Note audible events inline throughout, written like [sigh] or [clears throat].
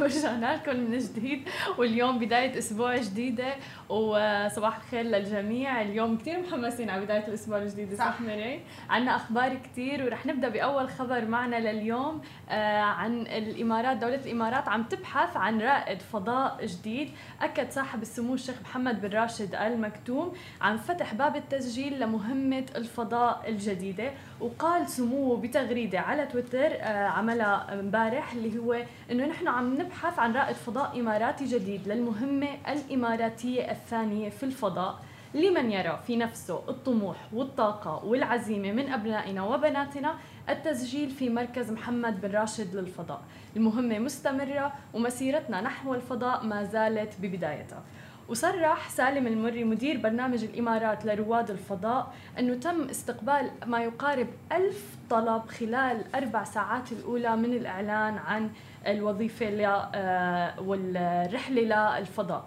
ورجعنا لكم من جديد. واليوم بداية أسبوع جديدة وصباح الخير للجميع. اليوم كثير محمسين على بداية الأسبوع الجديد صح, صح مري عنا أخبار كثير ورح نبدأ بأول خبر معنا لليوم آه عن الإمارات. دولة الإمارات عم تبحث عن رائد فضاء جديد. أكد صاحب السمو الشيخ محمد بن راشد آل مكتوم عن فتح باب التسجيل لمهمة الفضاء الجديدة. وقال سموه بتغريدة على تويتر آه عملها امبارح اللي هو إنه نحن عم نبحث عن رائد فضاء إماراتي جديد للمهمة الإماراتية الثانية في الفضاء. لمن يرى في نفسه الطموح والطاقة والعزيمة من أبنائنا وبناتنا التسجيل في مركز محمد بن راشد للفضاء. المهمة مستمرة ومسيرتنا نحو الفضاء ما زالت ببدايتها. وصرح سالم المري مدير برنامج الإمارات لرواد الفضاء أنه تم استقبال ما يقارب ألف طلب خلال أربع ساعات الأولى من الإعلان عن الوظيفة آه، والرحلة للفضاء.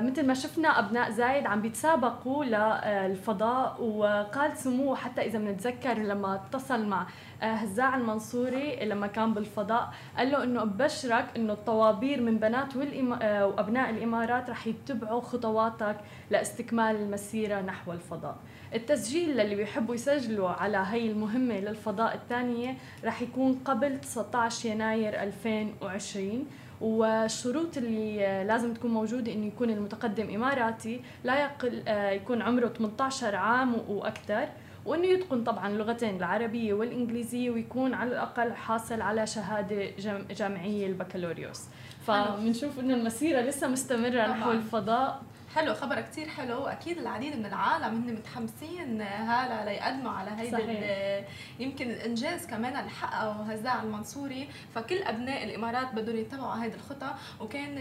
مثل ما شفنا أبناء زايد عم بيتسابقوا للفضاء وقال سموه حتى إذا بنتذكر لما اتصل مع آه، هزاع المنصوري لما كان بالفضاء قال له إنه ابشرك إنه الطوابير من بنات والإم... آه، وأبناء الإمارات رح يتبعوا خطواتك لاستكمال المسيرة نحو الفضاء. التسجيل للي بيحبوا يسجلوا على هي المهمة للفضاء الثانية رح يكون قبل 19 يناير 2020 والشروط اللي لازم تكون موجودة إنه يكون المتقدم إماراتي لا يقل آه، يكون عمره 18 عام وأكثر وإنه يتقن طبعا اللغتين العربية والإنجليزية ويكون على الأقل حاصل على شهادة جامعية البكالوريوس. فبنشوف إنه المسيرة لسه مستمرة نحو الفضاء. حلو خبر كتير حلو. واكيد العديد من العالم هن متحمسين هلا ليقدموا على هيدا يمكن الانجاز كمان اللي حققه هزاع المنصوري. فكل أبناء الإمارات بدهم يتبعوا هيدي الخطى وكان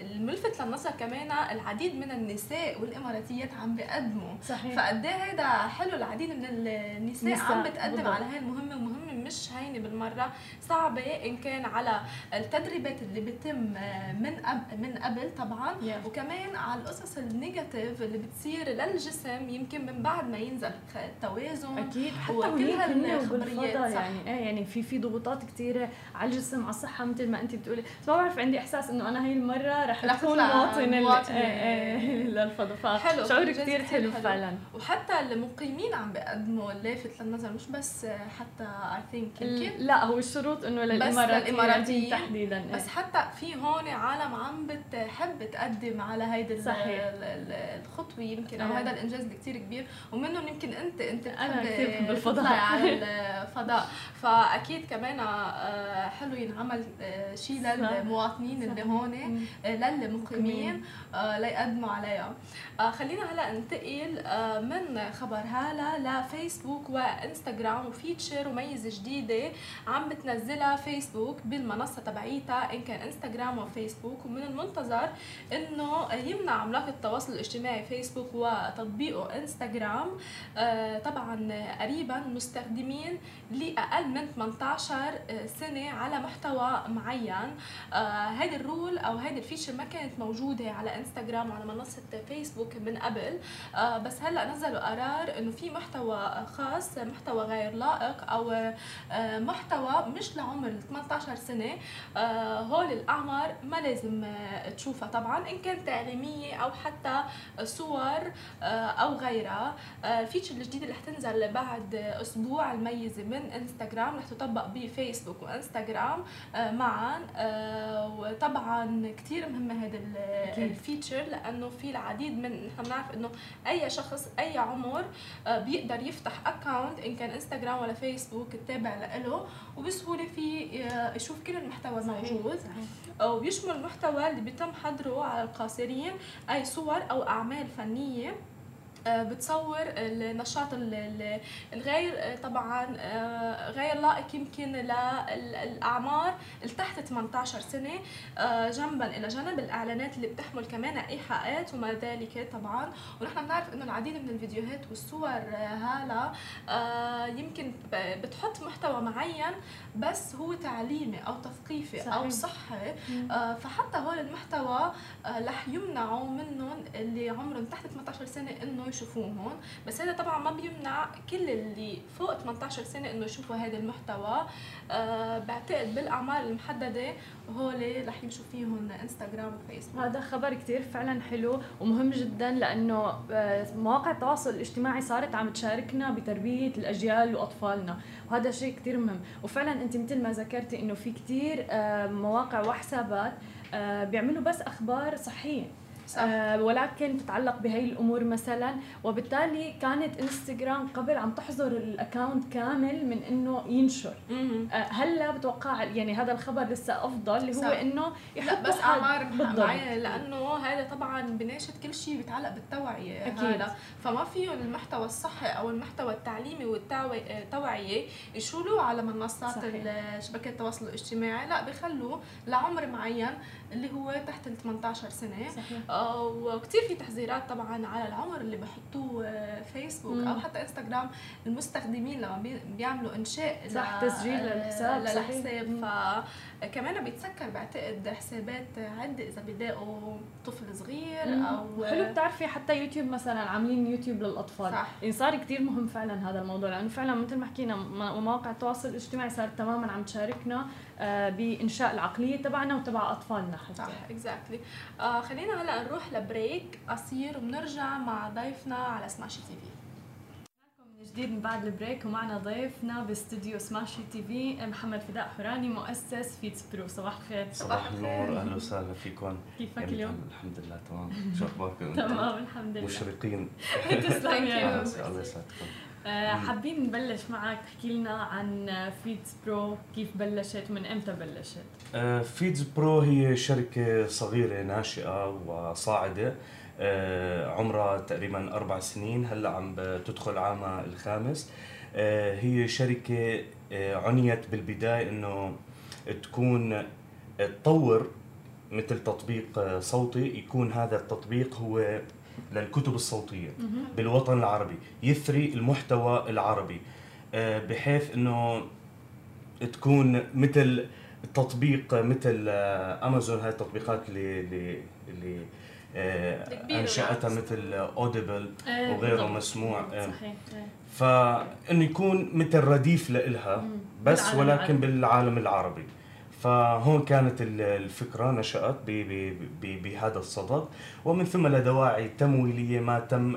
الملفت للنظر كمان العديد من النساء والإماراتيات عم بيقدموا. صحيح. فقد إيه هيدا حلو العديد من النساء عم بتقدم بالضبط. على هاي المهمة. ومهمه مش هينة بالمرة. صعبة إن كان على التدريبات اللي بتم من من قبل طبعا. Yeah. وكمان على القصص النيجاتيف اللي بتصير للجسم يمكن من بعد ما ينزل التوازن أكيد حتى وكل هالخبريات يعني إيه يعني في في ضغوطات كثيره على الجسم على الصحة مثل ما انت بتقولي. بس ما بعرف عندي إحساس إنه أنا هي المرة رح اكون مواطن إيه، إيه، للفضاء حلو شعور كثير حلو, حلو. فعلا. وحتى المقيمين عم بيقدموا لافت للنظر مش بس حتى اي ثينك يمكن. لا هو الشروط إنه للإماراتيين. تحديدا إيه. بس حتى في هون عالم عم بتحب تقدم على هيدي صحيح. الخطوة يمكن أو هذا الإنجاز اللي كثير كبير. ومنهم يمكن أنت أنت أنا كثير بحب الفضاء. على [laughs] الفضاء. فأكيد كمان آه، حلو ينعمل آه، شيء للمواطنين اللي هون للمقيمين ليقدموا عليها. خلينا هلا ننتقل من خبر هلا لفيسبوك وإنستغرام و feature وميزة جديدة عم بتنزلها فيسبوك بالمنصة تبعيتها إن كان إنستغرام وفيسبوك. ومن المنتظر إنه يمنع عملاق التواصل الاجتماعي فيسبوك وتطبيقه انستغرام آه، طبعا قريبا مستخدمين لأقل من 18 سنة على محتوى معين. هيدي آه، ال rule أو هيدي ال feature ما كانت موجودة على انستغرام وعلى منصة فيسبوك من قبل. آه، بس هلأ نزلوا قرار إنه في محتوى خاص محتوى غير لائق أو محتوى مش لعمر 18 سنة. هول الأعمار ما لازم تشوفها طبعا. إن كان تعليميه أو حتى صور أو غيرها. الفيتشر الجديدة اللي حتنزل بعد أسبوع الميزه من إنستغرام رح تطبق بفيسبوك وإنستغرام معا. وطبعا كثير مهمة هذا ال feature لأنه في العديد من نحن بنعرف إنه أي شخص أي عمر بيقدر يفتح account إن كان إنستغرام ولا فيسبوك التابع له وبسهولة في يشوف كل المحتوى الموجود وبيشمل المحتوى اللي بيتم حظره على القاصرين أي صور أو أعمال فنية آه، بتصور النشاط الغير آه، طبعا آه، غير لائق يمكن للاعمار تحت 18 سنة جنبا إلى جنب الإعلانات اللي بتحمل كمان إيحاءات وما ذلك طبعا. ونحن بنعرف إنه العديد من الفيديوهات والصور هلا يمكن بتحط محتوى معين بس هو تعليمي أو تثقيفي صحيح. أو صحي فحتى هول المحتوى رح يمنعوا منهم اللي عمرهم تحت 18 سنة إنه يشوفوه هون بس هذا طبعا ما بيمنع كل اللي فوق 18 سنة إنه يشوفوا هذا المحتوى. آه بعتقد بالأعمار المحددة هول رح يمشوا فيهم إنستغرام وفيسبوك. هذا خبر كتير فعلا حلو ومهم جدا لأنه آه، مواقع التواصل الاجتماعي صارت عم تشاركنا بتربية الأجيال وأطفالنا وهذا شيء كتير مهم. وفعلا أنت مثل ما ذكرتي إنه في كتير آه، مواقع وحسابات آه، بيعملوا بس أخبار صحية. صح. آه ولكن تتعلق بهي الأمور مثلا. وبالتالي كانت إنستغرام قبل عم تحظر الاكونت كامل من إنه ينشر. آه هلا بتوقع يعني هذا الخبر لسه أفضل؟ اللي هو إنه لا بس اعمار معينه لأنه هذا طبعا بناشد كل شيء بيتعلق بالتوعية أكيد. هذا. فما فيهم المحتوى الصحي أو المحتوى التعليمي والتوعيه يشولوه على منصات شبكات التواصل الاجتماعي. لا بخلوه لعمر معين. اللي هو تحت ال 18 سنة. صحيح. آه وكثير في تحذيرات طبعا على العمر اللي بحطوه آه، فيسبوك مم. أو حتى انستغرام المستخدمين لما بيعملوا إنشاء صح تسجيل للحساب. للحساب فكمان بيتسكر بعتقد حسابات عدة إذا بيلاقوا طفل صغير مم. أو حلو بتعرفي حتى يوتيوب مثلا عاملين يوتيوب للأطفال. صح. يعني صار كثير مهم فعلا هذا الموضوع لأنه فعلا مثل ما حكينا مواقع التواصل الاجتماعي صارت تماما عم تشاركنا. آه، بإنشاء العقلية تبعنا وتبع أطفالنا حتى. صح exactly آه خلينا هلا نروح ل break قصير وبنرجع مع ضيفنا على سماشي تي في من جديد من بعد ال break ومعنا ضيفنا باستوديو سماشي تي في محمد فداء حوراني مؤسس فيدز برو صباح الخير. صباح النور أهلا وسهلا فيكم. كيفك اليوم؟ الحمد لله تمام. شو أخباركم؟ تمام الحمد لله. مشرقين. [laughs] تسلم يا الله يسعدكم. آه، حابين نبلش معك. تحكي لنا عن فيدز برو كيف بلشت ومن إمتى بلشت؟ آه، فيدز برو هي شركة صغيرة ناشئة وصاعدة. آه، عمرها تقريبا أربع سنين. هلأ عم تدخل عامها الخامس. هي شركة عنيت بالبداية إنه تكون تطور مثل تطبيق صوتي. يكون هذا التطبيق هو للكتب الصوتية بالوطن العربي يثري المحتوى العربي آه، بحيث إنه تكون مثل تطبيق مثل امازون هاي التطبيقات اللي اللي اللي آه، أنشأتها مثل اوديبل آه، وغيره مسموع صحيح فإنه يكون مثل رديف لإلها بس ولكن بالعالم العربي. فهون كانت الفكرة نشأت بهذا الصدد. ومن ثم لدواعي تمويلية ما تم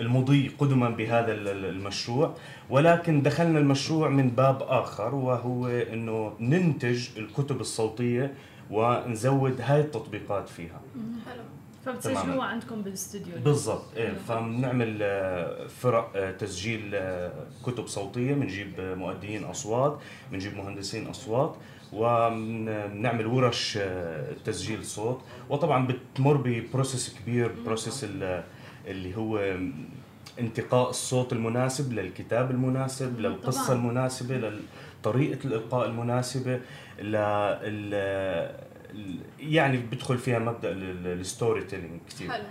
المضي قدما بهذا المشروع. ولكن دخلنا المشروع من باب آخر وهو إنه ننتج الكتب الصوتية ونزود هاي التطبيقات فيها. حلو. فبتسجلوها عندكم بالاستوديو بالضبط إيه فبنعمل آه، فرق آه، تسجيل آه، كتب صوتية. بنجيب مؤديين أصوات بنجيب مهندسين أصوات. ونعمل ورش آه، تسجيل صوت وطبعا بتمر ب process كبير process اللي هو انتقاء الصوت المناسب للكتاب المناسب للقصة طبعاً. المناسبة لطريقة الإلقاء المناسبة لل يعني بدخل فيها مبدأ ال storytelling كثير حلو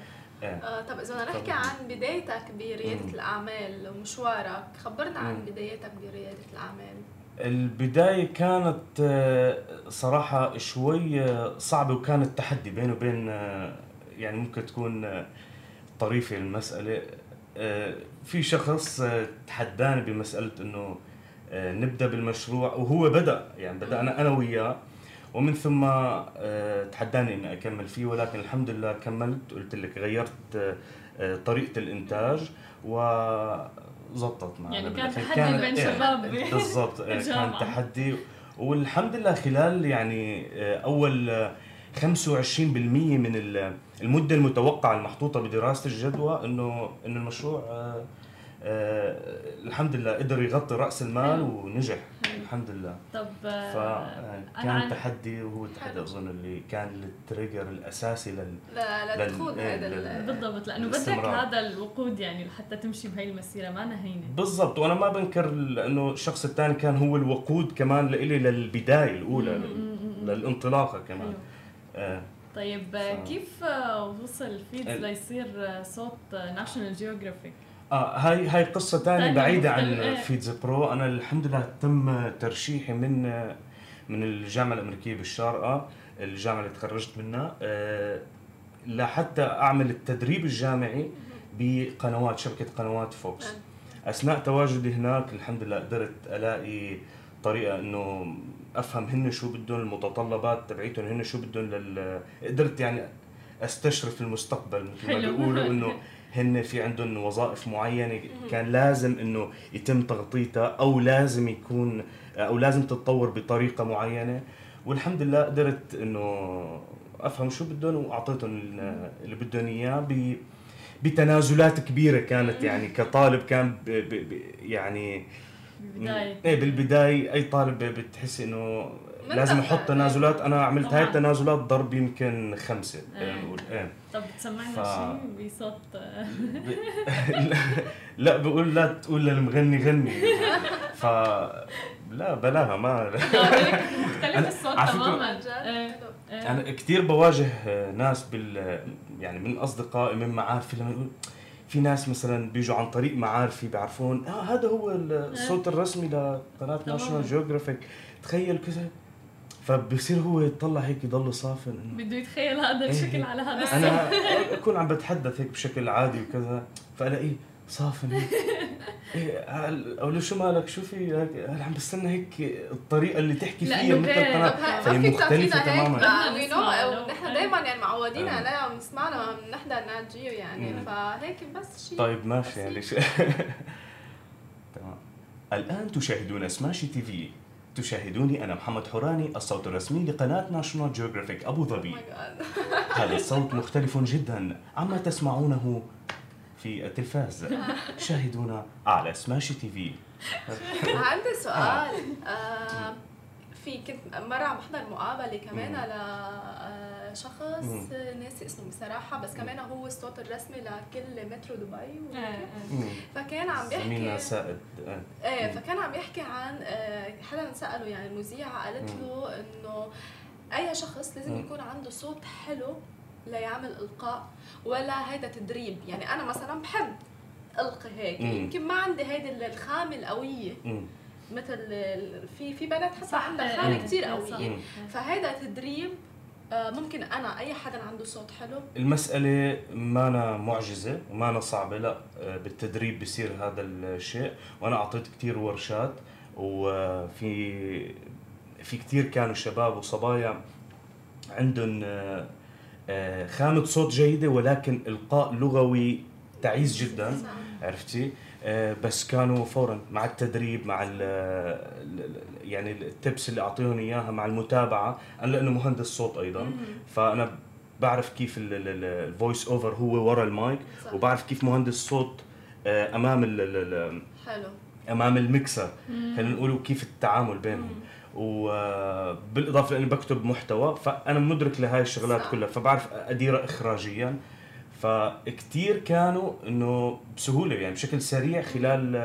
آه. آه طب إذا بدنا نحكي عن بدايتك برياده. الأعمال ومشوارك خبرنا عن بدايتك برياده الأعمال البداية كانت آه، صراحة شوي آه، صعبة وكانت تحدي بيني وبين آه، يعني ممكن تكون طريفة المسألة. في شخص تحداني بمسألة إنه نبدأ بالمشروع وهو بدأ يعني بدانا أنا وياه. ومن ثم تحداني إني أكمل فيه ولكن الحمد لله كملت قلت لك غيرت طريقة الإنتاج. و زبطت معنا يعني كان تحدي بين شباب. [laughs] بالضبط كان تحدي. والحمد لله خلال يعني آه، أول 25% من المدة المتوقعة المحطوطة بدراسة الجدوى إنه إنه المشروع آه، آه الحمد لله قدر يغطي رأس المال ونجح. الحمد لله. طب فكان آه، تحدي وهو التحدي أظن اللي كان التريجر الأساسي لل لدخول إيه، هذا بالضبط لأنه بدك هذا الوقود يعني لحتى تمشي بهي المسيرة ما هينه بالضبط وأنا ما بنكر لأنه الشخص الثاني كان هو الوقود كمان لإلي للبداية الأولى للانطلاقة كمان. آه. طيب ف... كيف وصل فيدز ليصير صوت ناشونال جيوغرافيك؟ آه هاي هاي قصة ثانية بعيدة عن إيه. فيدز برو. أنا الحمد لله تم ترشيحي من من الجامعة الأمريكية بالشارقه الجامعة اللي تخرجت منها. آه لحتى أعمل التدريب الجامعي بقنوات شبكة قنوات فوكس. أثناء تواجدي هناك الحمد لله قدرت ألاقي طريقة إنه أفهم هن شو بدهم المتطلبات تبعيتهم هن شو بدهم لل قدرت يعني أستشرف المستقبل مثل ما بيقولوا إنه [laughs] هن في عندهم وظائف معينة كان لازم إنه يتم تغطيتها أو لازم يكون أو لازم تتطور بطريقة معينة. والحمد لله قدرت إنه أفهم شو بدهم وأعطيتهم اللي بدهم إياه بتنازلات كبيرة كانت يعني كطالب كان ب ب يعني بالبداية. إيه بالبداية أي طالب بتحس إنه لازم أحط تنازلات. أنا عملت هاي التنازلات ضرب يمكن خمسة خلينا نقول. إيه. طب تسمعنا ف... شيء بصوت [laughs] لا بقول لا تقول للمغني غني. ف لا بلاها ما [laughs] مختلف الصوت تماما. إيه، إيه. أنا كثير بواجه ناس بال يعني من أصدقائي من معارفي لما يقول في ناس مثلا بيجوا عن طريق معارفي بيعرفون آه هذا هو الصوت الرسمي لقناة ناشونال جيوغرافيك تخيل كذا. فبصير هو يطلع هيك يضل صافن. بده يتخيل هذا إيه. الشكل على هذا الصوت أنا أكون عم بتحدث هيك بشكل عادي وكذا فألاقيه صافن هيك. [laughs] إيه أقول له شو مالك؟ شو في هيك؟ عم بستنى هيك الطريقة اللي تحكي فيها مثل القناة؟ فهي مختلفة تماما. نحن دائما يعني معودين عليها وبنسمع نات جيو يعني فهيك بس شيء طيب ماشي يعني [laughs] تمام. الآن تشاهدون Smashi TV. تشاهدوني أنا محمد حوراني الصوت الرسمي لقناة ناشونال جيوغرافيك أبو ظبي. Oh [laughs] هذا الصوت مختلف جدا عما تسمعونه في التلفاز. [laughs] شاهدونا على Smashi TV عندي سؤال. آه. في كنت مرة عم بحضر مقابلة كمان على آه، شخص ناسي اسمه بصراحة بس كمان هو الصوت الرسمي لكل مترو دبي آه، آه. فكان عم بيحكي سائد. إيه فكان عم يحكي عن حدا سأله يعني المذيعة قالت له إنه أي شخص لازم يكون عنده صوت حلو ليعمل إلقاء ولا هيدا تدريب. يعني أنا مثلا بحب إلقي هيك. يمكن ما عندي هيدي الخامة القوية. مثل في في بنات حتى عندها خامة كثير قوية. فهذا تدريب ممكن أنا أي حدا عنده صوت حلو. المسألة ما أنا معجزة وما أنا صعبة لا آه، بالتدريب بصير هذا الشيء. وأنا أعطيت كثير ورشات وفي في كثير كانوا شباب وصبايا عندهم آه، خامة صوت جيدة ولكن إلقاء لغوي تعيس جدا. عرفتي؟ آه، بس كانوا فورا مع التدريب مع ال يعني ال tips اللي أعطيهم إياها مع المتابعة أنا لأنه مهندس صوت أيضا. فأنا بعرف كيف ال voice over هو ورا المايك وبعرف كيف مهندس صوت آه، أمام ال حلو. أمام المكسر. خلينا نقول كيف التعامل بينهم. وبالاضافه لأني بكتب محتوى فأنا مدرك لهي الشغلات كلها فبعرف أديرها اخراجيا. فكتير كانوا إنه بسهولة يعني بشكل سريع خلال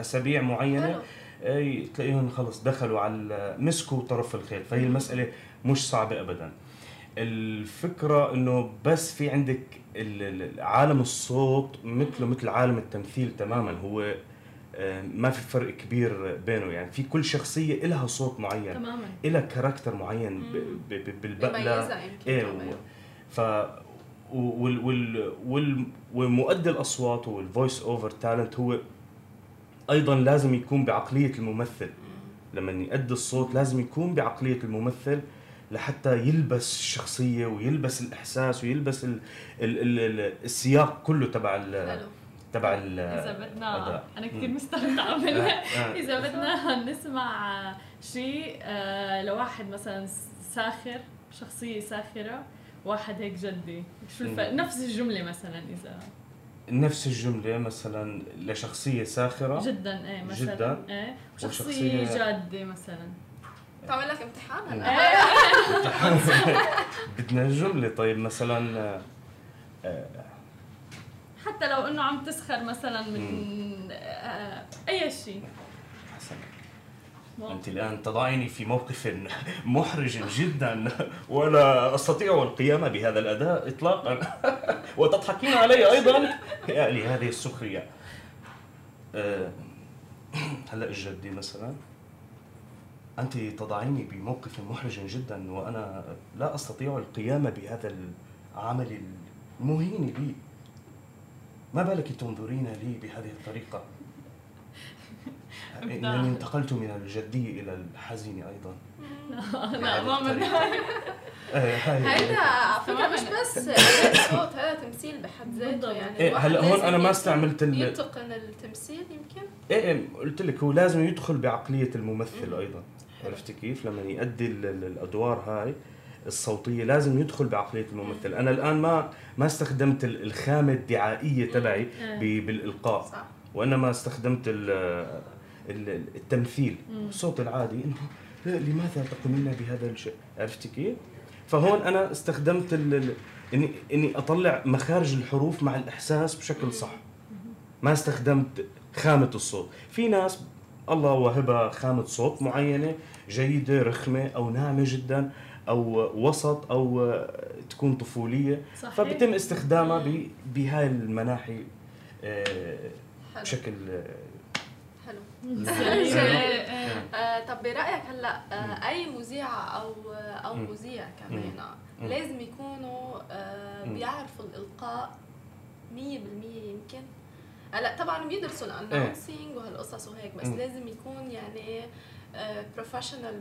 أسابيع معينة إي تلاقيهم خلص دخلوا على مسكوا طرف الخيل. فهي المسألة مش صعبة ابدا. الفكرة إنه بس في عندك عالم الصوت مثله مثل عالم التمثيل تماما هو آه، ما في فرق كبير بينه. يعني في كل شخصية لها صوت معين تماما. لها كاركتر معين بالبقلة. إيه ف وال وال وال ومؤدي الأصوات وال voice over talent هو أيضا لازم يكون بعقلية الممثل. لما يؤدي الصوت لازم يكون بعقلية الممثل لحتى يلبس الشخصية ويلبس الإحساس ويلبس ال ال ال السياق كله تبع تبع إذا بدنا أنا كثير مستمتعة [laughs] آه. إذا بدنا نسمع شيء آه، لواحد مثلا ساخر شخصية ساخرة. واحد هيك جدي. شو الفرق نفس الجملة مثلا اذا نفس الجملة مثلا لشخصية ساخرة؟ جدا إيه مثلا جدا. إيه. وشخصية جادة مثلا. بعمل لك امتحان هلا. [laughs] بدنا الجملة طيب مثلا حتى لو إنه عم تسخر مثلا من آه، أي شيء. أنت الآن تضعيني في موقف [laughs] محرج جدا. ولا أستطيع القيام بهذا الأداء إطلاقا. [laughs] وتضحكين علي أيضا. [laughs] يا لهذه السخرية. أه [clears throat] هلا جدي مثلا أنت تضعيني بموقف محرج جدا وأنا لا أستطيع القيام بهذا العمل المهين لي. ما بالك تنظرين لي بهذه الطريقة؟ إنني انتقلت من الجدي إلى الحزين أيضا. [laughs] لا ما من [laughs] إيه، هيدا على فكرة مش بس صوت هذا تمثيل بحد ذاته يعني. إيه هلا هون أنا ما استعملت ال... يتقن التمثيل يمكن؟ إيه إيه قلت لك هو لازم يدخل بعقلية الممثل أيضا. عرفتي كيف؟ لما يؤدي ال- ال- الأدوار هاي الصوتية لازم يدخل بعقلية الممثل. أنا الآن ما ما استخدمت ال- الخامة الدعائية تبعي ب- بالإلقاء. صح. وإنما استخدمت التمثيل. الصوت العادي إنه لماذا تقومين بهذا الشيء؟ عرفتي كيف؟ فهون أنا استخدمت ال- اني إني أطلع مخارج الحروف مع الإحساس بشكل صح. ما استخدمت خامة الصوت. في ناس الله وهبها خامة صوت معينة جيدة رخمة أو ناعمة جدا أو وسط أو تكون طفولية. صحيح. فبتم استخدامها بهاي المناحي آه، بشكل آه، حلو سليم. إيه، إيه. آه طب برأيك هلا آه أي مذيعه أو أو. مذيع كمان. لازم يكونوا آه. بيعرفوا الإلقاء 100% يمكن هلا طبعا بيدرسوا الانونسينج وهالقصص وهيك بس. لازم يكون يعني بروفيشنال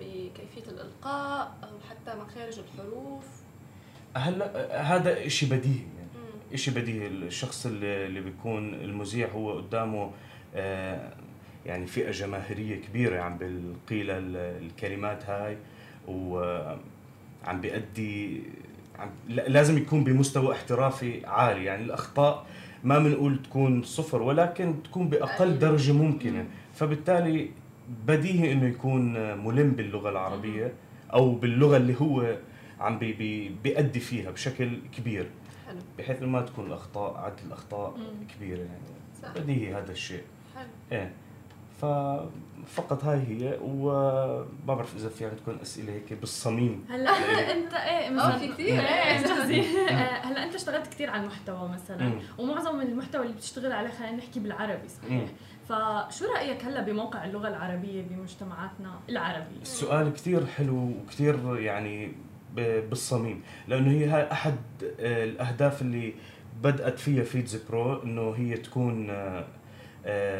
بكيفية الإلقاء أو حتى مخارج الحروف هلا آه، هذا شيء بديهي يعني. شيء بديهي الشخص اللي, اللي بيكون المذيع هو قدامه آه، يعني فئة جماهيرية كبيرة عم بيلقي لها ال- الكلمات هاي وعم بيأدي عم لا- لازم يكون بمستوى احترافي عالي. يعني الأخطاء ما بنقول تكون صفر ولكن تكون بأقل أقل. درجة ممكنة. فبالتالي بديهي إنه يكون ملم باللغة العربية أو باللغة اللي هو عم بي بي بيأدي فيها بشكل كبير. بحيث ما تكون الأخطاء عدد الأخطاء. كبيرة يعني. بديهي هذا الشيء. حلو. إيه. ففقط هاي هي وما بعرف إذا في عندكم أسئلة هيك بالصميم. هلأ [laughs] أنت إيه مثلا في كثير إيه. إيه. جوزي آه، هلأ أنت اشتغلت كثير على المحتوى مثلا. ومعظم المحتوى اللي بتشتغل عليه خلينا نحكي بالعربي صحيح. فشو رأيك هلأ بموقع اللغة العربية بمجتمعاتنا العربية؟ السؤال كثير حلو وكثير يعني بالصميم. لأنه هي هاي أحد آه، الأهداف اللي بدأت فيها فيدز برو إنه هي تكون آه، آه،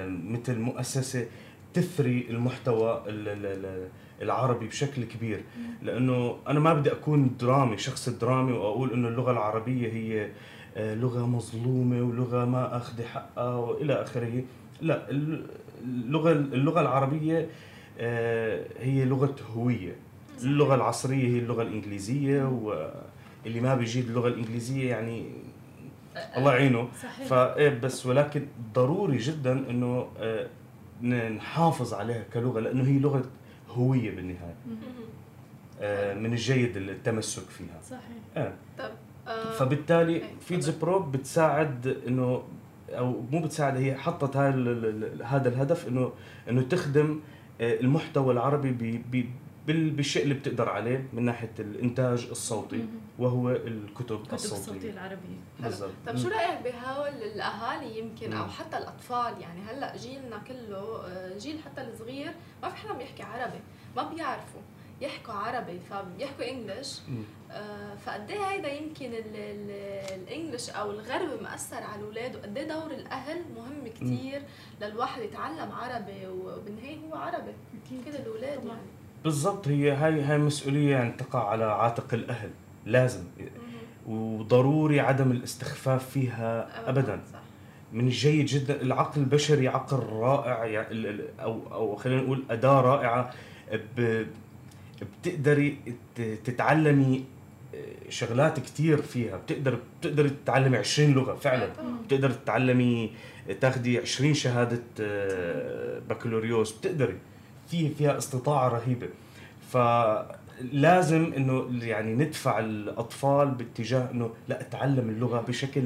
مثل مؤسسة تثري المحتوى ال- ال- ال- العربي بشكل كبير. لأنه أنا ما بدي أكون درامي شخص درامي وأقول إنه اللغة العربية هي آه، لغة مظلومة ولغة ما أخذ حقها وإلى آخره. لا ال- اللغة اللغة العربية آه، هي لغة هوية. اللغة العصرية هي اللغة الإنجليزية واللي ما بيجيد اللغة الإنجليزية يعني الله يعينه. صحيح. فايه بس ولكن ضروري جدا إنه آه، نحافظ عليها كلغة لأنه هي لغة هوية بالنهاية. آه، من الجيد التمسك فيها. صحيح. آه. آه، فبالتالي إيه، فيدز تفضل. برو بتساعد إنه أو مو بتساعد هي حطت هذا ال- ال- هذا الهدف إنه إنه تخدم المحتوى العربي ب- ب- بال- بالشيء اللي بتقدر عليه من ناحية الإنتاج الصوتي. وهو الكتب كتب الصوتية. الصوتية العربية. بالضبط. طب شو رأيك بهول الأهالي يمكن أو. حتى الأطفال؟ يعني هلأ جيلنا كله آه، جيل حتى الصغير ما في حدا بيحكي عربي ما بيعرفوا يحكوا عربي فبيحكوا إنجلش. آه، فقد إيه هيدا يمكن ال- ال- الانجليش أو الغرب مأثر على الأولاد؟ وقد إيه دور الأهل مهم كثير للواحد يتعلم عربي وبالنهايه هو عربي؟ كده الأولاد. يعني. بالضبط هي هاي هاي مسؤولية يعني تقع على عاتق الأهل لازم. وضروري عدم الاستخفاف فيها ابدا صح. من الجيد جدا العقل البشري عقل رائع يعني أو أو خلينا نقول أداة رائعة. بتقدري تتعلمي شغلات كتير فيها. بتقدر بتقدري تتعلمي 20 لغة فعلا. بتقدر تتعلمي تاخدي 20 شهادة آه، بكالوريوس. بتقدري. في فيها استطاعة رهيبة. فلازم إنه يعني ندفع الأطفال باتجاه إنه لا أتعلم اللغة بشكل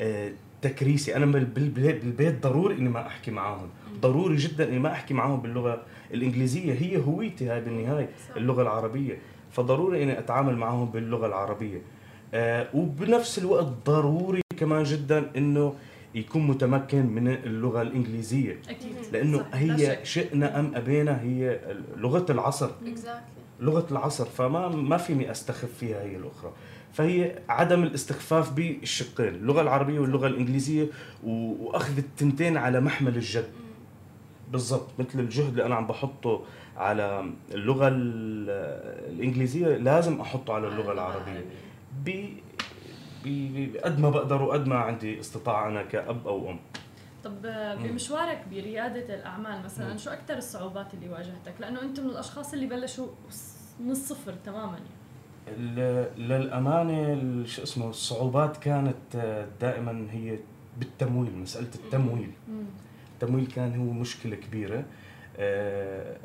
آه، تكريسي. أنا بال- بالبيت ضروري إني ما أحكي معاهم. ضروري جدا إني ما أحكي معاهم باللغة الإنجليزية. هي هويتي هاي بالنهاية. اللغة العربية. فضروري إني أتعامل معهم باللغة العربية. آه، وبنفس الوقت ضروري كمان جدا إنه يكون متمكن من اللغة الإنجليزية. أكيد. لأنه صح، هي. شئنا أم أبينا هي لغة العصر. اكزاكتلي لغة العصر فما ما فيني أستخف فيها هي الأخرى. فهي عدم الاستخفاف بالشقين اللغة العربية واللغة الإنجليزية وأخذ التنتين على محمل الجد. بالضبط مثل الجهد اللي أنا عم بحطه على اللغة الإنجليزية لازم أحطه على اللغة العربية. بقد ما بقدر وقد ما عندي استطاعة أنا كأب أو أم. طب بمشوارك بريادة الأعمال مثلا شو أكثر الصعوبات اللي واجهتك؟ لأنه انت من الأشخاص اللي بلشوا من الصفر تماما. يعني. للأمانة شو اسمه الصعوبات كانت دائما هي بالتمويل مسألة التمويل. التمويل كان هو مشكلة كبيرة. آه،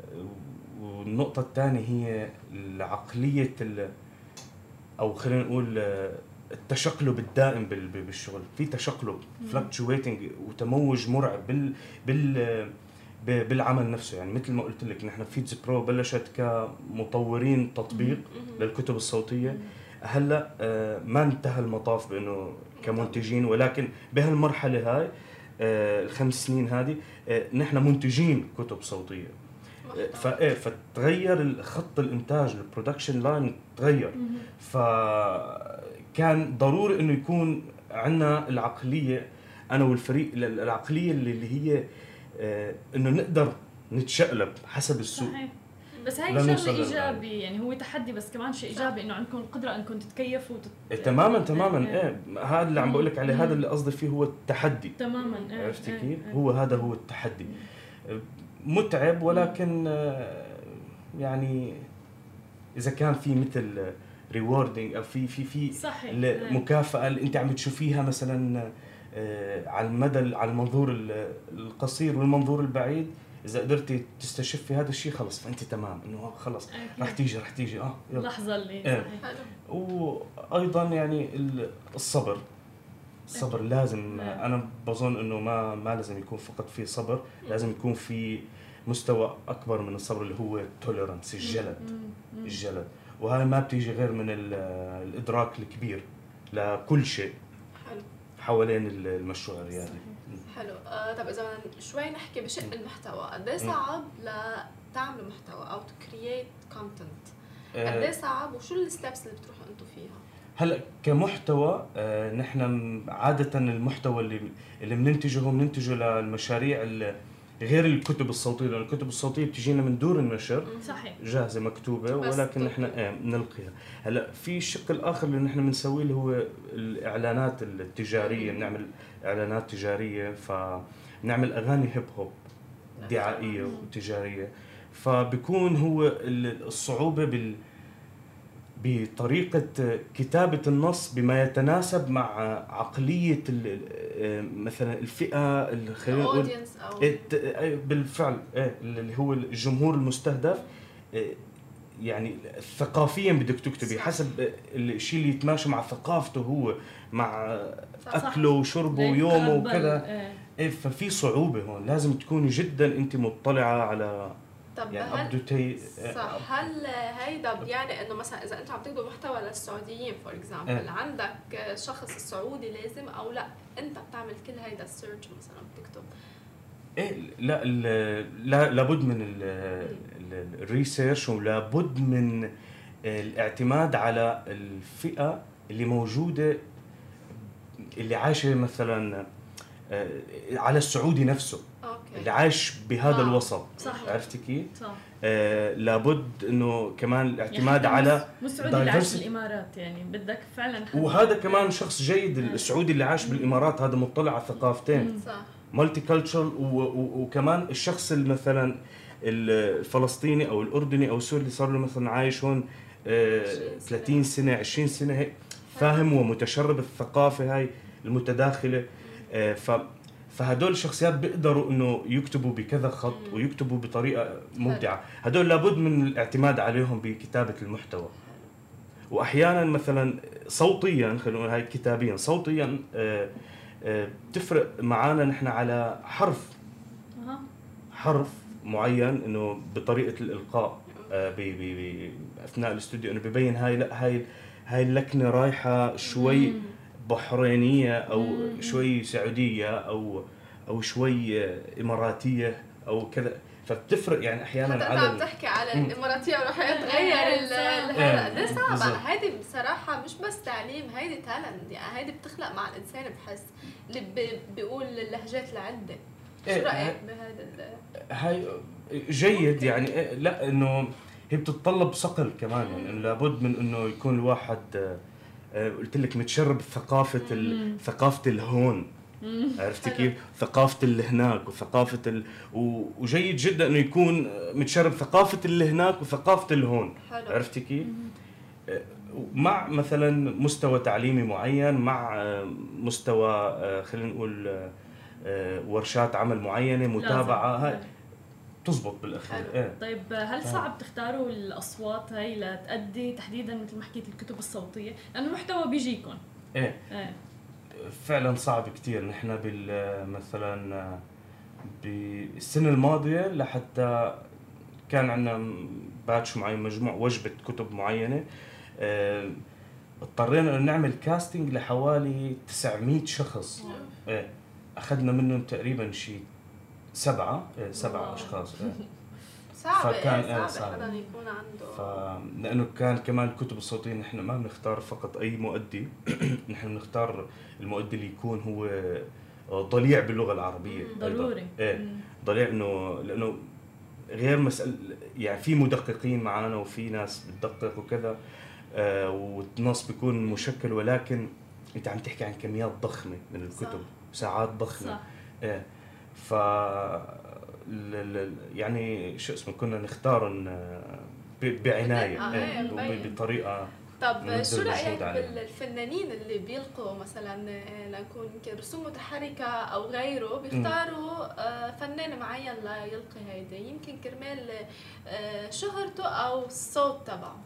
والنقطة الثانية هي العقلية أو خلينا نقول آه، التشقلب الدائم بالشغل. في تشقلب فلكتشويتنج وتموج مرعب بال بال بالعمل نفسه. يعني مثل ما قلت لك نحن فيتز برو بلشت كمطورين تطبيق للكتب الصوتية. هلأ آه، ما انتهى المطاف بأنه كمنتجين ولكن بهالمرحلة هاي آه، الخمس سنين هذه آه، نحن منتجين كتب صوتية. فايه فتغير خط الإنتاج ال production line تغير. فكان ضروري إنه يكون عندنا العقلية أنا والفريق العقلية اللي هي آه، إنه نقدر نتشقلب حسب السوق. صحيح. بس هاي شغله ايجابي يعني هو تحدي بس كمان شيء إيجابي إنه عندكم القدرة إنكم تتكيفوا وتت... إيه تماما تماما إيه, إيه. هذا اللي عم بقول لك عليه هذا اللي قصدي فيه هو التحدي. تماما إيه عرفتي إيه، كيف؟ إيه. هو هذا هو التحدي. متعب ولكن آه، يعني إذا كان في مثل ريوردينج أو في في في صحيح. مكافأة. اللي أنت عم تشوفيها مثلا آه، على المدى على المنظور القصير والمنظور البعيد إذا قدرتي تستشفي هذا الشيء خلص فأنت تمام. إنه خلص رح تيجي رح تيجي. آه يلا. اللحظه اللي إيه. وأيضا يعني الصبر. الصبر لازم أنا بظن إنه ما ما لازم يكون فقط في صبر لازم يكون في مستوى أكبر من الصبر اللي هو التوليرانس الجلد. الجلد. وهذا ما بتيجي غير من الإدراك الكبير لكل شيء حلو. حوالين المشروع الريادي حلو. آه طب إذا شوي نحكي بشق المحتوى. قد إيه صعب لتعملوا محتوى أو to create content قد إيه صعب وشو ال steps اللي بتروحوا أنتم فيها؟ هلأ كمحتوى آه نحن عادة المحتوى اللي اللي بننتجه بننتجه للمشاريع اللي غير الكتب الصوتية لأن الكتب الصوتية بتجينا من دور النشر. صحيح. جاهزة مكتوبة ولكن نحن إيه بنلقيها. هلأ في الشق الآخر اللي نحن بنسويه اللي هو الإعلانات التجارية. بنعمل إعلانات تجارية فنعمل أغاني هيب هوب دعائية وتجارية. فبكون هو الصعوبة بال بطريقة كتابة النص بما يتناسب مع عقلية مثلا الفئة خلينا نقول بالفعل إيه، اللي هو الجمهور المستهدف إيه، يعني ثقافيا بدك تكتبي حسب الشيء اللي يتماشى مع ثقافته هو مع أكله وشربه ويومه وكذا. إيه. ففي صعوبة هون لازم تكوني جدا أنت مطلعة على طب يعني هل تي... صح هل هيدا بيعني إنه مثلا إذا انت عم تكتب محتوى للسعوديين for example آه. عندك شخص السعودي لازم أو لأ؟ أنت بتعمل كل هيدا ال search مثلا بتكتب إيه لأ لا لابد من ال research ولابد من الاعتماد على الفئة اللي موجودة اللي عايشة مثلا آه، على السعودي نفسه. okay. اللي عايش بهذا آه. الوسط. صح عرفتي كيف؟ صح. آه لابد إنه كمان الاعتماد يعني على مو السعودي اللي عايش بالإمارات يعني بدك فعلا وهذا كمان شخص جيد آه. السعودي اللي عايش بالإمارات هذا مطلع على الثقافتين. صح. مالتي كلتشر وكمان الشخص اللي مثلا الفلسطيني أو الأردني أو السوري اللي صار له مثلا عايش هون آه 30 سنة. 20 سنة هيك فاهم ومتشرب الثقافة هاي المتداخلة. آه ف فهدول الشخصيات بيقدروا إنه يكتبوا بكذا خط ويكتبوا بطريقة مبدعه هدول لابد من الاعتماد عليهم بكتابة المحتوى. وأحيانا مثلا صوتيا خلينا نقول هاي كتابيا صوتيا آه، آه، بتفرق معنا نحن على حرف. حرف معين إنه بطريقة الإلقاء آه، أثناء الاستوديو إنه ببين هاي لا هاي هاي اللكنة رايحة شوي بحرينية أو مم. شوي سعودية أو أو شوي إماراتية أو كذا. فبتفرق يعني أحيانا على عم تحكي على الإماراتية وراح يتغير هذا قد صعب. هيدي بصراحة مش بس تعليم هيدي تالنت يعني هيدي بتخلق مع الإنسان بحس. اللي بي- بيقول اللهجات العدة شو إيه، رأيك بهذا ال- هاي جيد يعني. إيه، لا إنه هي بتتطلب صقل كمان. يعني لابد من إنه يكون الواحد قلت لك متشرب ثقافة ال- ثقافة الهون. عرفت حلو. كيف؟ ثقافة اللي هناك وثقافة ال... و... وجيد جدا إنه يكون متشرب ثقافة اللي هناك وثقافة الهون. حلو. عرفت كيف؟ آه، مع مثلا مستوى تعليمي معين مع آه، مستوى آه، خلينا نقول آه، آه، ورشات عمل معينة متابعة هاي تزبط بالأخير حلو. إيه. طيب هل صعب تختاروا الأصوات هاي لتأدي تحديدا مثل ما حكيت الكتب الصوتية؟ لأنه المحتوى بيجيكم. إيه. إيه. فعلا صعب كتير. نحن بال مثلا بالسنة الماضية لحتى كان عندنا باتش معين مجموع وجبة كتب معينة. آه، اضطرينا إنه نعمل كاستنج لحوالي 900 شخص. إيه. أخذنا منهم تقريبا شيء سبعة إيه سبعة واو. أشخاص إيه. [laughs] صعب فكان- إيه صعب صعب. حدا يكون عنده ف لأنه كان كمان الكتب الصوتية نحن ما بنختار فقط أي مؤدي [clears throat] نحن بنختار المؤدي اللي يكون هو ضليع باللغة العربية. ضروري إيه. ضليع إنه لأنه غير مسألة يعني في مدققين معنا وفي ناس بتدقق وكذا آه والنص بيكون مشكل ولكن أنت عم تحكي عن كميات ضخمة من الكتب ساعات ضخمة صح إيه ف يعني شو اسمه كنا نختار ب- بعناية آه، إيه، إيه، مبين. وبطريقه طب شو عليه. بالفنانين اللي بيلقوا مثلا آه، لنكون يمكن رسوم متحركة أو غيره بيختاروا آه، فنان معين ليلقي هيدي يمكن كرمال آه، شهرته أو الصوت تبعه.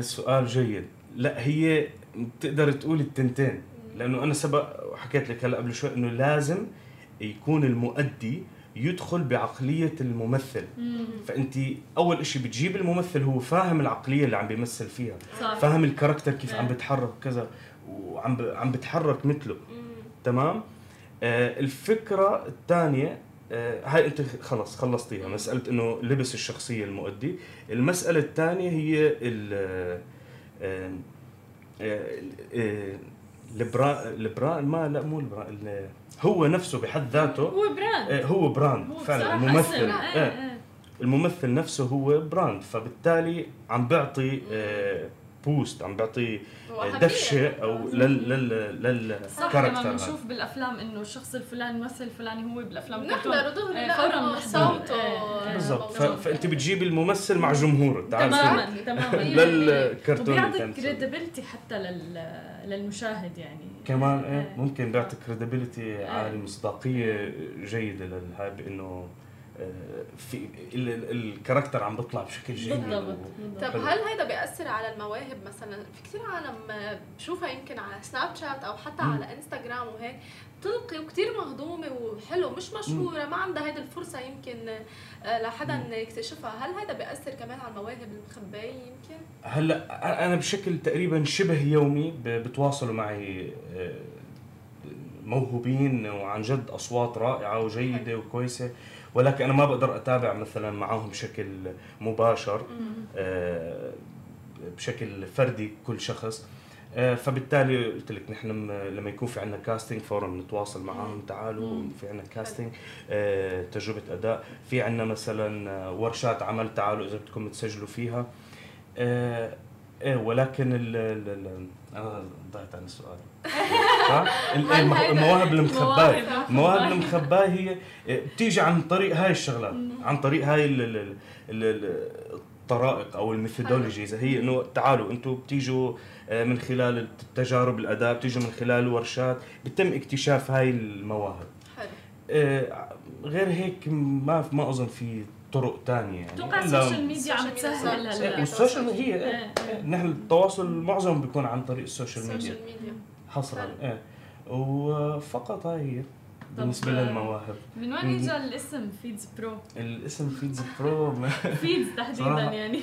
سؤال جيد. لا هي بتقدر تقول التنتين. لأنه أنا سبق وحكيت لك هلأ قبل شوي إنه لازم يكون المؤدي يدخل بعقلية الممثل. مم. فانت أول إشي بتجيب الممثل هو فاهم العقلية اللي عم بيمثل فيها. صح. فاهم الكاركتر كيف عم إيه. بتحرك كذا وعم ب... عم بتحرك مثله. تمام؟ آه الفكرة الثانية آه هاي أنت خلص خلصتيها. مسألة إنه لبس الشخصية المؤدي. المسألة الثانية هي ال آه، آه، آه، البرا البرا ما لا مو البرا ال- هو نفسه بحد ذاته هو براند آه، هو brand هو فعلا الممثل. آه. إيه إيه الممثل نفسه هو brand فبالتالي عم بيعطي آه، boost عم بيعطي وهمية. دفشه أو لل لل صح لما. بنشوف بالأفلام إنه الشخص الفلاني الممثل الفلاني هو بالأفلام نحضر إيه، لأنه فورا. صوته إيه، إيه. بالضبط. فأنت بتجيبي الممثل مع جمهوره تعال تماما. تماما [laughs] للكرتون مسوي. credibility حتى لل... للمشاهد يعني كمان إيه إيه. ممكن بيعطي credibility عالي مصداقيه جيدة للهاي بانه آه، في ال- ال- ال character عم بيطلع بشكل جيد بالضبط و-. طب. هل هيدا بيأثر على المواهب مثلا في كثير عالم آه، بشوفها يمكن على سناب شات أو حتى مم. على انستغرام وهيك تلقي وكثير مهضومة وحلو مش مشهورة. ما عندها هيدي الفرصة يمكن آه، لحدا يكتشفها. هل هيدا بيأثر كمان على المواهب المخبأة يمكن؟ هلأ أنا بشكل تقريبا شبه يومي بتواصلوا معي آه، موهوبين وعن جد أصوات رائعة وجيدة وكويسة. ولكن أنا ما بقدر أتابع مثلا معاهم بشكل مباشر آه، بشكل فردي كل شخص. فبالتالي قلت لك نحن لما يكون في عندنا كاستنج فورا بنتواصل معهم تعالوا. في عندنا كاستنج آه، تجربة أداء. في عندنا مثلا آه، ورشات عمل تعالوا إذا بدكم تسجلوا فيها. آه، إيه ولكن ال ال ال أنا ضعت عن السؤال. [laughs] هيدا- المواهب المخباة مواهب المواهب المخباة هي بتيجي عن طريق هاي الشغلات عن طريق هاي ال- ال- ال- ال- الطرائق أو الميثودولوجيز هي إنه تعالوا أنتم بتيجوا آه، من خلال تجارب الاداء بتيجوا من خلال ورشات بتم اكتشاف هاي المواهب. حلو. آه، غير هيك ما ما أظن في طرق تانية يعني. أتوقع إلا- ال social media عم ال social تسهل هلا وال social media هي نحن التواصل معظم بيكون عن طريق ال social media ال social media حصرا. إيه. وفقط هاي هي بالنسبة طب، للمواهب. من وين اجى الاسم فيدز برو؟ الاسم فيدز برو فيدز تحديدا. يعني.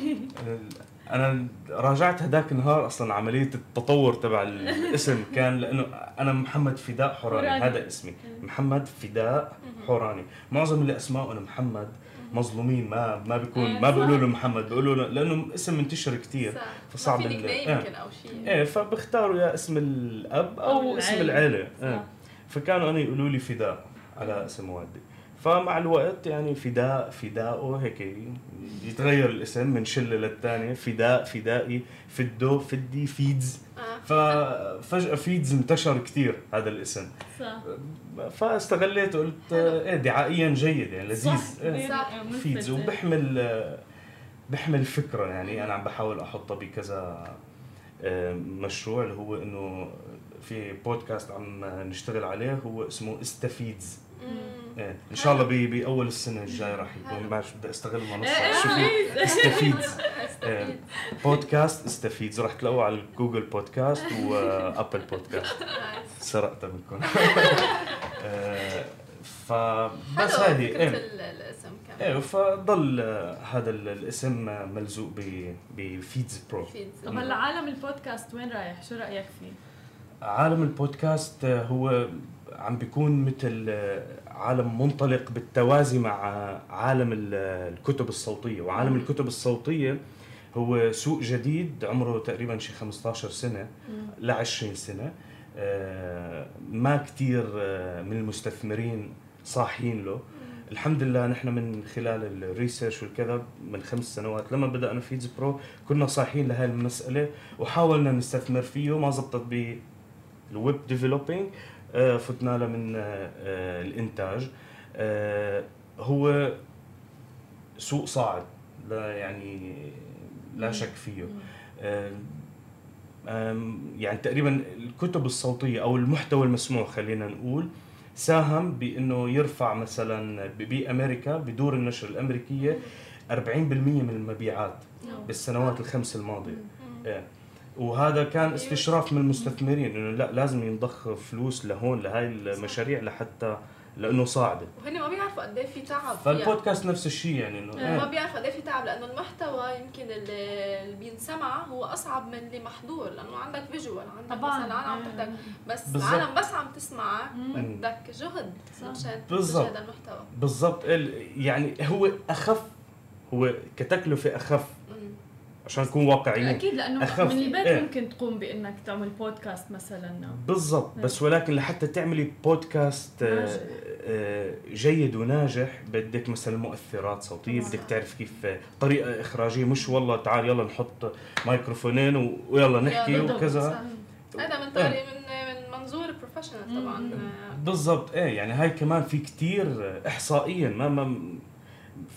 أنا راجعت هذاك النهار أصلا عملية التطور تبع [laughs] الاسم كان لأنه أنا محمد فداء حوراني. هذا اسمي محمد فداء حوراني معظم اللي اسمائهم محمد مظلومين ما ما بيكون إيه، ما. بيقولوا له محمد بيقولوا له لأنه اسم منتشر كثير. فصعب ال- إيه. يمكن أو شيء إيه فبختاروا يا اسم الأب أو أو اسم العيلة. العيله إيه. فكانوا أنا يقولوا لي فداء على اسم والدي فمع الوقت يعني فداء فداءه هيك يتغير الاسم من شلة للثانيه فداء فدائي فدو فدي فيدز آه. ففجاه فيدز انتشر كثير هذا الاسم صح فاستغليته قلت. إيه دعائيا جيد يعني لذيذ صح إيه. صح. فيدز وبحمل بحمل فكرة يعني أنا عم بحاول أحطها بكذا آه، مشروع اللي هو إنه في بودكاست عم نشتغل عليه هو اسمه استفيدز. إيه إن شاء الله بأول السنة الجاي راح يكون معلش بدي أستغل إيه، المنصة إيه، شو في بليز. استفيدز استفيد. [laughs] إيه. بودكاست استفيدز راح تلاقوه على Google Podcast و Apple [laughs] Podcast nice. سرقتها منكم فبس هذه إيه ال- الاسم كمان إيه فضل هذا ال- الاسم ملزوق ب- بفيدز برو feed. طب هلا عالم البودكاست وين رايح؟ شو رأيك فيه؟ عالم البودكاست هو عم بيكون مثل آه، عالم منطلق بالتوازي مع عالم ال- آه، الكتب الصوتية. وعالم الكتب الصوتية هو سوق جديد عمره تقريبا شي 15 سنة ل 20 سنة. آه، ما كتير من المستثمرين صاحيين له. الحمد لله نحن من خلال ال research والكذا من خمس سنوات لما بدأنا فيدز برو كنا صاحيين لهي المسألة وحاولنا نستثمر فيه. ما زبطت بال web developing فتنا له من آه، آه، الإنتاج. آه، هو سوق صاعد لا يعني لا شك فيه. آه، يعني تقريبا الكتب الصوتية أو المحتوى المسموع خلينا نقول ساهم بأنه يرفع مثلا ب- بأمريكا بدور النشر الأمريكية 40% من المبيعات بالسنوات الخمس. إيه. وهذا كان استشراف من المستثمرين إنه لا لازم ينضخ فلوس لهون لهاي المشاريع لحتى لأنه صاعدة وهن ما بيعرفوا قد إيه في تعب فيها. فالبودكاست نفس الشيء يعني إنه ما إيه. بيعرف قد إيه في تعب لأنه المحتوى يمكن اللي اللي بينسمع هو أصعب من اللي محضور لأنه عندك فيجوال عندك طبعا مثلا عم بدك بس بالضبط. العالم بس عم تسمعك. بدك جهد. مشان بالضبط. تنتج هذا المحتوى بالضبط ال- يعني هو أخف هو كتكلفة أخف. عشان نكون واقعيين أكيد لأنه أخف. من البيت إيه. ممكن تقوم بإنك تعمل بودكاست مثلا بالضبط بس ولكن لحتى تعملي بودكاست آه، ناجح. آه، جيد وناجح بدك مثلا مؤثرات صوتية طبعاً. بدك تعرف كيف آه، طريقة إخراجية مش والله تعال يلا نحط مايكروفونين و- ويلا نحكي وكذا. هذا من طريق من من منظور professional طبعا بالضبط إيه يعني هاي كمان في كتير احصائيا ما ما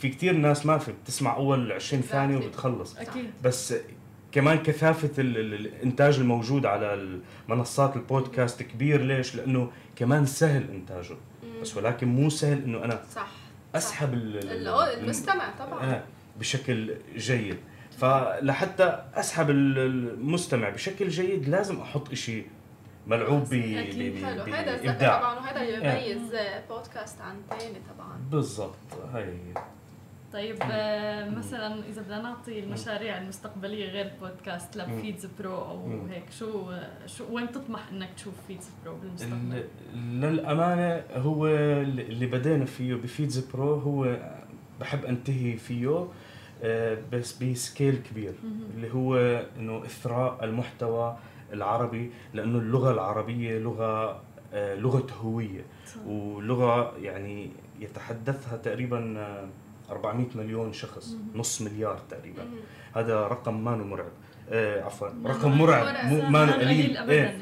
في كتير ناس ما في بتسمع أول 20 ثانية. وبتخلص. أكيد. بس كمان كثافة ال- ال- الإنتاج الموجود على منصات البودكاست كبير. ليش؟ لأنه كمان سهل إنتاجه. مم. بس ولكن مو سهل إنه أنا صح أسحب ال- المستمع طبعا. آه، بشكل جيد. فلحتى أسحب ال- المستمع بشكل جيد لازم أحط إشي ملعوب ب- هذا. طبعا وهذا اللي بيميز بودكاست عن ثاني طبعا بالضبط هاي طيب آه، مثلا إذا بدنا نعطي المشاريع المستقبلية غير بودكاست لفيدز برو أو. هيك شو شو وين تطمح إنك تشوف فيدز برو بالمستقبل؟ ال- للأمانة هو اللي بدينا فيه بفيدز برو هو بحب أنتهي فيه آه، بس ب scale كبير. اللي هو إنه إثراء المحتوى العربي لأنه اللغة العربية لغة آه، لغة هوية صح. ولغة يعني يتحدثها تقريبا آه، 400 مليون شخص. نص مليار تقريبا مم. هذا رقم ما مرعب آه عفوا رقم مرعب. مو ما قليل إيه.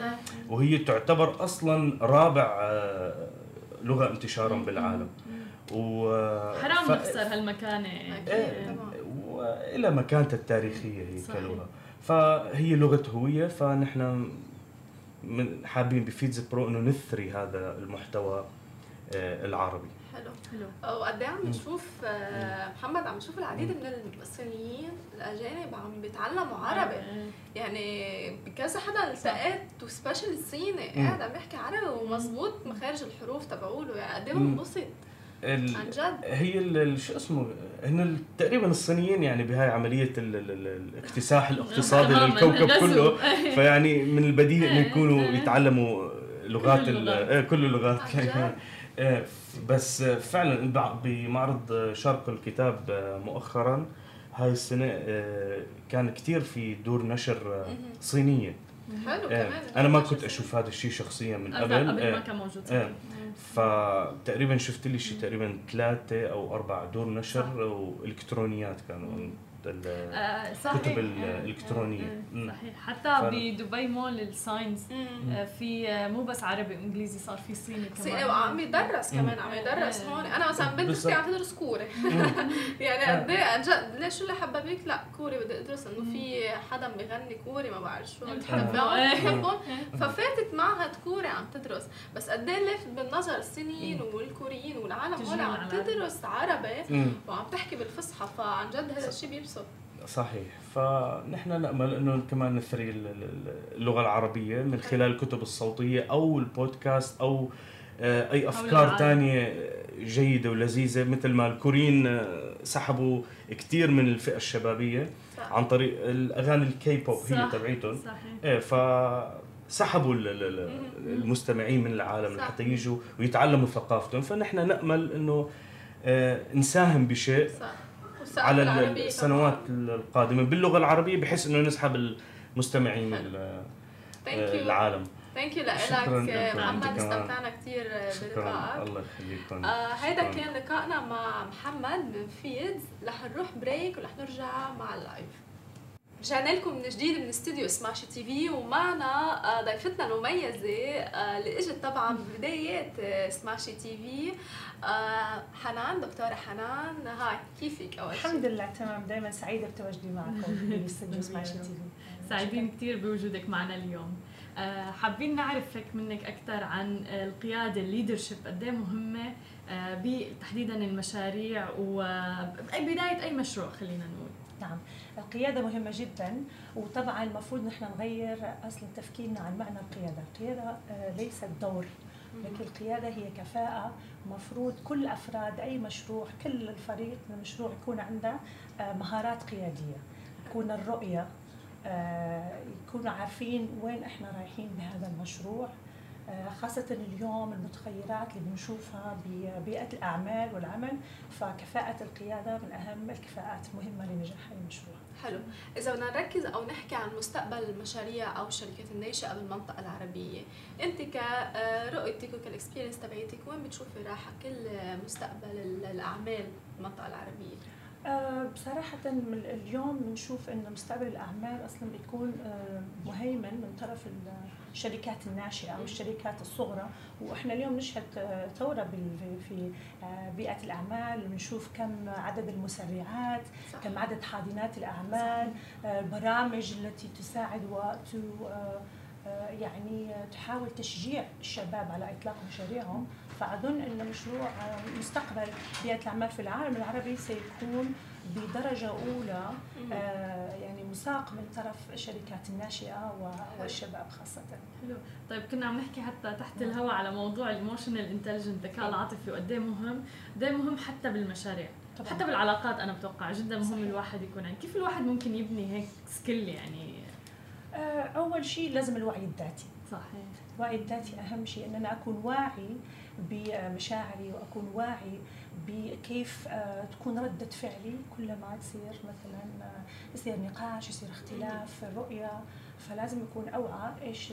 وهي تعتبر أصلا رابع آه، لغة انتشارا مم. بالعالم و حرام ف- نخسر هالمكانه أكيد. إيه، طبعاً. وإلى مكانتها التاريخية هي صحيح. كلغة فهي لغة هوية فنحن من حابين بفيدز برو إنه نثري هذا المحتوى آه، العربي. حلو. حلو وقد إيه عم. نشوف آه، محمد عم نشوف العديد من الصينيين الأجانب عم بيتعلموا عربي. يعني بكذا حدا التقيت وسبيشال صيني مم. قاعد عم يحكي عربي ومزبوط مخارج الحروف تبعوله. يعني قد إيه. بنبسط ال- عن جد؟ هي ال- شو اسمه هن تقريبا الصينيين يعني بهاي عملية ال- ال- ال- الاكتساح الاقتصادي تماماً، للكوكب. [laughs] كله. [laughs] فيعني من البديهي إنه إيه، يكونوا إيه. يتعلموا لغات كل ال- اللغات. إيه، كل اللغات عن يعني؟ [laughs] إيه، بس فعلا بمعرض شرق الكتاب مؤخرا هاي السنة كان كثير في دور نشر صينية. حلو كمان. أنا ما كنت أشوف هذا الشيء شخصيا من قبل. قبل ما كان موجود. فتقريبا شفت لي شيء تقريبا ثلاثة أو أربع دور نشر وإلكترونيات كانوا. الكتب آه، الإلكترونية. صحيح. حتى بدبي مول ال signs آه، في آه، مو بس عربي إنجليزي صار في صيني كمان. وعم يدرس كمان عم يدرس هون. أنا مثلا بنتي عم تدرس كوري [laughs] يعني قد إيه عن جد ليش شو اللي حببك لكوري بدي أدرس إنه في حدا بغني كوري ما بعرف شو. بحبهم [laughs] ففاتت معهد كوري عم تدرس. بس قد إيه لافت بالنظر الصينيين والكوريين والعالم هون عم تدرس عربي وعم تحكي بالفصحى. فعن جد هذا الشيء بيبسط صحيح. فنحن نأمل أنه كمان نثري اللغة العربية من خلال الكتب الصوتية أو البودكاست أو آه، أي أفكار ثانية جيدة ولذيذة. مثل ما الكوريين آه، سحبوا كثير من الفئة الشبابية صح. عن طريق الأغاني الكي بوب هي تبعيتهم. صحيح. إيه ف سحبوا المستمعين من العالم لحتى يجوا ويتعلموا ثقافتهم. فنحن نأمل أنه آه، نساهم بشيء. صح. على السنوات القادمة. باللغة العربية بحيث إنه نسحب المستمعين العالم. thank you لك. محمد استمتعنا كثير بلقائك. الله يخليك آه هيدا كان لقائنا مع محمد من فيدز. رح نروح break ورح نرجع مع ال live رجعنا لكم من جديد من استوديو سماشي تي في ومعنا آه، ضيفتنا المميزة آه، اللي إجت طبعا ببدايات آه، سماشي تي في. حنان دكتورة حنان. hi كيفك أول شيء الحمد لله تمام. دائما سعيدة بتواجدي معكم [laughs] في استوديو سماشي تي في. سعيدين كثير بوجودك معنا اليوم. حابين نعرف هيك منك أكثر عن القيادة ال leadership قد إيه مهمة تحديدا المشاريع وبدايه أي مشروع خلينا نقول. نعم. القيادة مهمة جدا وطبعا المفروض نحن نغير أصلا تفكيرنا عن معنى القيادة. القيادة آه، ليست دور لكن القيادة هي كفاءة. مفروض كل أفراد أي مشروع كل الفريق من المشروع يكون عنده آه، مهارات قيادية. تكون الرؤية آه، يكونوا عارفين وين إحنا رايحين بهذا المشروع. خاصة اليوم المتغيرات اللي بنشوفها ببيئة الأعمال والعمل فكفاءة القيادة من أهم الكفاءات المهمة لنجاح أي مشروع. حلو، إذا بدنا نركز أو نحكي عن مستقبل المشاريع أو الشركات الناشئة بالمنطقة العربية، أنت كرؤيتك وكالإكسبيرينس تبعيتك وين بتشوفي رايحة كل مستقبل الأعمال بالمنطقة العربية؟ أه بصراحة اليوم بنشوف أن مستقبل الأعمال أصلا بيكون مهيمن من طرف الشركات الناشئة أو الشركات الصغرى وإحنا اليوم نشهد آه، ثورة في آه، بيئة الأعمال بنشوف كم عدد المسرعات. كم عدد حاضنات الأعمال البرامج آه، التي تساعد وت يعني تحاول تشجيع الشباب على إطلاق مشاريعهم فأظن إن مشروع مستقبل بيئة الأعمال في العالم العربي سيكون بدرجة أولى آه يعني مساق من طرف الشركات الناشئة والشباب خاصة. حلو، طيب كنا عم نحكي حتى تحت نعم. الهواء على موضوع ال emotional intelligent الذكاء العاطفي وقد إيه مهم، قد إيه مهم حتى بالمشاريع. طبعا. حتى بالعلاقات أنا بتوقع جدا مهم صحيح. الواحد يكون يعني كيف الواحد ممكن يبني هيك سكيل يعني آه أول شيء لازم الوعي الذاتي صحيح الوعي الذاتي أهم شيء ان أنا أكون واعي بمشاعري وأكون واعي بكيف آه، تكون ردة فعلي كل ما تصير مثلا آه، يصير نقاش يصير اختلاف في الرؤية فلازم يكون أوعى إيش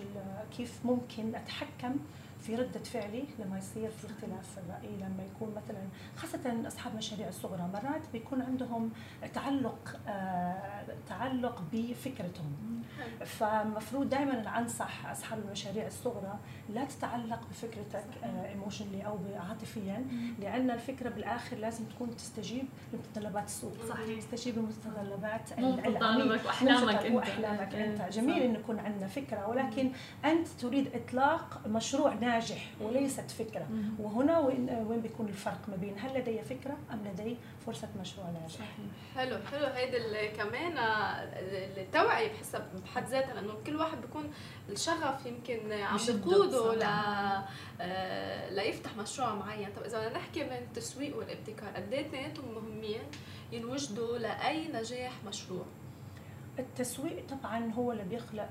كيف ممكن أتحكم في ردة فعلي لما يصير في اختلاف في الرأي لما يكون مثلا خاصة أصحاب مشاريع الصغرى مرات بيكون عندهم تعلق آه تعلق بفكرتهم. فمفروض دائما أنصح أصحاب المشاريع الصغرى لا تتعلق بفكرتك ايموشنلي آه أو عاطفيا لأن الفكرة بالآخر لازم تكون تستجيب لمتطلبات السوق. صحيح. تستجيب لمتطلبات العميل. وأحلامك أنت. وأحلامك أنت. إيه، جميل أن يكون عندنا فكرة ولكن أنت تريد إطلاق مشروع ناجح وليست فكرة. وهنا وين وين بيكون الفرق ما بين هل لدي فكرة أم لدي فرصة مشروع ناجح؟ حلو حلو. هيدي كمان التوعية بحسب بحد ذاتها لأنه كل واحد بيكون الشغف يمكن عم بقوده ل آه، ليفتح مشروع معين. طب إذا بدنا نحكي من التسويق والابتكار قد إيه اثنيناتهم مهمين ينوجدوا لأي نجاح مشروع؟ التسويق طبعا هو اللي بيخلق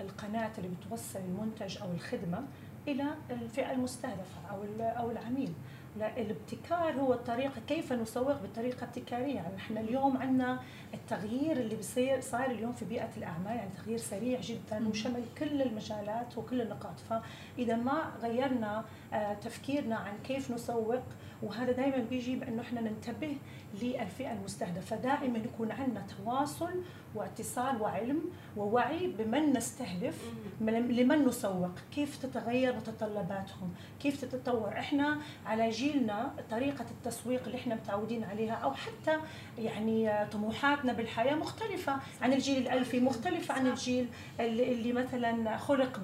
القناه اللي بتوصل المنتج أو الخدمة إلى الفئة المستهدفة أو أو العميل. لا الابتكار هو الطريقة كيف نسوق بطريقة ابتكارية يعني إحنا اليوم عندنا التغيير اللي بصير صاير اليوم في بيئة الأعمال يعني تغيير سريع جدا وشمل كل المجالات وكل النقاط. فإذا ما غيرنا آه، تفكيرنا عن كيف نسوق وهذا دائما بيجي بأنه إحنا ننتبه للفئة المستهدفة. دائما يكون عندنا تواصل واتصال وعلم ووعي بمن نستهدف لمن نسوق كيف تتغير متطلباتهم كيف تتطور. إحنا على جيلنا طريقة التسويق اللي إحنا متعودين عليها أو حتى يعني طموحاتنا بالحياة مختلفة عن الجيل الألفي مختلفة عن الجيل اللي مثلا خلق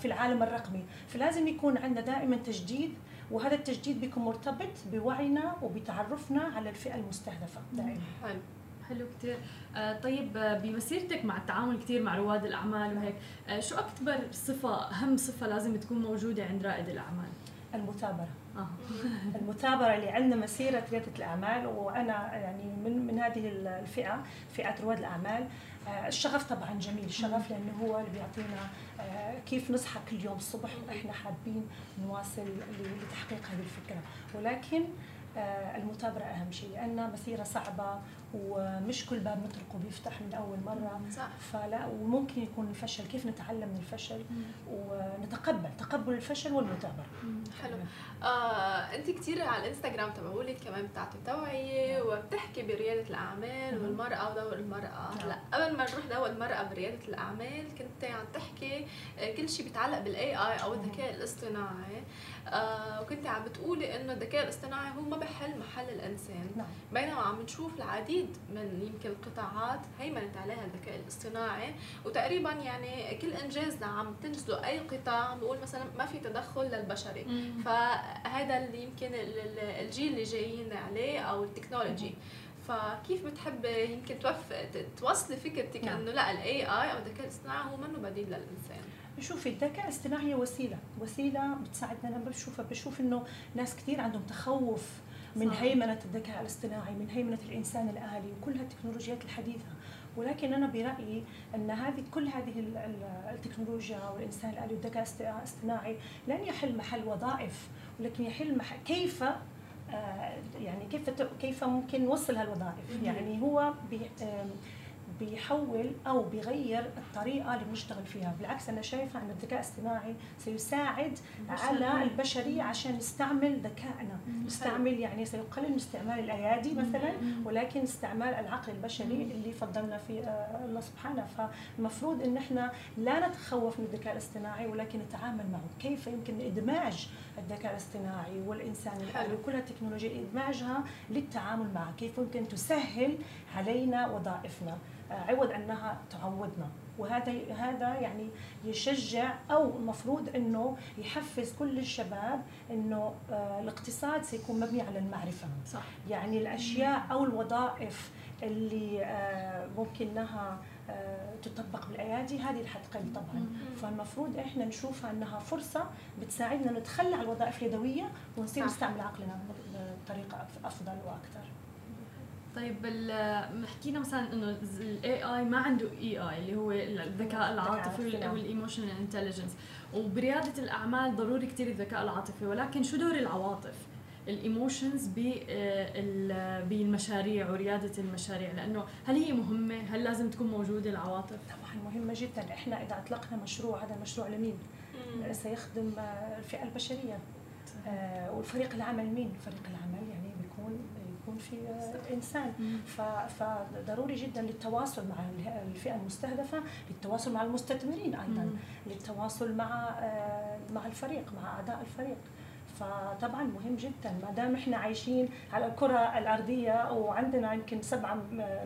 في العالم الرقمي. فلازم يكون عندنا دائما تجديد وهذا التجديد بيكون مرتبط بوعينا وبتعرفنا على الفئة المستهدفة. دائما حلو. حلو كثير آه طيب آه، بمسيرتك مع التعامل كثير مع رواد الأعمال وهيك آه شو أكبر صفة أهم صفة لازم تكون موجودة عند رائد الأعمال؟ المثابرة. آه. [laughs] المثابرة اللي عندنا مسيرة ريادة الأعمال وأنا يعني من من هذه الفئة فئة رواد الأعمال. الشغف طبعا جميل الشغف لأنه هو اللي بيعطينا آه، كيف نصحى كل يوم الصبح وإحنا حابين نواصل لتحقيق هذه الفكرة. ولكن آه، المثابرة أهم شيء لأن مسيرة صعبة ومش كل باب نطرقه بيفتح من أول مرة. صح. فلا وممكن يكون الفشل كيف نتعلم من الفشل؟ ونتقبل تقبل الفشل والمثابرة حلو. آه، أنت كثير على الإنستغرام تبعولك كمان بتعطي توعية نعم. وبتحكي بريادة الأعمال والمرأة ودور المرأة نعم. هلا قبل ما نروح دور المرأة بريادة الأعمال كنت عم تحكي آه، كل شيء بيتعلق بالاي اي أو الذكاء الاصطناعي. آه وكنت عم بتقولي إنه الذكاء الاصطناعي هو ما بحل محل الإنسان نعم. بينما عم نشوف العديد من يمكن القطاعات هيمنت عليها الذكاء الاصطناعي وتقريبا يعني كل إنجاز عم تنجزه أي قطاع بقول مثلا ما في تدخل للبشري مم. فهذا اللي يمكن الجيل اللي جايين عليه أو ال technology فكيف بتحب يمكن توصلي فكرتك نعم. إنه لا ال AI أو الذكاء الاصطناعي هو منه بديل للإنسان شوفي الذكاء الاصطناعي وسيلة وسيلة بتساعدنا أنا بشوفها. بشوف إنه ناس كثير عندهم تخوف من صح. هيمنة الذكاء الاصطناعي من هيمنة الإنسان الآلي وكل هالتكنولوجيات الحديثة. ولكن أنا برأيي إن هذه كل هذه التكنولوجيا والإنسان الآلي والذكاء الاصطناعي لن يحل محل وظائف ولكن يحل محل كيف آه، يعني كيف كيف ممكن نوصل هالوظائف؟ يعني هو بيحول أو بيغير الطريقة اللي بنشتغل فيها. بالعكس أنا شايفة إن الذكاء الاصطناعي سيساعد على البشرية عشان نستعمل ذكائنا. نستعمل يعني سيقلل من استعمال الأيادي مثلا ولكن استعمال العقل البشري اللي فضلنا فيه آه، الله سبحانه. فالمفروض إن إحنا لا نتخوف من الذكاء الاصطناعي ولكن نتعامل معه. كيف يمكن إدماج الذكاء الاصطناعي والإنسان الالي وكل التكنولوجيا إدماجها للتعامل معه. كيف يمكن تسهل علينا وظائفنا؟ عوض أنها تعودنا وهذا هذا يعني يشجع أو المفروض إنه يحفز كل الشباب إنه آه، الاقتصاد سيكون مبني على المعرفة. صح. يعني الأشياء أو الوظائف اللي آه، ممكن إنها آه، تطبق بالأيادي هذه اللي حتقل طبعا فالمفروض إحنا نشوفها إنها فرصة بتساعدنا نتخلى عن الوظائف اليدوية ونصير نستعمل عقلنا بطريقة أفضل وأكثر. طيب حكينا مثلا إنه ال AI ما عنده EI اللي هو الذكاء العاطفي أو ال emotional intelligence وبريادة الأعمال ضروري كثير الذكاء العاطفي ولكن شو دور العواطف؟ ال emotions آه، بالمشاريع وريادة المشاريع لأنه هل هي مهمة؟ هل لازم تكون موجودة العواطف؟ طبعا مهمة جدا. إحنا إذا أطلقنا مشروع هذا المشروع لمين؟ سيخدم الفئة البشرية. آه، والفريق العمل مين؟ فريق العمل يكون في إنسان. فضروري جدا للتواصل مع الفئة المستهدفة للتواصل مع المستثمرين أيضا للتواصل مع آه، مع الفريق مع أعضاء الفريق. فطبعا مهم جدا. ما دام إحنا عايشين على الكرة الأرضية وعندنا يمكن 7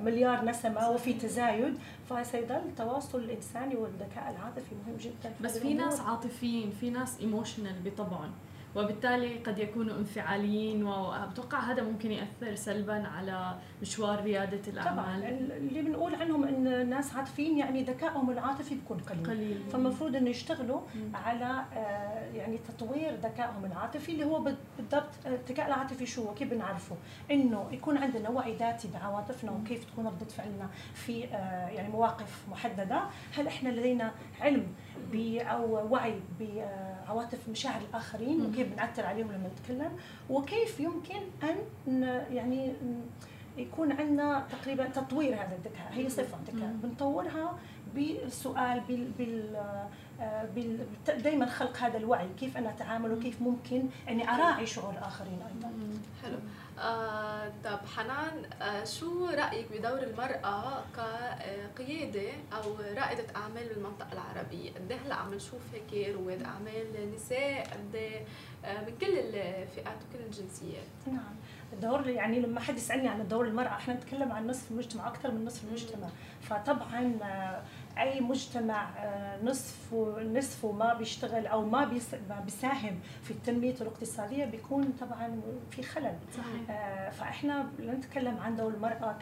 مليار نسمة وفي تزايد فسيظل التواصل الإنساني والذكاء العاطفي مهم جدا بس في ناس عاطفيين في ناس ايموشنال بطبعهم. وبالتالي قد يكونوا انفعاليين وأتوقع هذا ممكن يأثر سلبا على مشوار ريادة الأعمال. طبعا اللي بنقول عنهم إن الناس عاطفيين يعني ذكائهم العاطفي بيكون قليل, قليل. فالمفروض إنه يشتغلوا مم. على آه، يعني تطوير ذكائهم العاطفي اللي هو بالضبط الذكاء العاطفي شو هو؟ كيف بنعرفه؟ إنه يكون عندنا وعي ذاتي بعواطفنا وكيف تكون رده فعلنا في آه، يعني مواقف محددة. هل إحنا لدينا علم أو وعي بعواطف مشاعر الآخرين وكيف بنعثر عليهم لما نتكلم وكيف يمكن أن يعني يكون عندنا تقريبا تطوير هذا الذكاء هي صفة ذكاء بنطورها بالسؤال بال بال بال دائما خلق هذا الوعي كيف أنا أتعامل وكيف ممكن أني أراعي شعور الآخرين أيضا. حلو. آه طب حنان آه شو رأيك بدور المرأة كقيادة أو رائدة أعمال بالمنطقة العربية؟ قد هلأ عم نشوف هيك رواد أعمال نساء قد آه من كل الفئات وكل الجنسيات؟ نعم. الدور يعني لما حد يسألني عن دور المرأة إحنا نتكلم عن نصف المجتمع أكثر من نصف المجتمع. فطبعا أي مجتمع آه، نصف نصفه ما بيشتغل أو ما بيساهم في التنمية الاقتصادية بيكون طبعا في خلل. صحيح. آه، فإحنا لا نتكلم عن دور المرأة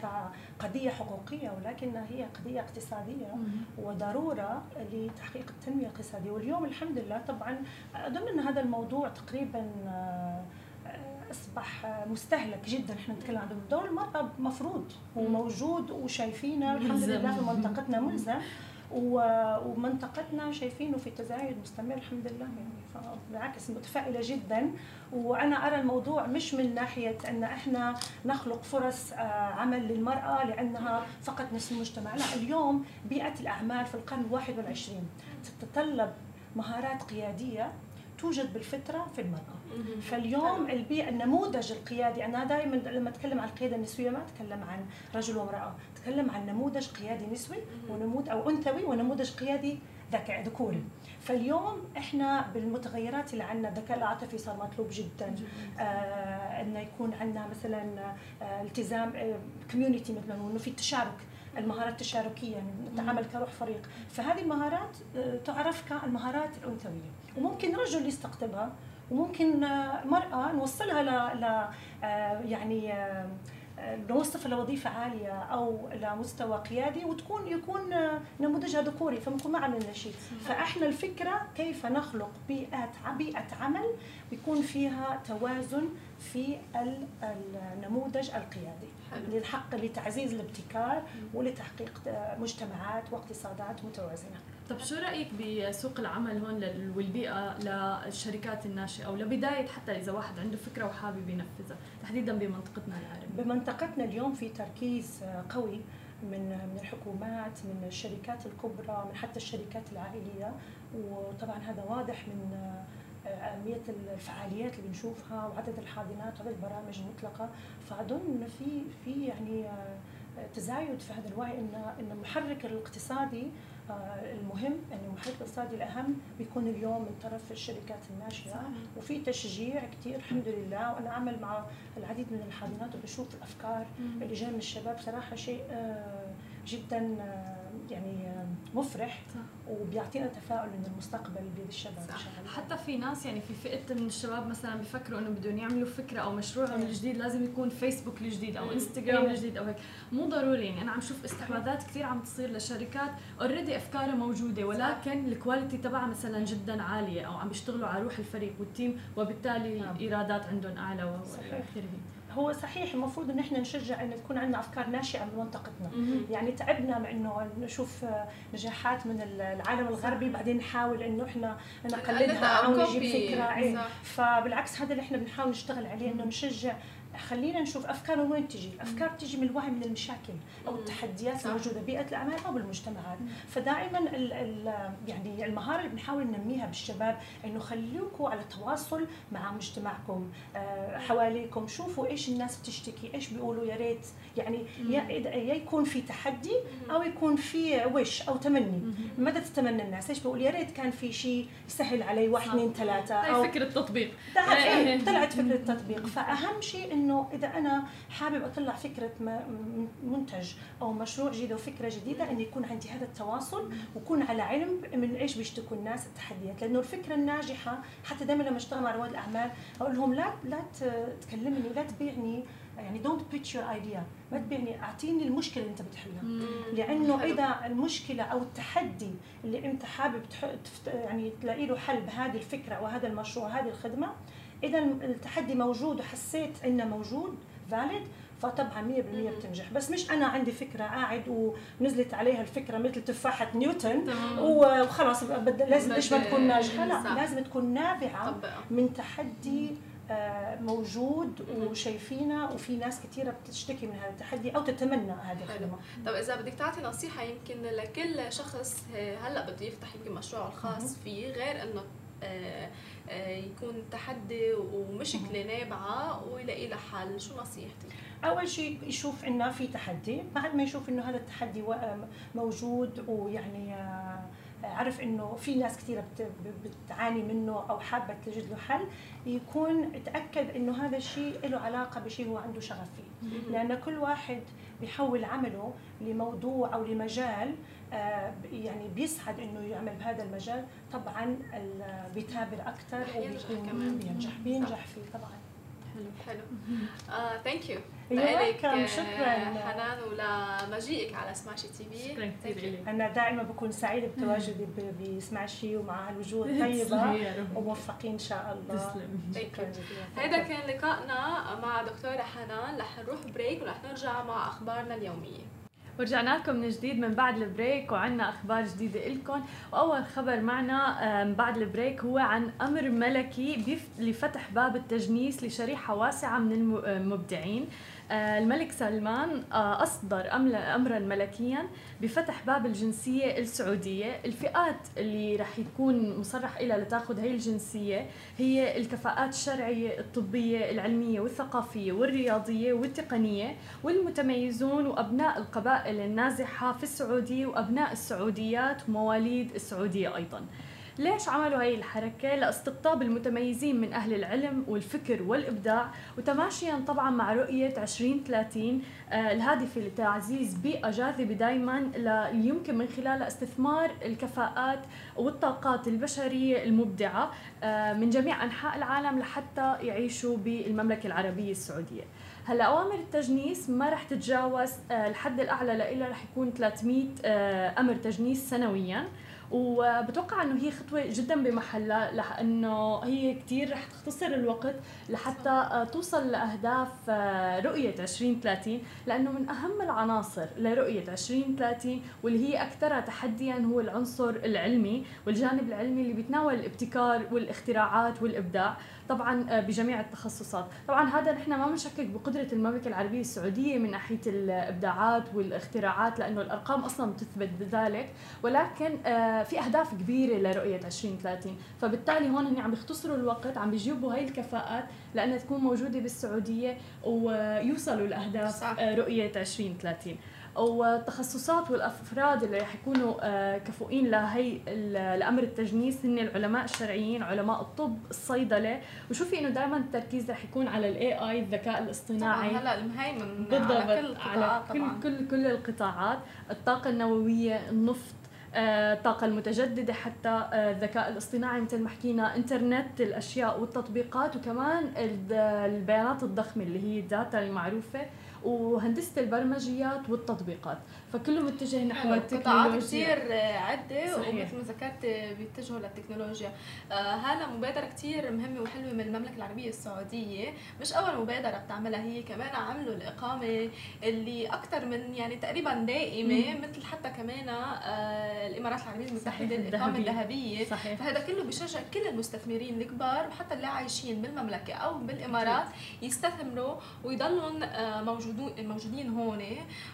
كقضية حقوقية ولكنها هي قضية اقتصادية وضرورة لتحقيق التنمية الاقتصادية. واليوم الحمد لله طبعا أن هذا الموضوع تقريبا أصبح مستهلك جدا. إحنا نتكلم عن دور المرأة مفروض وموجود وشايفينه. الحمد لله في منطقتنا ملزم. ومنطقتنا شايفينه في تزايد مستمر الحمد لله يعني فبالعكس متفائلة جدا. وأنا أرى الموضوع مش من ناحية أن إحنا نخلق فرص آه، عمل للمرأة لأنها فقط نصف المجتمع لا اليوم بيئة الأعمال في القرن الواحد والعشرين تتطلب مهارات قيادية توجد بالفطرة في المرأة. فاليوم البيئة النموذج القيادي أنا دائما لما أتكلم عن القيادة النسوية ما أتكلم عن رجل وامرأة أتكلم عن نموذج قيادي نسوي ونموذج أو أنثوي ونموذج قيادي ذكوري. فاليوم إحنا بالمتغيرات اللي عندنا الذكاء العاطفي صار مطلوب جدا. آه إنه يكون عندنا مثلا آه التزام كوميونتي آه مثلا انه في تشارك المهارات التشاركية نتعامل كروح فريق. فهذه المهارات آه تعرف كالمهارات الأنثوية. وممكن رجل يستقطبها وممكن مرأة نوصلها ل آه، يعني آه، نوصفها لوظيفة عالية أو لمستوى قيادي وتكون يكون نموذجها ذكوري فممكن ما عملنا شيء. فإحنا الفكرة كيف نخلق بيئة بيئة عمل بيكون فيها توازن في النموذج القيادي. للحق لتعزيز الابتكار ولتحقيق مجتمعات واقتصادات متوازنة. طب شو رأيك بسوق العمل هون والبيئه للشركات الناشئة أو لبداية حتى إذا واحد عنده فكرة وحابب ينفذها تحديدا بمنطقتنا العربية؟ بمنطقتنا اليوم في تركيز قوي من من الحكومات من الشركات الكبرى من حتى الشركات العائلية وطبعا هذا واضح من أهمية الفعاليات اللي بنشوفها وعدد الحاضنات وعدد البرامج المطلقة فأظن في في يعني تزايد في هذا الوعي ان إن المحرك الاقتصادي المهم ان المحرك الاقتصادي الأهم بيكون اليوم من طرف الشركات الناشئه وفي تشجيع كثير الحمد لله. وأنا أعمل مع العديد من الحاضنات وبشوف الأفكار اللي جاية من الشباب. صراحة شيء آه، جدا آه، يعني مفرح وبيعطينا تفاؤل إن المستقبل بيد الشباب صح. حتى في ناس يعني في فئة من الشباب مثلا بيفكروا إنه بدهم يعملوا فكرة أو مشروعهم الجديد لازم يكون فيسبوك الجديد أو انستغرام إيه. الجديد أو هيك. مو ضروري يعني. أنا عم شوف استحواذات كثير عم تصير لشركات already أفكارها موجودة ولكن ال quality تبعها مثلا جدا عالية أو عم بيشتغلوا على روح الفريق وال team وبالتالي نعم. الإيرادات عندهم أعلى والى اخره هو صحيح المفروض إن إحنا نشجع إن تكون عندنا أفكار ناشئة من منطقتنا. يعني تعبنا مع إنه نشوف نجاحات من العالم الغربي بعدين نحاول إنه إحنا نقلدها أو نجيب فكرة. إيه. فبالعكس هذا اللي إحنا بنحاول نشتغل عليه إنه نشجع خلينا نشوف أفكار وين تجي. الافكار تجي من الوعي من المشاكل أو التحديات الموجوده بيئة الأعمال أو بالمجتمعات. فدائما ال ال يعني المهارة اللي بنحاول ننميها بالشباب إنه خليكم على تواصل مع مجتمعكم آه، حواليكم. شوفوا إيش الناس بتشتكي إيش بيقولوا يا ريت. يعني يا يكون في تحدي أو يكون في وش أو تمني. ماذا تتمنى الناس؟ إيش بيقول؟ يا ريت كان في شيء يسهل علي واحد اثنين ثلاثة أو فكرة تطبيق طلعت [laughs] فكرة تطبيق فأهم شيء إنه إذا أنا حابب أطلع فكرة منتج أو مشروع جديد أو فكرة جديدة إنه يكون عندي هذا التواصل وكون على علم من إيش بيشتكوا الناس التحديات. لأنه الفكرة الناجحة حتى دائما لما أشتغل مع رواد الأعمال أقول لهم لا لا تكلمني لا تبيعني يعني don't pitch your idea ما تبيعني أعطيني المشكلة اللي أنت بتحلها. لأنه إذا المشكلة أو التحدي اللي أنت حابب يعني تلاقي له حل بهذه الفكرة وهذا المشروع وهذه الخدمة اذا التحدي موجود وحسيت إنه موجود valid فطبعا 100% بتنجح. بس مش أنا عندي فكرة قاعد ونزلت عليها الفكرة مثل تفاحة نيوتن وخلاص لازم ليش ما تكون ناجحة؟ لا لازم تكون نابعة من تحدي آه، موجود وشايفينه وفي ناس كثيره بتشتكي من هذا التحدي أو تتمنى هذه الخدمة. طب إذا بدك تعطي نصيحة يمكن لكل شخص هلأ بده يفتح يمكن مشروعه الخاص فيه غير إنه يكون تحدي ومشكله نابعه ويلاقي لها حل. شو نصيحتك؟ أول شيء يشوف إنه في تحدي. بعد ما يشوف إنه هذا التحدي موجود ويعني عرف إنه في ناس كثيره بتعاني منه أو حابة تجد له حل يكون تاكد إنه هذا الشيء له علاقة بشيء هو عنده شغف فيه. لأن كل واحد بيحول عمله لموضوع أو لمجال آه، يعني بيسعد إنه يعمل بهذا المجال. طبعا بيتابر أكثر وبينجح بينجح فيه طبعا. حلو حلو. thank you لك شكرا. حنان ولمجيئك على سماشي تي في شكرا كثير أنا دائما بكون سعيدة بتواجدي بسماشي ومع هالوجوه [laughs] الطيبة. وموفقين إن شاء الله. تسلم. هذا كان لقائنا مع دكتورة حنان. رح نروح break ورح نرجع مع أخبارنا اليومية. ورجعنا لكم من جديد من بعد ال break وعنا أخبار جديدة لكم وأول خبر معنا من بعد ال break هو عن أمر ملكي لفتح باب التجنيس لشريحة واسعة من المبدعين آه، الملك سلمان آه، أصدر أمرا ملكيا بفتح باب الجنسية السعودية. الفئات اللي رح يكون مصرح لها لتأخذ هي الجنسية هي الكفاءات الشرعية الطبية العلمية والثقافية والرياضية والتقنية والمتميزون وأبناء القبائل النازحة في السعودية وأبناء السعوديات ومواليد السعودية أيضاً. ليش عملوا هاي الحركة؟ لأستقطاب المتميزين من أهل العلم والفكر والإبداع وتماشيا طبعا مع رؤية 2030 آه الهادفة لتعزيز بيئة جاذبة دائما يمكن من خلالها استثمار الكفاءات والطاقات البشرية المبدعة آه من جميع أنحاء العالم لحتى يعيشوا بالمملكة العربية السعودية. هلأ أوامر التجنيس ما رح تتجاوز آه الحد الأعلى لها رح يكون 300 آه أمر تجنيس سنويا وبتوقع إنه هي خطوة جدا بمحلها لأنه هي كثير رح تختصر الوقت لحتى آه، توصل لأهداف آه، رؤية 2030 لأنه من أهم العناصر لرؤية 2030 واللي هي اكثرها تحديا هو العنصر العلمي والجانب العلمي اللي بيتناول الابتكار والاختراعات والإبداع طبعا آه، بجميع التخصصات. طبعا هذا نحن ما بنشكك بقدرة المملكة العربية السعودية من ناحية الإبداعات والاختراعات لأنه الأرقام أصلا بتثبت بذلك ولكن آه، في أهداف كبيرة لرؤية 2030 فبالتالي هون هن عم بيختصروا الوقت عم بيجيبوا هاي الكفاءات لأنها تكون موجودة بالسعودية ويوصلوا لأهداف صح. آه، رؤية 2030 والتخصصات والأفراد اللي رح يكونوا آه، كفؤين لهي لأمر التجنيس هن العلماء الشرعيين علماء الطب الصيدلة. وشوفي إنه دائما التركيز رح يكون على الاي اي الذكاء الاصطناعي. هلأ المهيمن بالضبط على كل على كل كل كل القطاعات. الطاقة النووية النفط الطاقة المتجددة حتى آه، الذكاء الاصطناعي مثل ما حكينا إنترنت الأشياء والتطبيقات وكمان البيانات الضخمة اللي هي الداتا المعروفة وهندسة البرمجيات والتطبيقات. فكله متجه نحو التكنولوجيا. كثير عدة ومثل ما ذكرت بيتجهوا للتكنولوجيا. آه هلا مبادرة كثير مهمة وحلوة من المملكة العربية السعودية. مش أول مبادرة بتعملها هي كمان عملوا الإقامة اللي أكثر من يعني تقريبا دائمة مم. مثل حتى كمان آه الإمارات العربية المتحدة الإقامة الذهبية. فهذا كله بشجع كل المستثمرين الكبار وحتى اللي عايشين بالمملكة أو بالإمارات يستثمروا ويضلوا آه موجودين موجودين هون.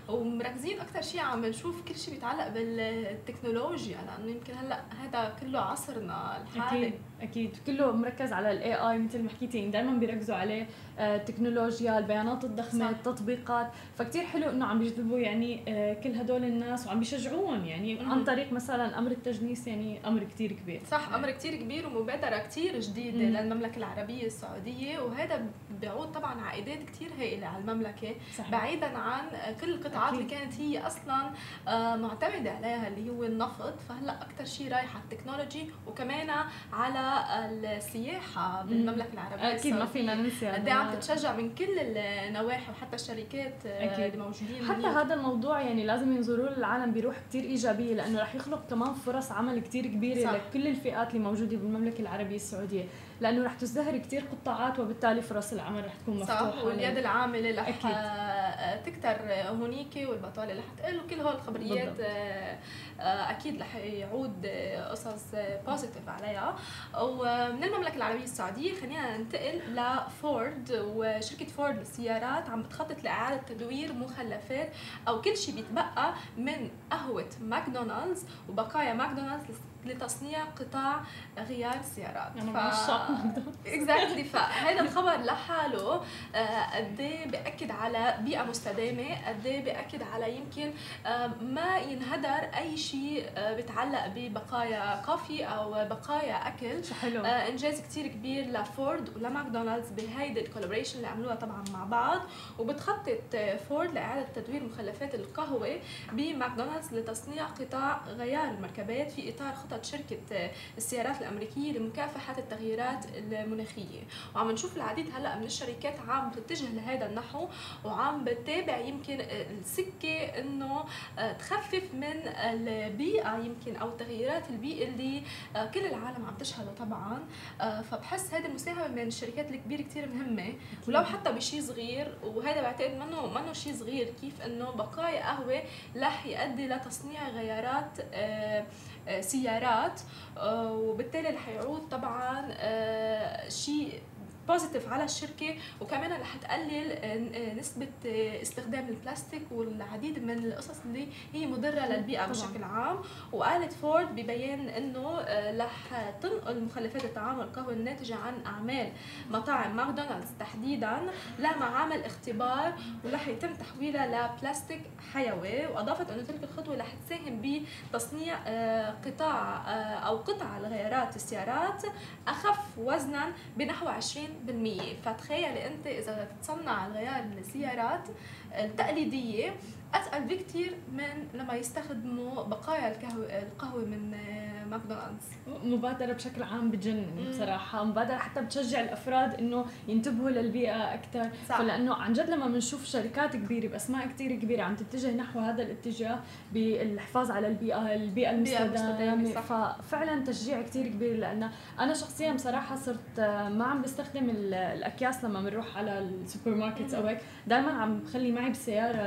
ومركزين أكثر شيء عم نشوف كل شيء بيتعلق بالتكنولوجيا لأنه يمكن هلأ هذا كله عصرنا الحالي. أكيد كله مركز على الاي اي مثل ما حكيتي دائما بيركزوا عليه التكنولوجيا البيانات الضخمه صح. التطبيقات فكتير حلو إنه عم بيجذبوا يعني آه، كل هدول الناس وعم بيشجعوهم يعني عن طريق مثلا أمر التجنيس يعني أمر كتير كبير صح أمر كتير كبير ومبادرة كتير جديدة مم. للمملكة العربية السعودية وهذا بيعود طبعا عائدات كتير هائلة على المملكة صحيح. بعيدا عن كل القطاعات اللي كانت هي أصلا آه، معتمدة عليها اللي هو النفط فهلأ أكثر شيء رايح على التكنولوجي وكمان على السياحة بالمملكة العربية أكيد ما فينا ننسى عم تتشجع من كل النواحي وحتى الشركات أكيد. اللي موجودين حتى هذا الموضوع يعني لازم ينظروا له العالم بروح كثير ايجابيه لأنه رح يخلق كمان فرص عمل كتير كبيرة صح. لكل الفئات اللي موجودة بالمملكة العربية السعودية. لأنه رح تزدهر كثير قطاعات وبالتالي فرص العمل رح تكون مفتوحة صح واليد العاملة رح آه، تكتر هونيك والبطالة رح تقل وكل هول الخبريات آه، آه، أكيد رح يعود قصص positive عليها. ومن المملكة العربية السعودية خلينا ننتقل لفورد وشركة فورد للسيارات عم بتخطط لإعادة تدوير مخلفات أو كل شيء بيتبقى من قهوة ماكدونالدز وبقايا ماكدونالدز لتصنيع قطع غيار السيارات يعني ف... exactly فهذا الخبر لحاله آه، قد إيه بيأكد على بيئة مستدامة قد إيه بيأكد على يمكن آه، ما ينهدر أي شيء آه، بيتعلق ببقايا coffee أو بقايا أكل. حلو. إنجاز كثير كبير لفورد ولماكدونالدز بهيدي ال collaboration اللي عملوها طبعا مع بعض. وبتخطط فورد لإعادة تدوير مخلفات القهوة بماكدونالدز لتصنيع قطاع غيار المركبات في إطار خطط خطط شركة السيارات الأمريكية لمكافحة التغييرات المناخية. وعم نشوف العديد هلأ من الشركات عم تتجه لهذا النحو وعم بتابع يمكن السكة إنه تخفف من البيئة يمكن أو التغيرات البيئة اللي كل العالم عم تشهده طبعا. فبحس هذه المساهمة من الشركات الكبيرة كثير مهمة. ولو حتى بشيء صغير وهذا بعتقد منه منه شيء صغير كيف إنه بقايا قهوة رح يؤدي لتصنيع غيارات سيارات آه، وبالتالي رح يعود طبعا آه، شيء positive على الشركة وكمان رح تقلل آه، نسبة استخدام البلاستيك والعديد من القصص اللي هي مضرة للبيئة بشكل عام. وقالت فورد ببيان إنه رح تنقل مخلفات الطعام والقهوه الناتجة عن أعمال مطاعم ماكدونالدز تحديدا لمعامل اختبار ورح يتم تحويلها لبلاستيك حيوي. وأضافت إنه تلك الخطوة رح تساهم بتصنيع قطاع أو قطع الغيارات السيارات أخف وزنا بنحو 20% فتخيلي أنت إذا تصنع الغيار للسيارات التقليدية أتقل بكثير من لما يستخدموا بقايا القهوة من ماكدونالدز. مبادرة بشكل عام بتجنن بصراحة. مبادرة حتى بتشجع الأفراد إنه ينتبهوا للبيئة أكثر صح. فلأنه عن جد لما بنشوف شركات كبيرة بأسماء كثير كبيرة عم تتجه نحو هذا الاتجاه بالحفاظ على البيئة البيئة المستدامة. ففعلا تشجيع كثير كبير لأن أنا شخصيا بصراحة صرت ما عم بستخدم الأكياس لما بنروح على السوبر ماركت أو هيك. دائما عم بخلي معي بالسيارة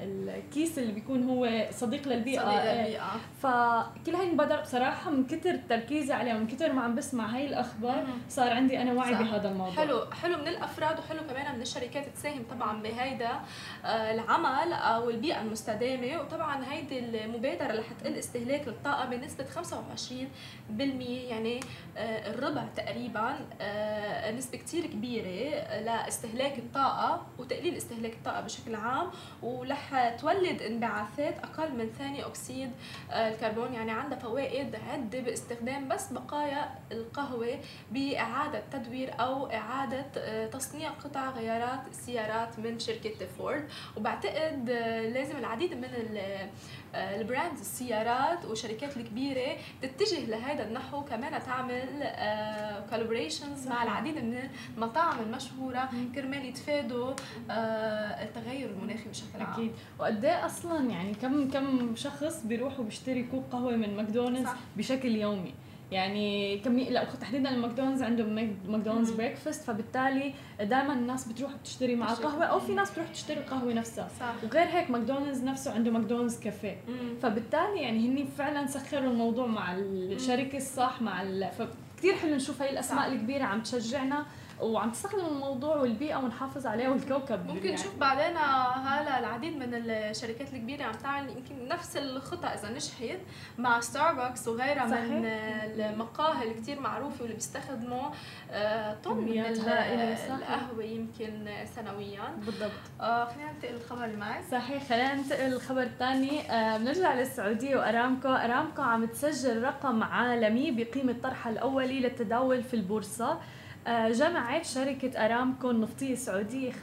الكيس اللي بيكون هو صديق للبيئة, صديق للبيئة. فكل هاي المبادرة بصراحة من كثر تركيزي عليها ومن كثر ما عم بسمع هاي الأخبار صار عندي أنا وعي صح. بهذا الموضوع. حلو حلو من الأفراد وحلو كمان من الشركات تساهم طبعا بهيدا آه، العمل أو البيئة المستدامة. وطبعا هيدي المبادرة رح تقل استهلاك الطاقة بنسبة 25% يعني آه، الربع تقريبا آه، نسبة كثير كبيرة لاستهلاك الطاقة وتقليل استهلاك الطاقة بشكل عام. ورح تولد انبعاثات أقل من ثاني أكسيد الكربون يعني عندها فوائد فوائد عدة باستخدام بس بقايا القهوة بإعادة تدوير أو إعادة آه، تصنيع قطع غيارات السيارات من شركة فورد. وبعتقد آه، لازم العديد من ال brands السيارات والشركات الكبيرة تتجه لهذا النحو كمان تعمل collaborations مع العديد من المطاعم المشهورة كرمال يتفادوا التغير المناخي بشكل عام. أكيد. وقد إيه أصلا يعني كم كم شخص بيروح وبيشتري كوب قهوة من ماكدونالدز بشكل يومي؟ يعني كمية لا تحديدا الماكدونالدز عندهم ماكدونالدز breakfast فبالتالي دائما الناس بتروح بتشتري معه قهوه أو في ناس بتروح تشتري القهوة نفسها. صح. وغير هيك ماكدونالدز نفسه عنده ماكدونالدز كافيه. فبالتالي يعني هن فعلا سخروا الموضوع مع الشركة الصح مع ال... فكثير حلو نشوف هاي الأسماء صح. الكبيرة عم تشجعنا وعم تستخدم الموضوع والبيئة ونحافظ عليه والكوكب ممكن يعني. نشوف بعدين هلا العديد من الشركات الكبيرة عم تعمل يمكن نفس الخطه إذا نجحت مع ستاربكس وغيرها صحيح. من المقاهي الكثير معروفة واللي بيستخدموا آه، طن من القهوة يمكن سنويا. بالضبط. آه خلينا ننتقل للخبر اللي معي. صحيح خلينا ننتقل للخبر الثاني. آه بنرجع للسعودية وأرامكو. أرامكو عم تسجل رقم عالمي بقيمة طرحها الأولي للتداول في البورصة. جمعت شركة أرامكو النفطية السعودية 25.6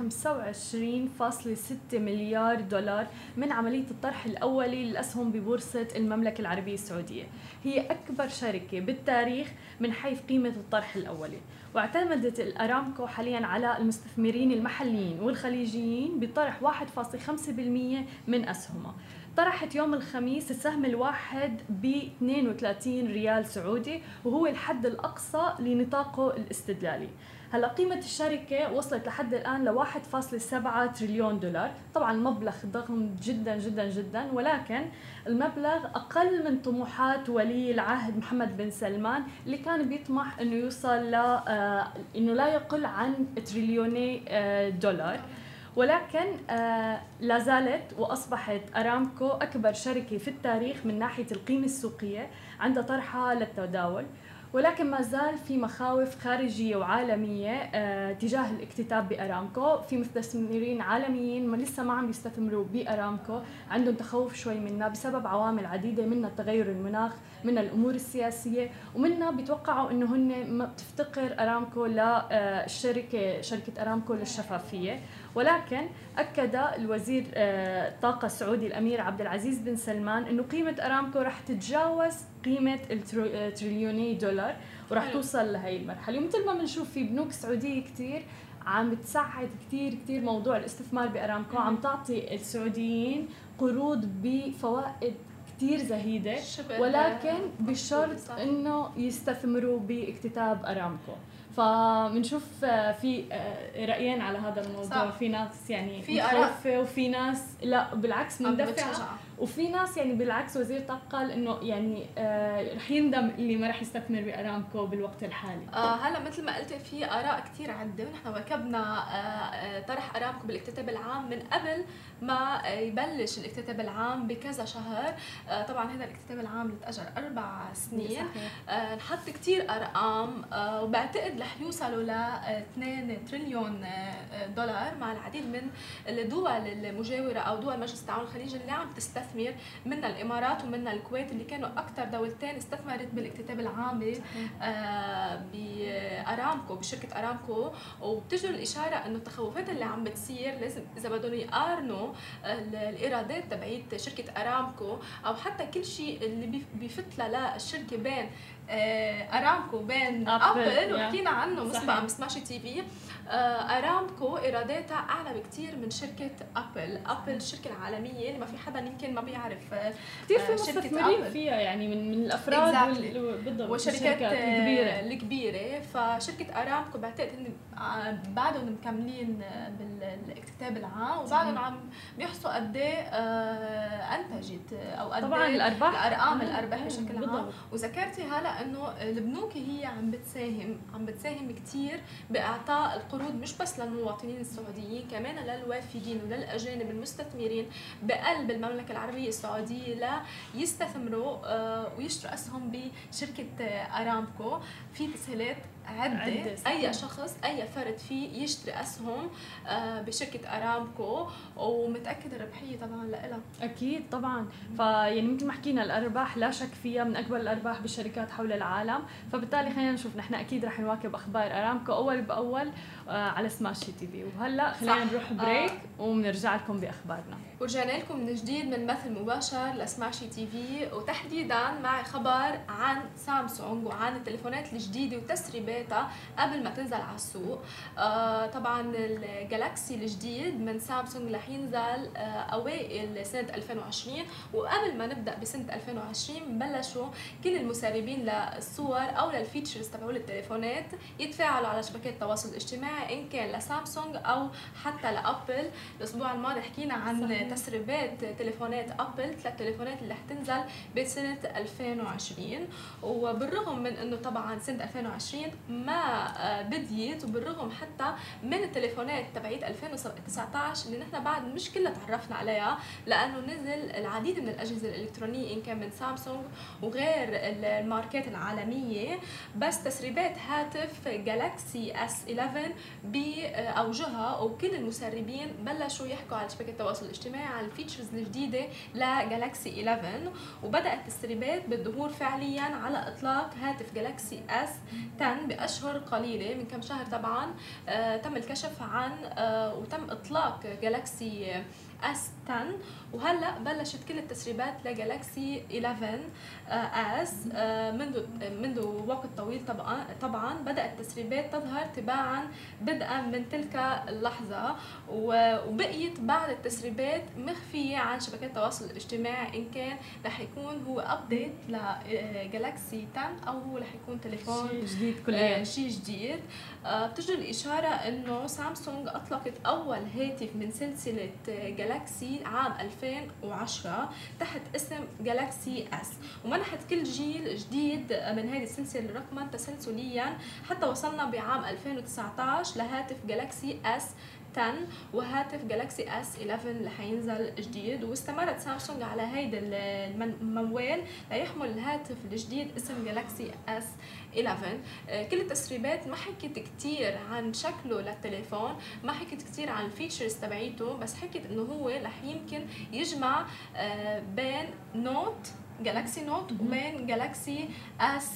مليار دولار من عملية الطرح الأولي للأسهم ببورصة المملكة العربية السعودية. هي أكبر شركة بالتاريخ من حيث قيمة الطرح الأولي. واعتمدت الأرامكو حاليا على المستثمرين المحليين والخليجيين بطرح 1.5% من أسهمها. طرحت يوم الخميس السهم الواحد ب 32 ريال سعودي وهو الحد الأقصى لنطاقه الاستدلالي هلا قيمة الشركة وصلت لحد الآن ل 1.7 تريليون دولار، طبعا المبلغ ضخم جدا جدا جدا ولكن المبلغ أقل من طموحات ولي العهد محمد بن سلمان اللي كان بيطمح إنه يوصل ل آه، إنه لا يقل عن تريليوني آه، دولار. ولكن آه لا زالت وأصبحت أرامكو أكبر شركة في التاريخ من ناحية القيمة السوقية عند طرحها للتداول. ولكن ما زال في مخاوف خارجية وعالمية آه، تجاه الاكتتاب بأرامكو. في مستثمرين عالميين ما لسه ما عم يستثمروا بأرامكو. عندهم تخوف شوي منها بسبب عوامل عديدة منها تغير المناخ منها الأمور السياسية. ومنها بيتوقعوا أنه هن تفتقر أرامكو للشركة شركة أرامكو للشفافية. ولكن أكد الوزير الطاقه آه، السعودي الأمير عبد العزيز بن سلمان إنه قيمة أرامكو رح تتجاوز قيمة التريليوني دولار ورح توصل لهي المرحلة. ومثل ما بنشوف في بنوك سعودية كثير عم تساعد كثير كثير موضوع الاستثمار بأرامكو عم تعطي السعوديين قروض بفوائد كثير زهيدة ولكن بشرط إنه يستثمروا باكتتاب أرامكو. فبنشوف في آه، رأيين على هذا الموضوع. صح. في ناس يعني في مخوفة وفي ناس لا بالعكس مندفعة. وفي ناس يعني بالعكس وزير الطاقه قال إنه يعني آه رح يندم اللي ما رح يستثمر بأرامكو بالوقت الحالي. آه هلا مثل ما قلت في آراء كثير عده ونحن واكبنا آه, آه، طرح أرامكو بالاكتتاب العام من قبل ما يبلش الاكتتاب العام بكذا شهر. آه طبعا هذا الاكتتاب العام اللي تاجر أربع سنين. آه نحط كثير أرقام آه وبعتقد رح يوصلوا ل 2 تريليون آه، دولار مع العديد من الدول المجاورة أو دول مجلس التعاون الخليجي اللي عم تستثمر منها الإمارات ومنها الكويت اللي كانوا أكثر دولتين استثمرت بالاكتتاب العام آه، بأرامكو بشركة أرامكو. وبتجدر الإشارة إنه التخوفات اللي عم بتصير لازم إذا بدهم يقارنوا آه، الإيرادات تبعيت شركة أرامكو أو حتى كل شيء اللي بيفوت للشركه بين أرامكو بين ابل وحكينا عنه مسبقا بسماشي تي في. ارامكو إيراداتها أعلى بكثير من شركة ابل ابل الشركة العالميه اللي ما في حدا يمكن ما بيعرف آه، كثير في مستثمرين فيها يعني من من الأفراد exactly. بالضبط والشركات الكبيرة. الكبيرة. فشركة ارامكو بعتقد هن آه، بعدهم مكملين بالاكتتاب العام وبعدهم عم بيحصوا قد إيه آه، أنتجت أو قد طبعا إيه الأرباح. الأرقام الأرباح بشكل عام. وذكرتي هلا إنه البنوك هي عم بتساهم عم بتساهم كثير بإعطاء القروض مش بس للمواطنين السعوديين كمان للوافدين وللأجانب المستثمرين بقلب المملكة العربية السعودية ليستثمروا آه، ويشتروا أسهم بشركة أرامكو. في تسهيلات عدة, عدة أي شخص أي فرد فيه يشتري أسهم آه، بشركة أرامكو. ومتأكد الربحية طبعا لها أكيد طبعا. فيعني مثل ما حكينا الأرباح لا شك فيها من أكبر الأرباح بالشركات حول العالم. فبالتالي خلينا نشوف نحن أكيد رح نواكب أخبار أرامكو أول بأول. آه، على سماشي تي في. وهلأ خلينا نروح break آه. وبنرجع لكم بأخبارنا. ورجعنا لكم من جديد من بث مباشر لسماشي تي في وتحديدا مع خبر عن سامسونج وعن التليفونات الجديدة وتسريباتها قبل ما تنزل على السوق. آه طبعا الجالاكسي الجديد من سامسونج رح ينزل آه أوائل سنة 2020 وقبل ما نبدأ بسنة 2020 بلشوا كل المسربين للصور أو لل features تبعول التليفونات يتفاعلوا على شبكات التواصل الاجتماعي إن كان لسامسونج أو حتى لأبل الأسبوع الماضي حكينا عن صحيح. تسريبات تليفونات أبل ثلاث تليفونات اللي حتنزل بسنة 2020 وبالرغم من إنه طبعا سنة 2020 ما آه، بديت وبالرغم حتى من التليفونات تبعيت 2019 اللي نحن بعد مش كلها تعرفنا عليها لأنه نزل العديد من الأجهزة الإلكترونية إن كان من سامسونج وغير الماركات العالمية. بس تسريبات هاتف جالاكسي اس 11 باوجهها وكل المسربين بلشوا يحكوا على شبكة التواصل الاجتماعي على ال features الجديدة لجالاكسي 11 وبدأت التسريبات بالظهور فعليا على إطلاق هاتف جالاكسي اس 10 بأشهر قليلة. من كم شهر طبعا آه تم الكشف عن آه وتم إطلاق جالاكسي اس 10 وهلأ بلشت كل التسريبات لجالاكسي 11 اس منذ منذ وقت طويل طبعا طبعا بدأت التسريبات تظهر تباعا بدءا من تلك اللحظة. وبقيت بعد التسريبات مخفية عن شبكات التواصل الاجتماعي إن كان رح يكون هو ابديت لجالكسي 10 أو هو رح يكون تليفون شيء جديد كل شيء جديد. آه، بتجي الإشارة إنه سامسونج أطلقت أول هاتف من سلسلة عام 2010 تحت اسم جالاكسي اس ومنحت كل جيل جديد من هذه السلسلة رقما تسلسليا حتى وصلنا بعام 2019 لهاتف جالاكسي اس 10 وهاتف جالاكسي اس 11 اللي حينزل جديد. واستمرت سامسونج على هيدا الموال ليحمل الهاتف الجديد اسم جالاكسي اس 11 آه، كل التسريبات ما حكيت كتير عن شكله للتليفون ما حكيت كتير عن ال features تبعيته بس حكيت إنه هو رح يمكن يجمع آه، بين نوت جالاكسي نوت وبين جالاكسي اس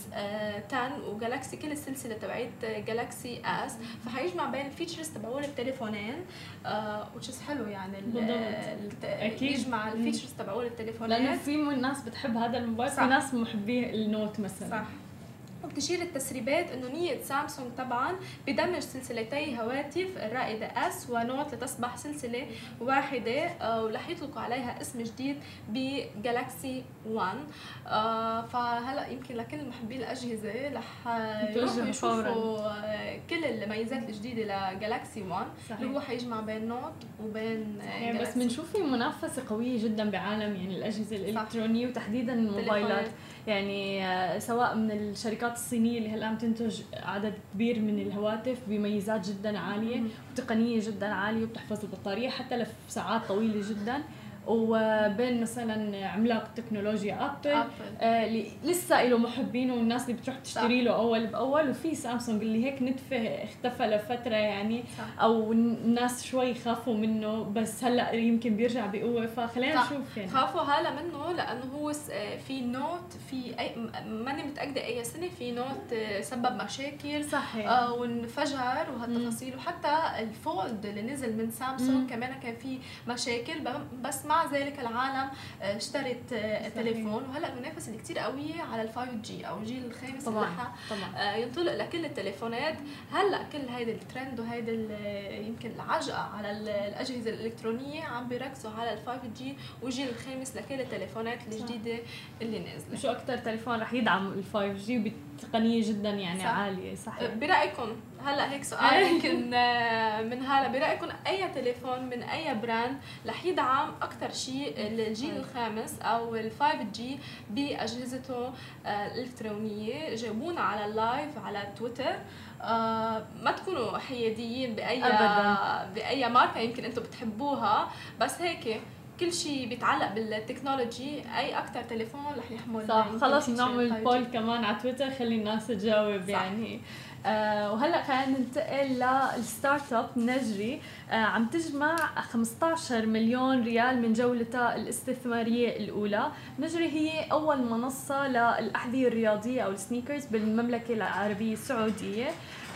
10 وجالاكسي كل السلسلة تبعت جالاكسي اس. فحيجمع بين ال features تبعول التليفونين وتش uh, حلو يعني أكيد. يجمع ال features تبعول التليفونين لأنه في ناس بتحب هذا الموبايل في ناس محبي النوت مثلا. صح. وبتشير التسريبات إنه نية سامسونج طبعا بدمج سلسلتي هواتف الرائدة اس ونوت لتصبح سلسلة واحدة آه، ورح يطلقوا عليها اسم جديد بجالاكسي 1 آه، فهلأ يمكن لكل محبي الأجهزة رح يروحوا يشوفوا آه، كل الميزات الجديدة لجالاكسي 1 اللي هو حيجمع بين نوت وبين يعني بس بنشوف في منافسة قوية جدا بعالم يعني الأجهزة الإلكترونية وتحديدا الموبايلات. يعني سواء من الشركات الصينية اللي عم تنتج عدد كبير من الهواتف بميزات جدا عالية وتقنية جدا عالية وبتحفظ البطارية حتى لساعات طويلة جدا. وبين مثلا عملاق تكنولوجيا ابل, أبل. آه اللي لسه له محبينه والناس اللي بتروح تشتري له أول بأول وفي سامسونج اللي هيك نتفه اختفى لفترة يعني صح. أو الناس شوي خافوا منه بس هلأ يمكن بيرجع بقوة. فخلينا نشوف يعني. خافوا هلأ منه لأنه هو آه، في نوت في أي ماني متأكدة أي سنة في نوت آه، سبب مشاكل صحيح. آه وانفجر وهالتفاصيل. وحتى الفولد اللي نزل من سامسونج كمان كان في مشاكل بس ذلك العالم آه، اشترت آه، تليفون وهلأ المنافسه اللي كثير قوية على ال 5G أو الجيل الخامس طبعا اللي طبعا. آه، ينطلق لكل التليفونات. هلأ كل هيدا الترند وهيدا يمكن العجقة على الأجهزة الإلكترونية عم بيركزوا على ال 5G والجيل الخامس لكل التليفونات الجديدة اللي نازلة. شو أكثر تليفون رح يدعم ال 5G بتقنية جدا يعني صح. عالية صحيح. برأيكم هلا هيك [laughs] سؤال يمكن آه، من هلا برأيكم أي تليفون من أي brand رح يدعم أكثر شيء الجيل. الخامس أو ال 5G بأجهزته آه، الإلكترونية جاوبونا على ال live على تويتر آه ما تكونوا حياديين بأي أبداً. بأي ماركة يمكن أنتم بتحبوها بس هيك كل شيء بيتعلق بال technology أي أكثر تليفون رح يحمل صح خلص بنعمل poll كمان على تويتر خلي الناس تجاوب صح. يعني آه وهلا خلينا ننتقل لل startup نجري. آه عم تجمع 15 مليون ريال من جولتها الاستثمارية الأولى. نجري هي أول منصة للأحذية الرياضية أو ال sneakers بالمملكة العربية السعودية.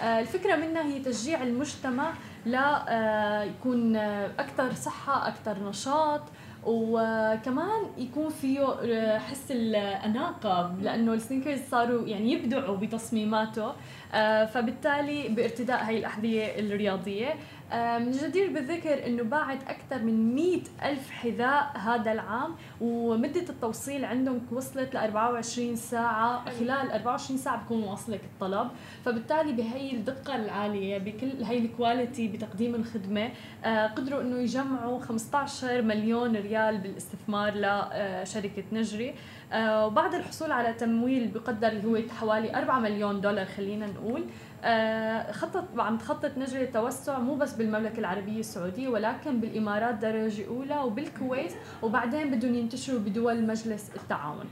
آه الفكرة منها هي تشجيع المجتمع لا آه، يكون أكثر صحة أكثر نشاط وكمان يكون فيه آه، حس الأناقة لأنه ال sneakers صاروا يعني يبدعوا بتصميماته آه، فبالتالي بارتداء هاي الأحذية الرياضية. من الجدير بالذكر إنه باعت أكثر من 100 ألف حذاء هذا العام ومدة التوصيل عندهم وصلت ل 24 ساعة خلال 24 ساعة بكون واصلك الطلب. فبالتالي بهي الدقة العالية بكل هي ال quality بتقديم الخدمة آه، قدروا إنه يجمعوا 15 مليون ريال بالاستثمار لشركه نجري. آه، وبعد الحصول على تمويل بقدر هو حوالي 4 مليون دولار خلينا نقول. آه، خطط عم تخطط نجري التوسع مو بس بالمملكة العربية السعودية ولكن بالإمارات درجة أولى وبالكويت وبعدين بدهم ينتشروا بدول مجلس التعاون.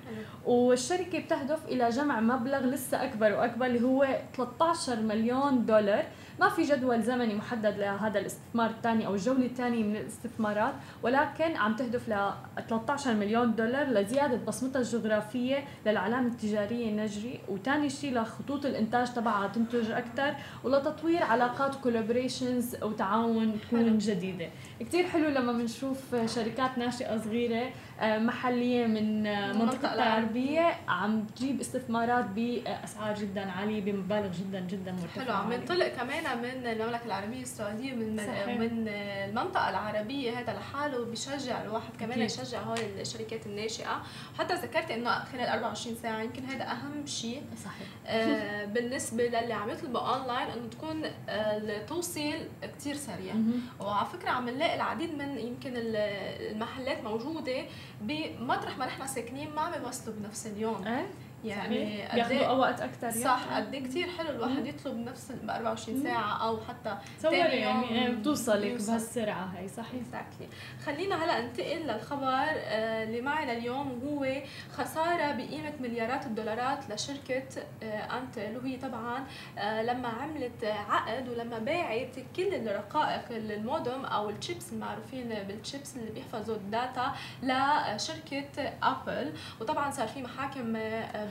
والشركة بتهدف إلى جمع مبلغ لسه أكبر وأكبر اللي هو 13 مليون دولار. ما في جدول زمني محدد لهذا الاستثمار الثاني أو الجولة الثانية من الاستثمارات ولكن عم تهدف ل 13 مليون دولار لزيادة بصمتها الجغرافية للعلامه التجاريه نجري وثاني شيء لخطوط الإنتاج تبعها تنتج أكثر ولتطوير علاقات كولابوريشنز وتعاون تكون جديدة. كثير حلو لما بنشوف شركات ناشئة صغيرة محلية من آه، منطقة العربيه عم تجيب استثمارات باسعار جدا عالية بمبالغ جدا جدا مرتفعة حلو عم ينطلق كمان من المملكة العربية السعودية من صحيح. من المنطقة العربية هذا لحاله بشجع الواحد كمان يشجع هول الشركات الناشئة. وحتى ذكرت إنه خلال 24 ساعة يمكن هذا أهم شيء. صحيح. آه بالنسبة للي عم يطلبوا اونلاين إنه تكون التوصيل كثير سريع. وعلى فكرة عم نلاقي العديد من يمكن المحلات موجودة بمطرح ما نحن ساكنين ما عم بنفس اليوم. إيه؟ يعني بياخذوا وقت أكثر صح قد إيه كثير حلو الواحد يطلب نفس ب 24 ساعة أو حتى تصوري يعني إيه، بتوصلك بهالسرعة هي صحيح. exactly خلينا هلا ننتقل للخبر آه، اللي معي لليوم وهو خسارة بقيمة مليارات الدولارات لشركة آه، انتل وهي طبعا آه، لما عملت عقد ولما باعت كل الرقائق المودم أو الشيبس المعروفين بالشيبس اللي بيحفظوا ال data لشركة أبل وطبعا صار في محاكم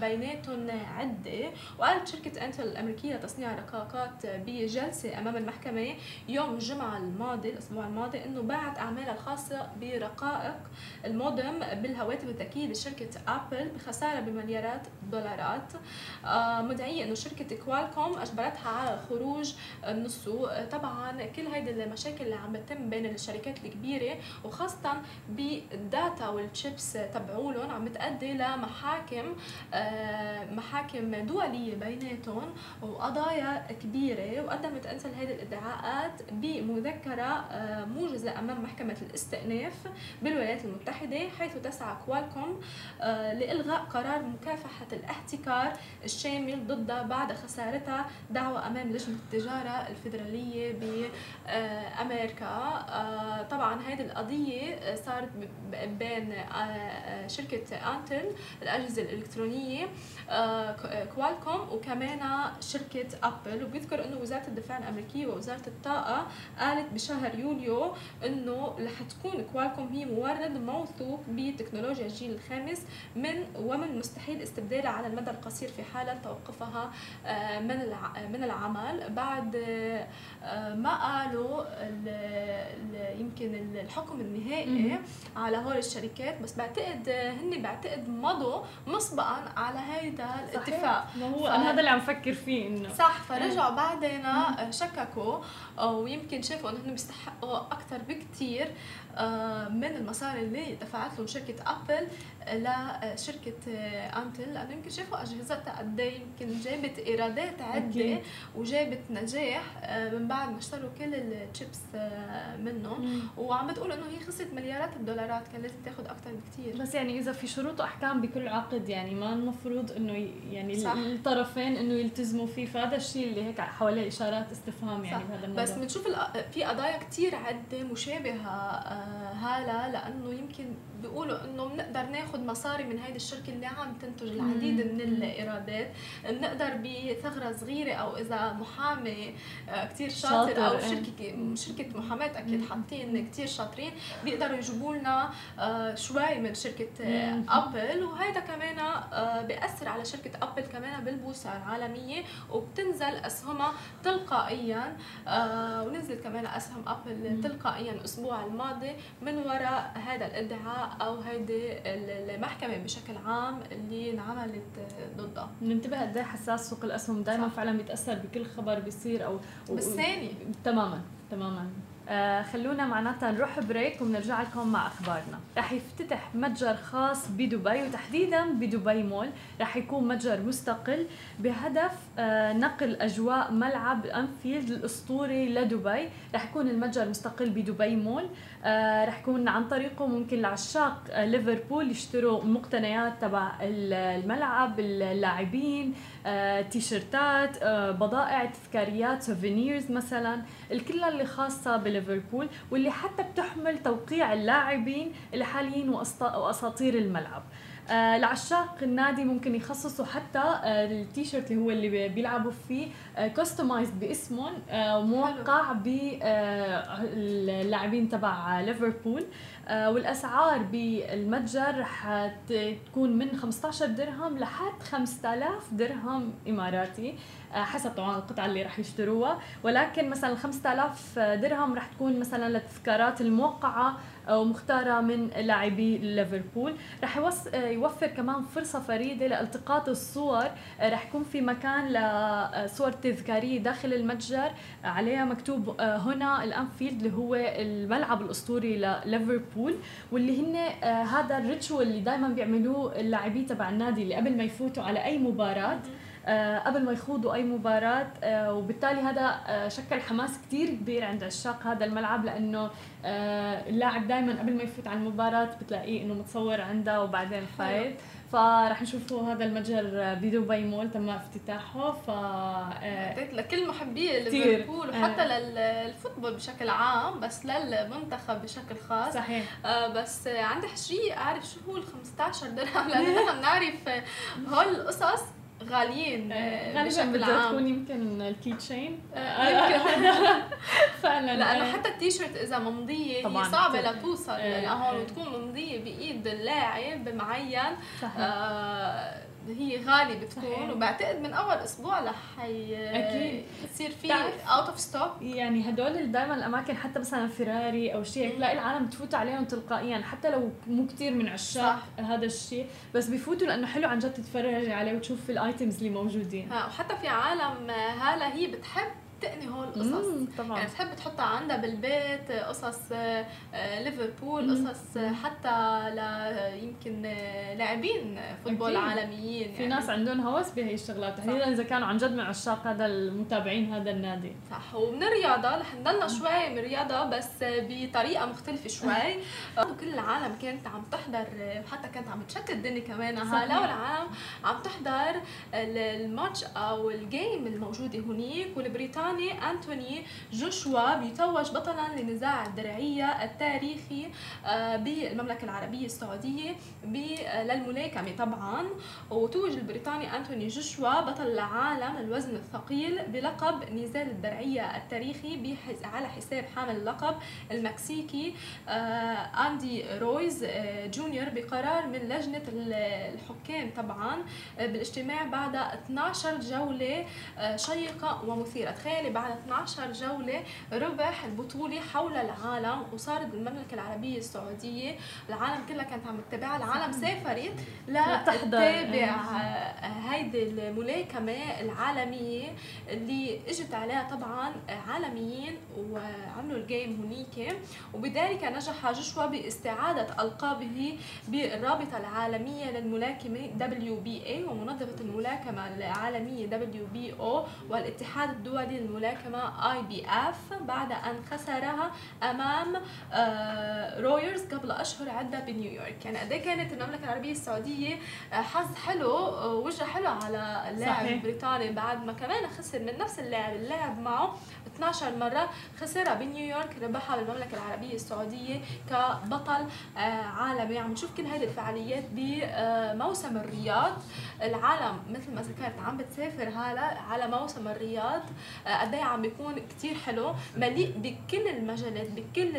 بيناتهم عدة. وقالت شركة انتل الأمريكية لتصنيع رقاقات بجلسة أمام المحكمة يوم الجمعة الماضي الأسبوع الماضي إنه باعت أعمالها الخاصة برقائق المودم بالهواتف الذكية لشركة أبل بخسارة بمليارات دولارات. آه، مدعية إنه شركة كوالكوم أجبرتها على الخروج من السوق طبعا كل هيدي المشاكل اللي عم بتتم بين الشركات الكبيرة وخاصة بال data والشيبس تبعولهم عم بتأدي لمحاكم آه، محاكم دولية بيناتهم وقضايا كبيرة وقدمت انتل هذه الإدعاءات بمذكرة آه، موجزة أمام محكمة الاستئناف بالولايات المتحدة حيث تسعى كوالكوم آه، لإلغاء قرار مكافحة الاحتكار الشامل ضدها بعد خسارتها دعوة أمام لجنة التجارة الفيدرالية بأمريكا طبعا هذه القضية صارت بين شركة أنتل الأجهزة الإلكترونية الصينية آه، كوالكوم وكمان شركة أبل. وبيذكر إنه وزارة الدفاع الأمريكية ووزارة الطاقة قالت بشهر يوليو إنه رح تكون كوالكوم هي مورد موثوق بتكنولوجيا الجيل الخامس من ومن المستحيل استبدالها على المدى القصير في حال توقفها آه، من من العمل. بعد آه، ما قالوا يمكن الحكم النهائي على هول الشركات بس بعتقد هن بعتقد مضوا مسبقا على هيدا الاتفاق. ما هو ف... أنا هذا اللي عم فكر فيه إنه. صح فرجعوا بعدين شككوا ويمكن شافوا إنه بيستحقوا أكثر بكثير آه، من المصاري اللي دفعت له شركة أبل لشركه أنتل لأنه يمكن شافوا أجهزتها قد إيه يمكن جابت إيرادات عدة وجابت نجاح آه، من بعد ما اشتروا كل الشيبس آه، منهم وعم بتقول إنه هي خسرت مليارات الدولارات كان لازم تاخذ أكثر بكثير بس يعني إذا في شروط وأحكام بكل عقد يعني ما المفروض إنه يعني صح. الطرفين إنه يلتزموا فيه فهذا الشيء اللي هيك حواليه إشارات استفهام يعني بهذا الموضوع بس بنشوف في قضايا كثير عدة مشابهة هلا لأنه يمكن بيقولوا إنه بنقدر ناخذ مصاري من هيدي الشركة اللي عم تنتج العديد من الإيرادات. بنقدر بثغرة صغيرة أو إذا محامي آه، كثير شاطر, شاطر أو إيه. شركة شركة محاماة أكيد حاطين كثير شاطرين بيقدروا يجيبوا لنا آه، شوي من شركة أبل. وهيدا كمان آه، بيأثر على شركة أبل كمان بالبورصه العالمية وبتنزل أسهمها تلقائيا ونزلت كمان أسهم أبل تلقائيا الأسبوع الماضي من وراء هذا الادعاء أو هيدي المحكمة بشكل عام اللي انعملت ضدها. بننتبه قد إيه حساس سوق الأسهم دائما فعلا بيتأثر بكل خبر بيصير أو بالثاني تماما تماما. آه خلونا معناتها نروح بريك وبنرجع لكم مع أخبارنا. رح يفتتح متجر خاص بدبي وتحديدا بدبي مول. رح يكون متجر مستقل بهدف آه نقل أجواء ملعب أنفيلد الأسطوري لدبي. رح يكون المتجر مستقل بدبي مول. آه رح يكون عن طريقه ممكن العشاق آه ليفربول يشتروا مقتنيات تبع الملعب اللاعبين تيشرتات آه بضائع تذكاريات souvenirs مثلا. الكل اللي خاصة بليفربول واللي حتى بتحمل توقيع اللاعبين اللي حاليين وأساطير الملعب. آه لعشاق النادي ممكن يخصصوا حتى آه التيشيرت اللي هو اللي بيلعبوا فيه كستمايزد آه باسمهم آه موقع باللاعبين آه تبع ليفربول. آه والأسعار بالمتجر رح تكون من 15 درهم لحد 5000 درهم إماراتي آه حسب طبعا القطعة اللي رح يشتروها. ولكن مثلا 5000 درهم رح تكون مثلا للتذكارات الموقعة ومختاره من لاعبي ليفربول. رح يوفر كمان فرصة فريدة لالتقاط الصور. رح يكون في مكان لصور تذكارية داخل المتجر. عليها مكتوب هنا الأنفيلد اللي هو الملعب الأسطوري لليفربول واللي هن هذا الريتشوال اللي دائما بيعملوه اللاعبين تبع النادي اللي قبل ما يفوتوا على أي مباراة. آه قبل ما يخوضوا أي مباراة آه وبالتالي هذا آه شكل حماس كثير كبير عند عشاق هذا الملعب لأنه آه، اللاعب دائما قبل ما يفوت على المباراة بتلاقيه إنه متصور عنده وبعدين فايت. فرح نشوفه هذا المتجر بدبي مول تم افتتاحه ف آه، لكل محبي ليفربول وحتى آه. لل football بشكل عام بس للمنتخب بشكل خاص. صحيح. آه بس عندي شيء أعرف شو هو ال 15 درهم لأنه نحن بنعرف هول القصص. غاليين. آه، غالبا بدها تكون يمكن ال key chain [laughs] [laughs] فعلا. لأنه حتى التيشيرت إذا ممضية هي صعبة لتوصل. لهون وتكون ممضية بإيد اللاعب معين صحيح. آه هي غالية بتكون وبعتقد من أول أسبوع رح أكيد. يصير في out of stock يعني هدول دائما الأماكن حتى مثلا فيراري أو شيء تلاقي العالم تفوت عليهم تلقائيا حتى لو مو كثير من عشاق هذا الشيء بس بفوتوا لأنه حلو عن جد تتفرجي عليه وتشوف ال items اللي موجودين. ها وحتى في عالم هلا هي بتحب تقني هول القصص. طبعا. يعني تحب تحطها عندها بالبيت قصص آه، ليفربول قصص حتى ل يمكن لاعبين فوتبول. عالميين يعني. في ناس عندهم هوس بهي الشغلات. تحديدا إذا كانوا عن جد من عشاق هذا المتابعين هذا النادي. صح. ومن الرياضة رح نضلنا شوي من الرياضة بس بطريقة مختلفة شوي. كل العالم كانت عم تحضر وحتى كانت عم تشتت الدنيا كمان. هلا والعالم عم تحضر الماتش أو الجيم الموجوده هنيك والبريطاني البريطاني أنتوني جوشوا بيتوج بطلا لنزاع الدرعية التاريخي آه، بالمملكة العربية السعودية للملاكمة طبعا. وتوج البريطاني أنتوني جوشوا بطل العالم الوزن الثقيل بلقب نزال الدرعية التاريخي على حساب حامل اللقب المكسيكي آه، أندي رويز آه، جونيور بقرار من لجنة الحكام طبعا بالاجتماع بعد 12 جولة شيقة ومثيرة. تخيل التالي بعد 12 جولة ربح البطولة حول العالم وصارت بالمملكة العربية السعودية. العالم كلها كانت عم تتابعها العالم سافرت لتتابع هيدي الملاكمة العالمية اللي إجت عليها طبعا عالميين وعملوا ال game هنيك. وبذلك نجح جوشوا باستعادة ألقابه بالرابطة العالمية للملاكمة WBA ومنظمة الملاكمة العالمية WBO والاتحاد الدولي الملاكمة IBF بعد أن خسرها أمام آه، رويرز قبل أشهر عدة بنيويورك يعني قد إيه كانت المملكة العربية السعودية آه، حظ حلو آه، وجه حلو على اللاعب البريطاني بعد ما كمان خسر من نفس اللاعب اللاعب معه 12 مرة خسرها بنيويورك ربحها بالمملكة العربية السعودية كبطل عالمي. عم نشوف كل هذه الفعاليات بموسم الرياض. العالم مثل ما ذكرت عم بتسافر هلا على موسم الرياض. قد إيه عم بيكون كثير حلو مليء بكل المجالات بكل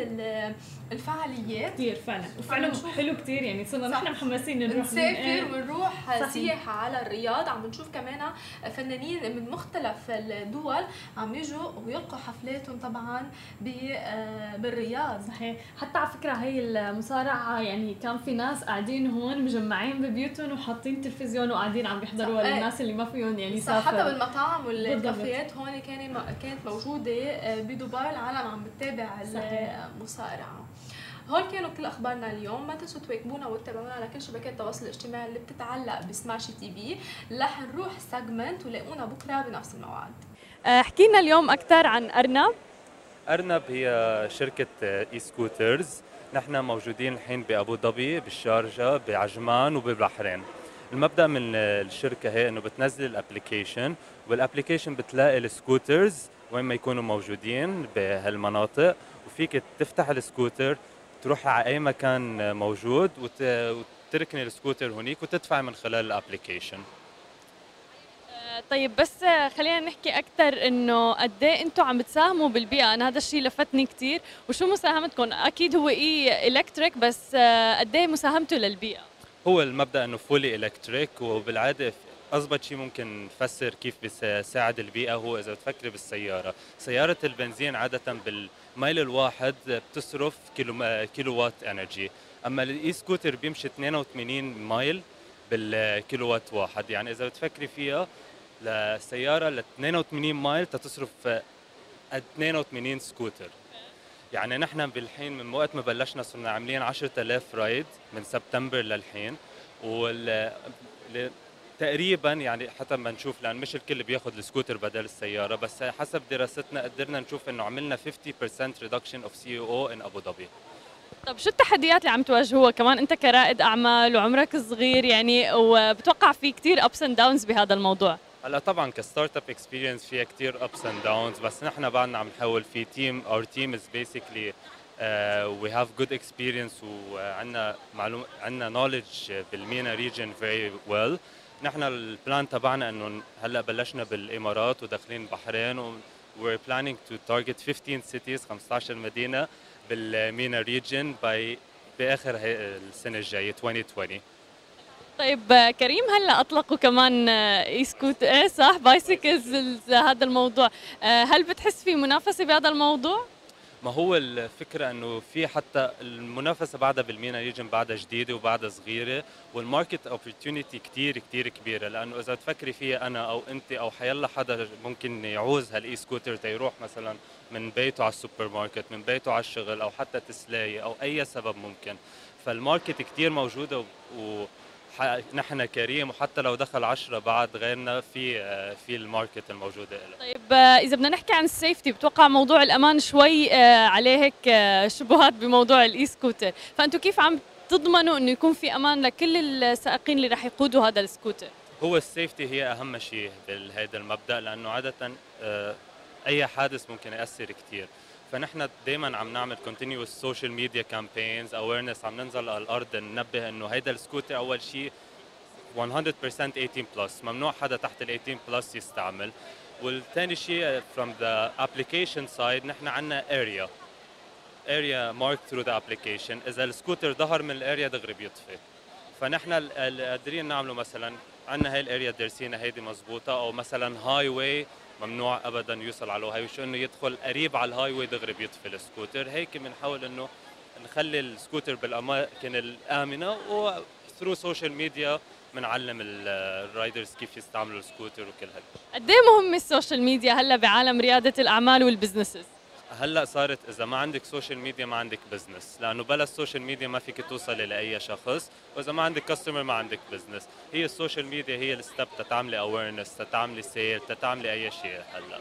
الفعاليات. كثير فعلا. وفعلا حلو كثير يعني. صرنا نحن محمسين نروح نسافر ونروح سياحة على الرياض. عم نشوف كمان فنانين من مختلف الدول عم يجوا ويلقوا حفلاتهم طبعا بالرياض. صحيح. حتى على فكرة هي المصارعة يعني كان في ناس قاعدين هون مجمعين ببيوتهم وحاطين تلفزيون وقاعدين عم يحضروا للناس اللي ما فيهم يعني يسافروا حتى بالمطاعم والكافيات هون كان كانت موجودة آه، بدبي العالم عم بتتابع المصارعة. هول كانوا كل أخبارنا اليوم. ما تنسوا تواكبونا وتتابعونا على كل شبكات التواصل الاجتماعي اللي بتتعلق بسماشي تي في. رح نروح segment ولاقونا بكرة بنفس الموعد. آه، احكي لنا اليوم أكثر عن أرنب. أرنب هي شركة e-scooters نحن موجودين الحين بأبو ظبي بالشارجة بعجمان وبالبحرين المبدأ من الشركة هي إنه بتنزل ال application وال application بتلاقي ال scooters وين ما يكونوا موجودين بهالمناطق وفيك تفتح السكوتر تروح على أي مكان موجود تركني السكوتر هونيك وتدفع من خلال ال application طيب بس خلينا نحكي أكثر إنه قد إيه أنتم عم بتساهموا بالبيئة. أنا هذا الشيء لفتني كثير وشو مساهمتكم؟ أكيد هو electric بس قد إيه مساهمته للبيئة؟ هو المبدأ إنه fully electric وبالعادة اضبط شيء ممكن نفسر كيف بيساعد البيئة هو إذا بتفكري بالسيارة. سيارة البنزين عادة بالميل الواحد بتصرف كيلو كيلو وات energy أما ال e-scooter بيمشي 82 mile بالكيلو وات واحد. يعني إذا بتفكري فيها لسيارة ل 82 mile تتصرف 82 سكوتر يعني نحن بالحين من وقت ما بلشنا صرنا عاملين 10000 ride من سبتمبر للحين وال تقريبا يعني حتى ما نشوف لأن مش الكل بياخذ السكوتر بدل السيارة بس حسب دراستنا قدرنا نشوف إنه عملنا 50% reduction of CO in أبو ظبي طب شو التحديات اللي عم تواجهوها كمان أنت كرائد أعمال وعمرك صغير يعني وبتوقع في كثير ups and downs بهذا الموضوع؟ هلا طبعا ك startup experience فيها كثير ups and downs بس نحن بعدنا عم نحاول. في team our team is basically we have good experience وعندنا معلوم عندنا knowledge بال MENA region very well نحن ال plan تبعنا إنه هلأ بلشنا بالإمارات وداخلين البحرين و we're planning to target 15 cities 15 مدينة بال MENA region by بآخر السنة الجاية 2020 طيب كريم هلا اطلقوا كمان e-scoot إيه صح bicycles هذا الموضوع. هل بتحس في منافسة بهذا الموضوع؟ ما هو الفكرة إنه في حتى المنافسة بعدها بال MENA region بعدها جديدة وبعدها صغيرة وال market opportunity كثير كثير كبيرة. لأنه إذا تفكري فيها أنا أو أنت أو حيلا حدا ممكن يعوز هال e-scooter تيروح مثلا من بيته على السوبر ماركت من بيته على الشغل أو حتى تسلاية أو أي سبب ممكن. فال market كثير موجودة و نحن كريم وحتى لو دخل عشرة بعد غيرنا في في ال market الموجودة له طيب إذا بدنا نحكي عن ال safety بتوقع موضوع الأمان شوي عليه هيك شبهات بموضوع ال e-scooter فانتم كيف عم تضمنوا إنه يكون في أمان لكل السائقين اللي رح يقودوا هذا السكوتر؟ هو ال safety هي أهم شيء بهذا المبدأ لأنه عادة أي حادث ممكن يأثر كثير فنحن دائما عم نعمل continuous social media campaigns awareness عم ننزل على الأرض ننبه إنه هيدا السكوتر أول شيء 100% 18 plus ممنوع حدا تحت ال 18 plus يستعمل. والثاني شيء from the application side نحن عندنا area. area marked through the application. إذا السكوتر ظهر من ال area دغري بيطفي. فنحن قادرين نعمله مثلا عندنا هاي ال area دارسينها هيدي مزبوطة أو مثلا highway ممنوع ابدا يوصل على ال highway شو إنه يدخل قريب على ال highway دغري بيطفي السكوتر. هيك بنحاول إنه نخلي السكوتر بالأماكن الآمنة و through social media بنعلم ال riders كيف يستعملوا السكوتر وكل هيك قد إيه مهم ال social media هلأ بعالم ريادة الأعمال وال businesses؟ هلأ صارت إذا ما عندك social media ما عندك business لأنه بلا ال social media ما فيك توصلي لأي شخص. وإذا ما عندك customer ما عندك business هي ال social media هي ال step تتعملي awareness تتعملي sale تتعملي أي شيء هلأ.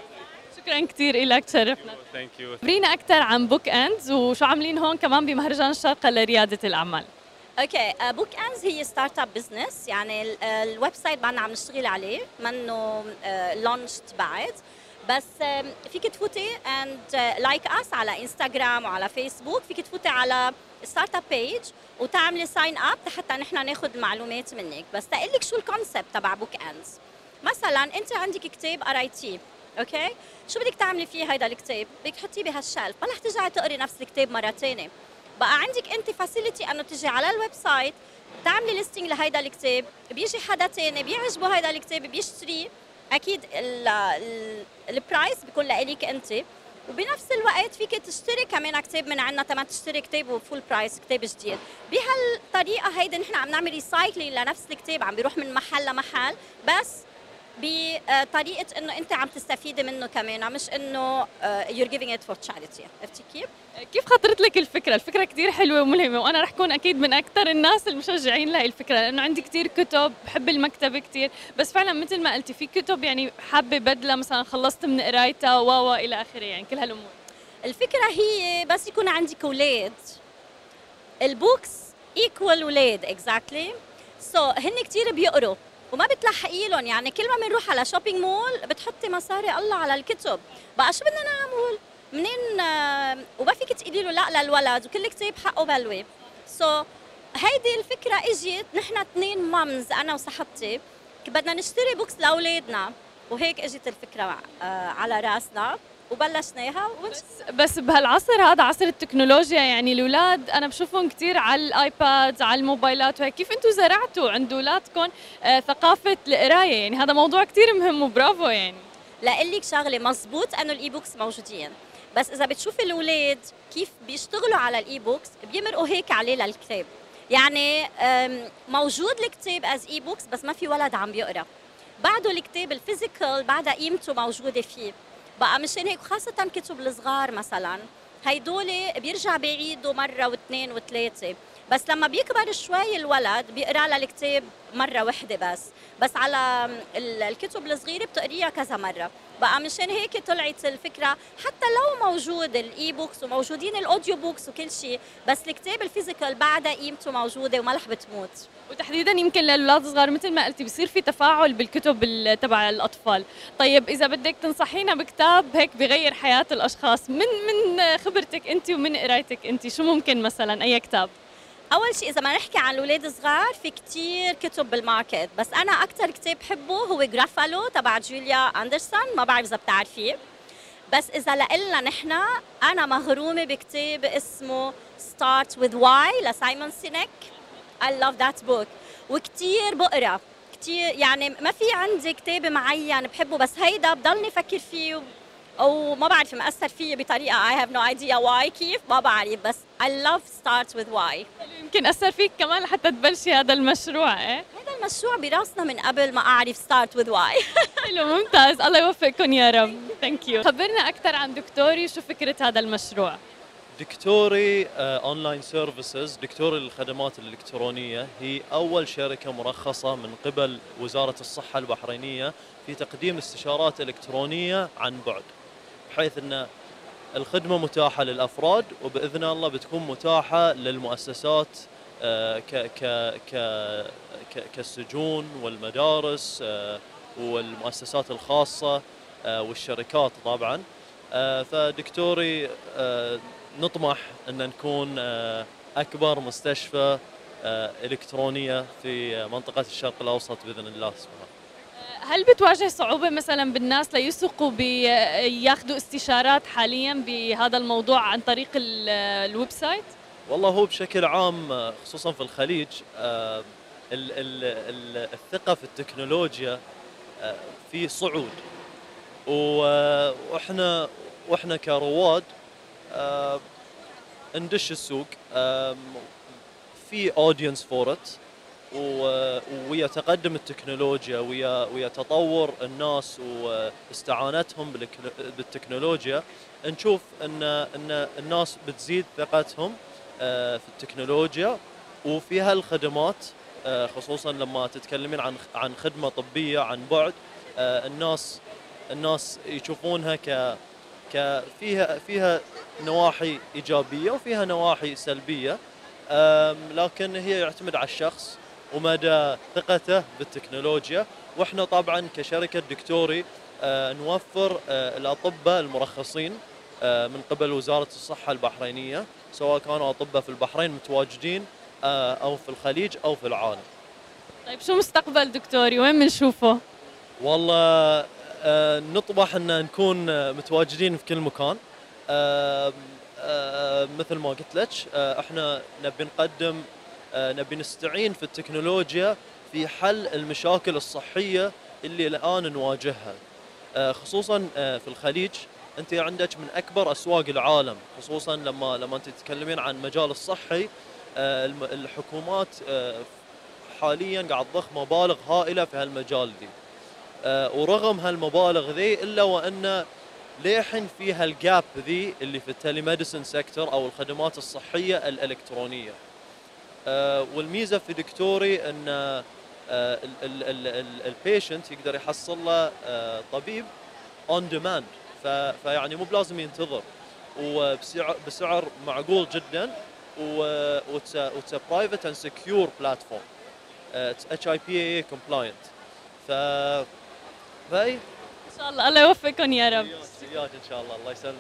شكرا كثير لك تشرفنا thank you خبرينا أكثر عن Book Ends وشو عاملين هون كمان بمهرجان الشارقه لريادة الأعمال. okay Book Ends هي startup business يعني ال website بعدنا عم نشتغل عليه. منه launched بعد. بس فيك تفوتي and like us على انستغرام وعلى فيسبوك فيك تفوتي على startup page وتعملي sign up حتى نحن ناخذ المعلومات منك. بس تقول لك شو ال concept تبع Book Ends مثلا أنت عندك كتاب قريتيه okay؟ شو بدك تعملي فيه هيدا الكتاب؟ بدك تحطيه بهال shelf. ما رح ترجعي تقري نفس الكتاب مرة ثانية بقى عندك أنت facility إنه تجي على ال website تعملي listing لهيدا الكتاب. بيجي حدا ثاني بيعجبه هيدا الكتاب بيشتريه. أكيد ال price بيكون لك أنت. وبنفس الوقت فيك تشتري كمان كتاب من عندنا بدل ما تشتري كتاب و full price كتاب جديد. بهالطريقة هيدي نحن عم نعمل recycling لنفس الكتاب عم بيروح من محل لمحل. بس بطريقة إنه أنت عم تستفيدي منه كمان مش إنه you're giving it for charity عرفتي كيف؟ كيف خطرت لك الفكرة؟ الفكرة كثير حلوة وملهمة وأنا رح كون أكيد من أكثر الناس المشجعين لهي الفكرة لأنه عندي كثير كتب بحب المكتبة كثير بس فعلا مثل ما قلتي في كتب يعني حابة بدلة مثلا خلصت من قرايتها و إلى آخره يعني كل هالأمور. الفكرة هي بس يكون عندك أولاد. ال books equal أولاد exactly so هن كثير بيقروا. وما بتلحقي لهم. يعني كل ما بنروح على shopping mall بتحطي مصاري الله على الكتب. بقى شو بدنا نعمل؟ منين؟ وما فيك تقولي له لا للولد وكل كتاب حقه بلوي. so, so, هيدي الفكرة إجت نحن اثنين moms أنا وصاحبتي. بدنا نشتري books لأولادنا. وهيك إجت الفكرة آه، على رأسنا. وبلشناها بس, بس بهالعصر هذا عصر التكنولوجيا يعني الأولاد أنا بشوفهم كثير على ال iPad على الموبايلات وهيك. كيف أنتم زرعتوا عند أولادكم آه، ثقافة القراية؟ يعني هذا موضوع كثير مهم وبرافو يعني. لاقول لك شغلة مزبوط إنه ال e-books موجودين. بس إذا بتشوفي الأولاد كيف بيشتغلوا على ال e-books بيمرقوا هيك عليه للكتاب. يعني موجود الكتاب as e-book بس ما في ولد عم بيقرأ. بعده الكتاب ال physical بعدها قيمته موجودة فيه. بقى مشان هيك خاصة كتب الصغار مثلا هيدول بيرجع بيعيدوا مرة واثنين وثلاثة. بس لما بيكبر شوي الولد بيقرأ لها الكتاب مرة وحدة بس. بس على الكتب الصغيرة بتقريها كذا مرة. بقى مشان هيك طلعت الفكرة حتى لو موجود ال e-books وموجودين ال audio books وكل شيء بس الكتاب ال physical بعدها قيمته موجودة وما رح بتموت. وتحديدا يمكن للأولاد الصغار مثل ما قلتي بصير في تفاعل بالكتب تبع الأطفال. طيب إذا بدك تنصحينا بكتاب هيك بيغير حياة الأشخاص من من خبرتك أنت ومن قرايتك أنت؟ شو ممكن مثلا أي كتاب؟ أول شيء إذا ما نحكي عن الأولاد الصغار في كتير كتب بال market. بس أنا أكثر كتاب بحبه هو Gruffalo تبع جوليا دونالدسون ما بعرف إذا بتعرفيه. بس إذا لإلنا نحن أنا مغرومة بكتاب اسمه Start with Why لسايمون سينيك. I love that book. وكتير بقرأ. كتير يعني ما في عندي كتاب معين بحبه بس هيدا بضلني أفكر فيه أو ما بعرف مأثر فيي بطريقة I have no idea why كيف؟ ما بعرف بس I love starts with why. يمكن أثر فيك كمان لحتى تبلشي هذا المشروع إيه؟ هذا المشروع براسنا من قبل ما أعرف start with why. [laughs] حلو ممتاز. الله يوفقكم يا رب. thank you خبرنا أكثر عن دكتوري شو فكرة هذا المشروع؟ دكتوري online services دكتوري للخدمات الإلكترونية. هي أول شركة مرخصة من قبل وزارة الصحة البحرينية في تقديم استشارات إلكترونية عن بعد بحيث إن الخدمة متاحة للأفراد وبإذن الله بتكون متاحة للمؤسسات آه، ك ك ك كالسجون والمدارس آه، والمؤسسات الخاصة آه، والشركات طبعا. فدكتوري نطمح أن نكون أكبر مستشفى إلكترونية في منطقة الشرق الأوسط بإذن الله سبحانه هل بتواجه صعوبة مثلا بالناس ليثقوا بياخذوا استشارات حاليا بهذا الموضوع عن طريق ال website؟ والله هو بشكل عام خصوصا في الخليج آه، الثقة في التكنولوجيا آه، في صعود وإحنا وإحنا كرواد آه، ندش السوق في audience for it ويّا تقدم التكنولوجيا ويا ويا تطور الناس واستعانتهم بالتكنولوجيا نشوف إن إن الناس بتزيد ثقتهم آه، في التكنولوجيا وفي هالخدمات آه، خصوصا لما تتكلمين عن عن خدمة طبية عن بعد آه، الناس الناس يشوفونها ك فيها فيها نواحي إيجابية وفيها نواحي سلبية لكن هي يعتمد على الشخص ومدى ثقته بالتكنولوجيا وإحنا طبعا كشركة دكتوري آه، نوفر آه، الأطباء المرخصين آه، من قبل وزارة الصحة البحرينية سواء كانوا أطباء في البحرين متواجدين أو في الخليج أو في العالم. طيب شو مستقبل دكتوري وين بنشوفه؟ والله نطمح أن نكون متواجدين في كل مكان. مثل ما قلت لك إحنا نبي نقدم آه، نبي نستعين في التكنولوجيا في حل المشاكل الصحية اللي الآن نواجهها آه، خصوصا آه، في الخليج أنت عندك من أكبر أسواق العالم خصوصا لما لما أنت تتكلمين عن مجال الصحي الحكومات حاليا قاعد تضخ مبالغ هائلة في هالمجال دي ورغم هالمبالغ ذي إلا وأن للحين في هال gap ذي اللي في ال telemedicine sector أو الخدمات الصحية الإلكترونية. آه، والميزة في دكتوري إن ال patient يقدر يحصل له آه، طبيب on demand فيعني مو بلازم ينتظر. وبسعر معقول جدا و it's private and secure platform HIPAA compliant ف فاي إن شاء الله الله يوفقكم يا رب. وياك إن شاء الله الله يسلمك.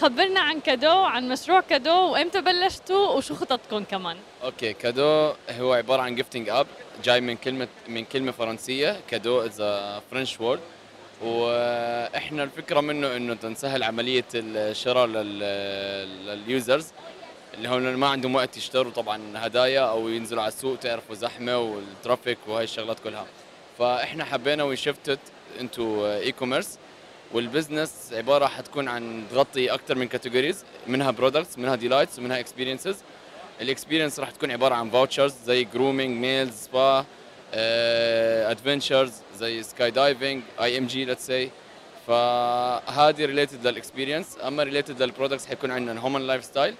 خبرنا عن كادو عن مشروع كادو وإمتى بلشتوا وشو خططكم كمان؟ Okay كادو هو عبارة عن gifting app جاي من كلمة من كلمة فرنسية cadeau is French word وإحنا الفكرة منه إنه تنسهل عملية الشراء لل users اللي هم ما عندهم وقت يشتروا طبعا هدايا أو ينزلوا على السوق تعرفوا زحمة وال traffic وهي الشغلات كلها. فإحنا حبينا we shifted into e-commerce وال business عبارة حتكون عن تغطي أكثر من categories منها products منها delights ومنها experiences ال experience راح تكون عبارة عن vouchers زي grooming meals spa adventures زي skydiving AMG let's see فهذه related لل experience أما related لل products حيكون عندنا home and lifestyle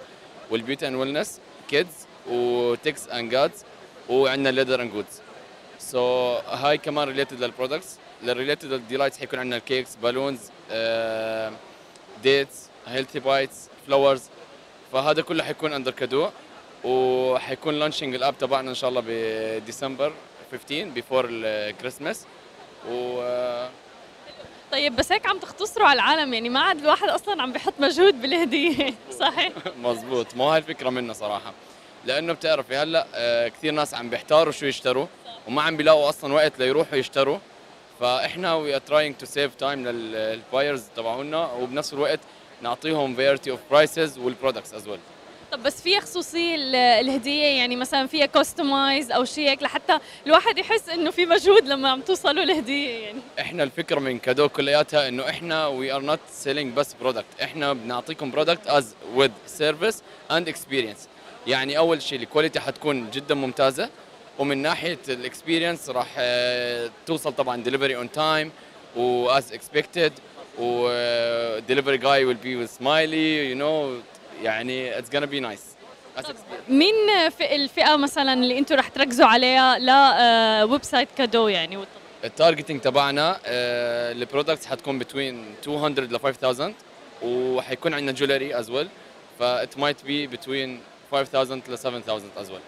وال beauty and wellness kids و tech and gadgets وعندنا leather and goods so هاي كمان related لل products لل related لل delights حيكون عندنا ال cakes balloons dates healthy bites flowers فهذا كله حيكون under كادو وحيكون launching ال app تبعنا إن شاء الله بديسمبر 15 before ال Christmas و طيب بس هيك عم تختصروا على العالم يعني ما عاد الواحد أصلا عم بيحط مجهود بالهدية [laughs] صحيح؟ [laughs] مزبوط. مو هاي الفكرة منا صراحة. لأنه بتعرفي هلأ آه، كثير ناس عم بيحتاروا شو يشتروا وما عم بيلاقوا أصلا وقت ليروحوا يشتروا. فإحنا we are trying to save time لل buyers تبعونا وبنفس الوقت نعطيهم variety of prices وال products as well طب بس فيها خصوصيه ال- الهدية يعني مثلا فيها customize أو شيء هيك لحتى الواحد يحس إنه في مجهود لما عم توصلوا الهدية يعني. إحنا الفكرة من كادو كلياتها إنه إحنا we are not selling بس product إحنا بنعطيكم product is with service and experience يعني أول شيء ال quality حتكون جدا ممتازة. ومن ناحية ال experience راح آه، توصل طبعا delivery on time و as expected و delivery guy will be smiley you know يعني it's gonna be nice مين في الفئة مثلا اللي أنتم رح تركزوا عليها؟ ل website كادو يعني. ال targeting تبعنا آه، ال products حتكون between 200 ل 5000 وحيكون عندنا jewelry as well that might be between 5000 ل 7000 as well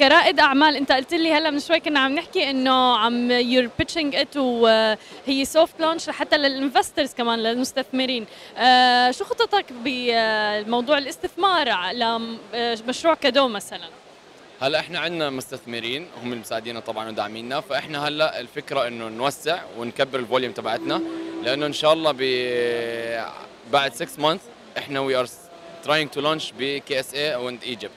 كرائد أعمال. أنت قلت لي هلا من شوي كنا عم نحكي إنه عم you're pitching it وهي soft launch حتى لل investors كمان للمستثمرين. آه، شو خططك بموضوع الاستثمار لمشروع كادو مثلا؟ هلا إحنا عندنا مستثمرين هم اللي مساعدينا طبعا وداعميننا. فإحنا هلا الفكرة إنه نوسع ونكبر ال volume تبعتنا لأنه إن شاء الله ب بعد 6 month إحنا we are trying to launch ب KSA and Egypt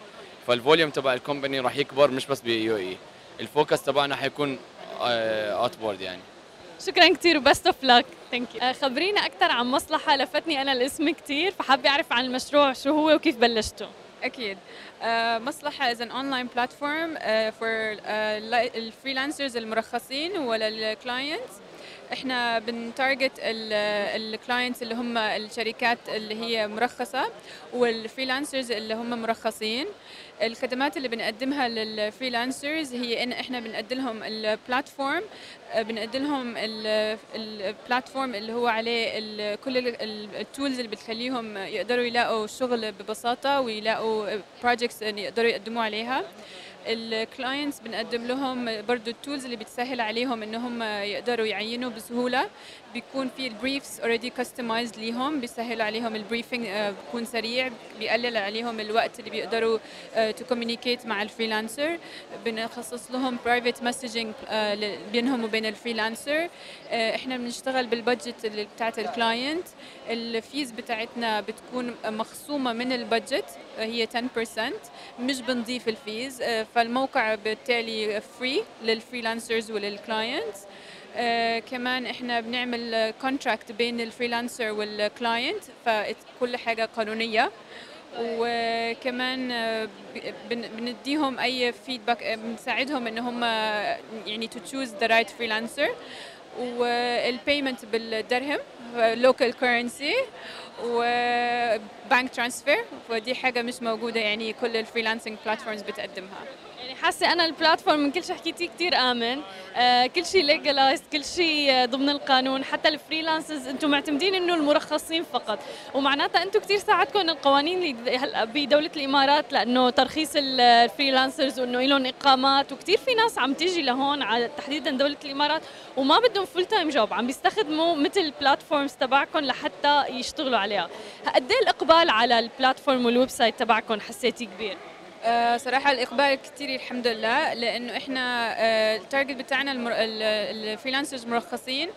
فال volume تبع ال company راح يكبر مش بس ب UAE ال focus تبعنا حيكون outboard يعني. شكرا كثير و best of luck. thank you خبرينا أكثر عن مصلحة لفتني أنا الاسم كثير فحابه اعرف عن المشروع شو هو وكيف بلشتوا. أكيد. آه، an online platform uh, for uh, ال freelancers المرخصين ولل clients إحنا بن target ال clients اللي هم الشركات اللي هي مرخصة وال freelancers اللي هم مرخصين. الخدمات اللي بنقدمها لل freelancers هي إن إحنا بنقدم لهم ال platform بنقدم لهم ال- ال platform اللي هو عليه كل ال tools اللي بتخليهم يقدروا يلاقوا شغل ببساطة ويلاقوا projects يقدروا يقدموا عليها. ال clients بنقدم لهم برضو ال tools اللي بتسهل عليهم إنهم يقدروا يعينوا بسهولة. بيكون في ال briefs already customized ليهم بيسهل عليهم ال briefing بيكون سريع بيقلل عليهم الوقت اللي بيقدروا to communicate مع ال freelancer بنخصص لهم private messaging بينهم وبين ال freelancer إحنا بنشتغل بال budget اللي بتاعت ال client ال fees بتاعتنا بتكون مخصومة من ال budget هي 10% مش بنضيف ال fees. آه، فالموقع بالتالي free لل freelancers ولل clients آه كمان إحنا بنعمل contract بين ال freelancer وال client فكل حاجة قانونية. وكمان آه، بنديهم أي feedback بنساعدهم إن هم يعني to choose the right freelancer وال payment بالدرهم. local currency و bank transfer ودي حاجة مش موجودة يعني كل ال freelancing platforms بتقدمها. يعني حاسة أنا ال platform من كل شيء حكيتيه كثير آمن. آه كل شيء legalized كل شيء ضمن القانون حتى ال freelancers أنتم معتمدين إنه المرخصين فقط. ومعناتها أنتم كثير ساعدكم القوانين اللي هلا بدولة الإمارات لأنه ترخيص ال freelancers وإنه لهم إقامات وكثير في ناس عم تيجي لهون على تحديدا دولة الإمارات وما بدهم full time job عم بيستخدموا مثل ال platforms تبعكم لحتى يشتغلوا عليها. قد الإقبال على ال platform وال website تبعكم حسيتي كبير. آه، صراحة الإقبال كثير الحمد لله لأنه إحنا آه، ال target بتاعنا ال freelancers مرخصين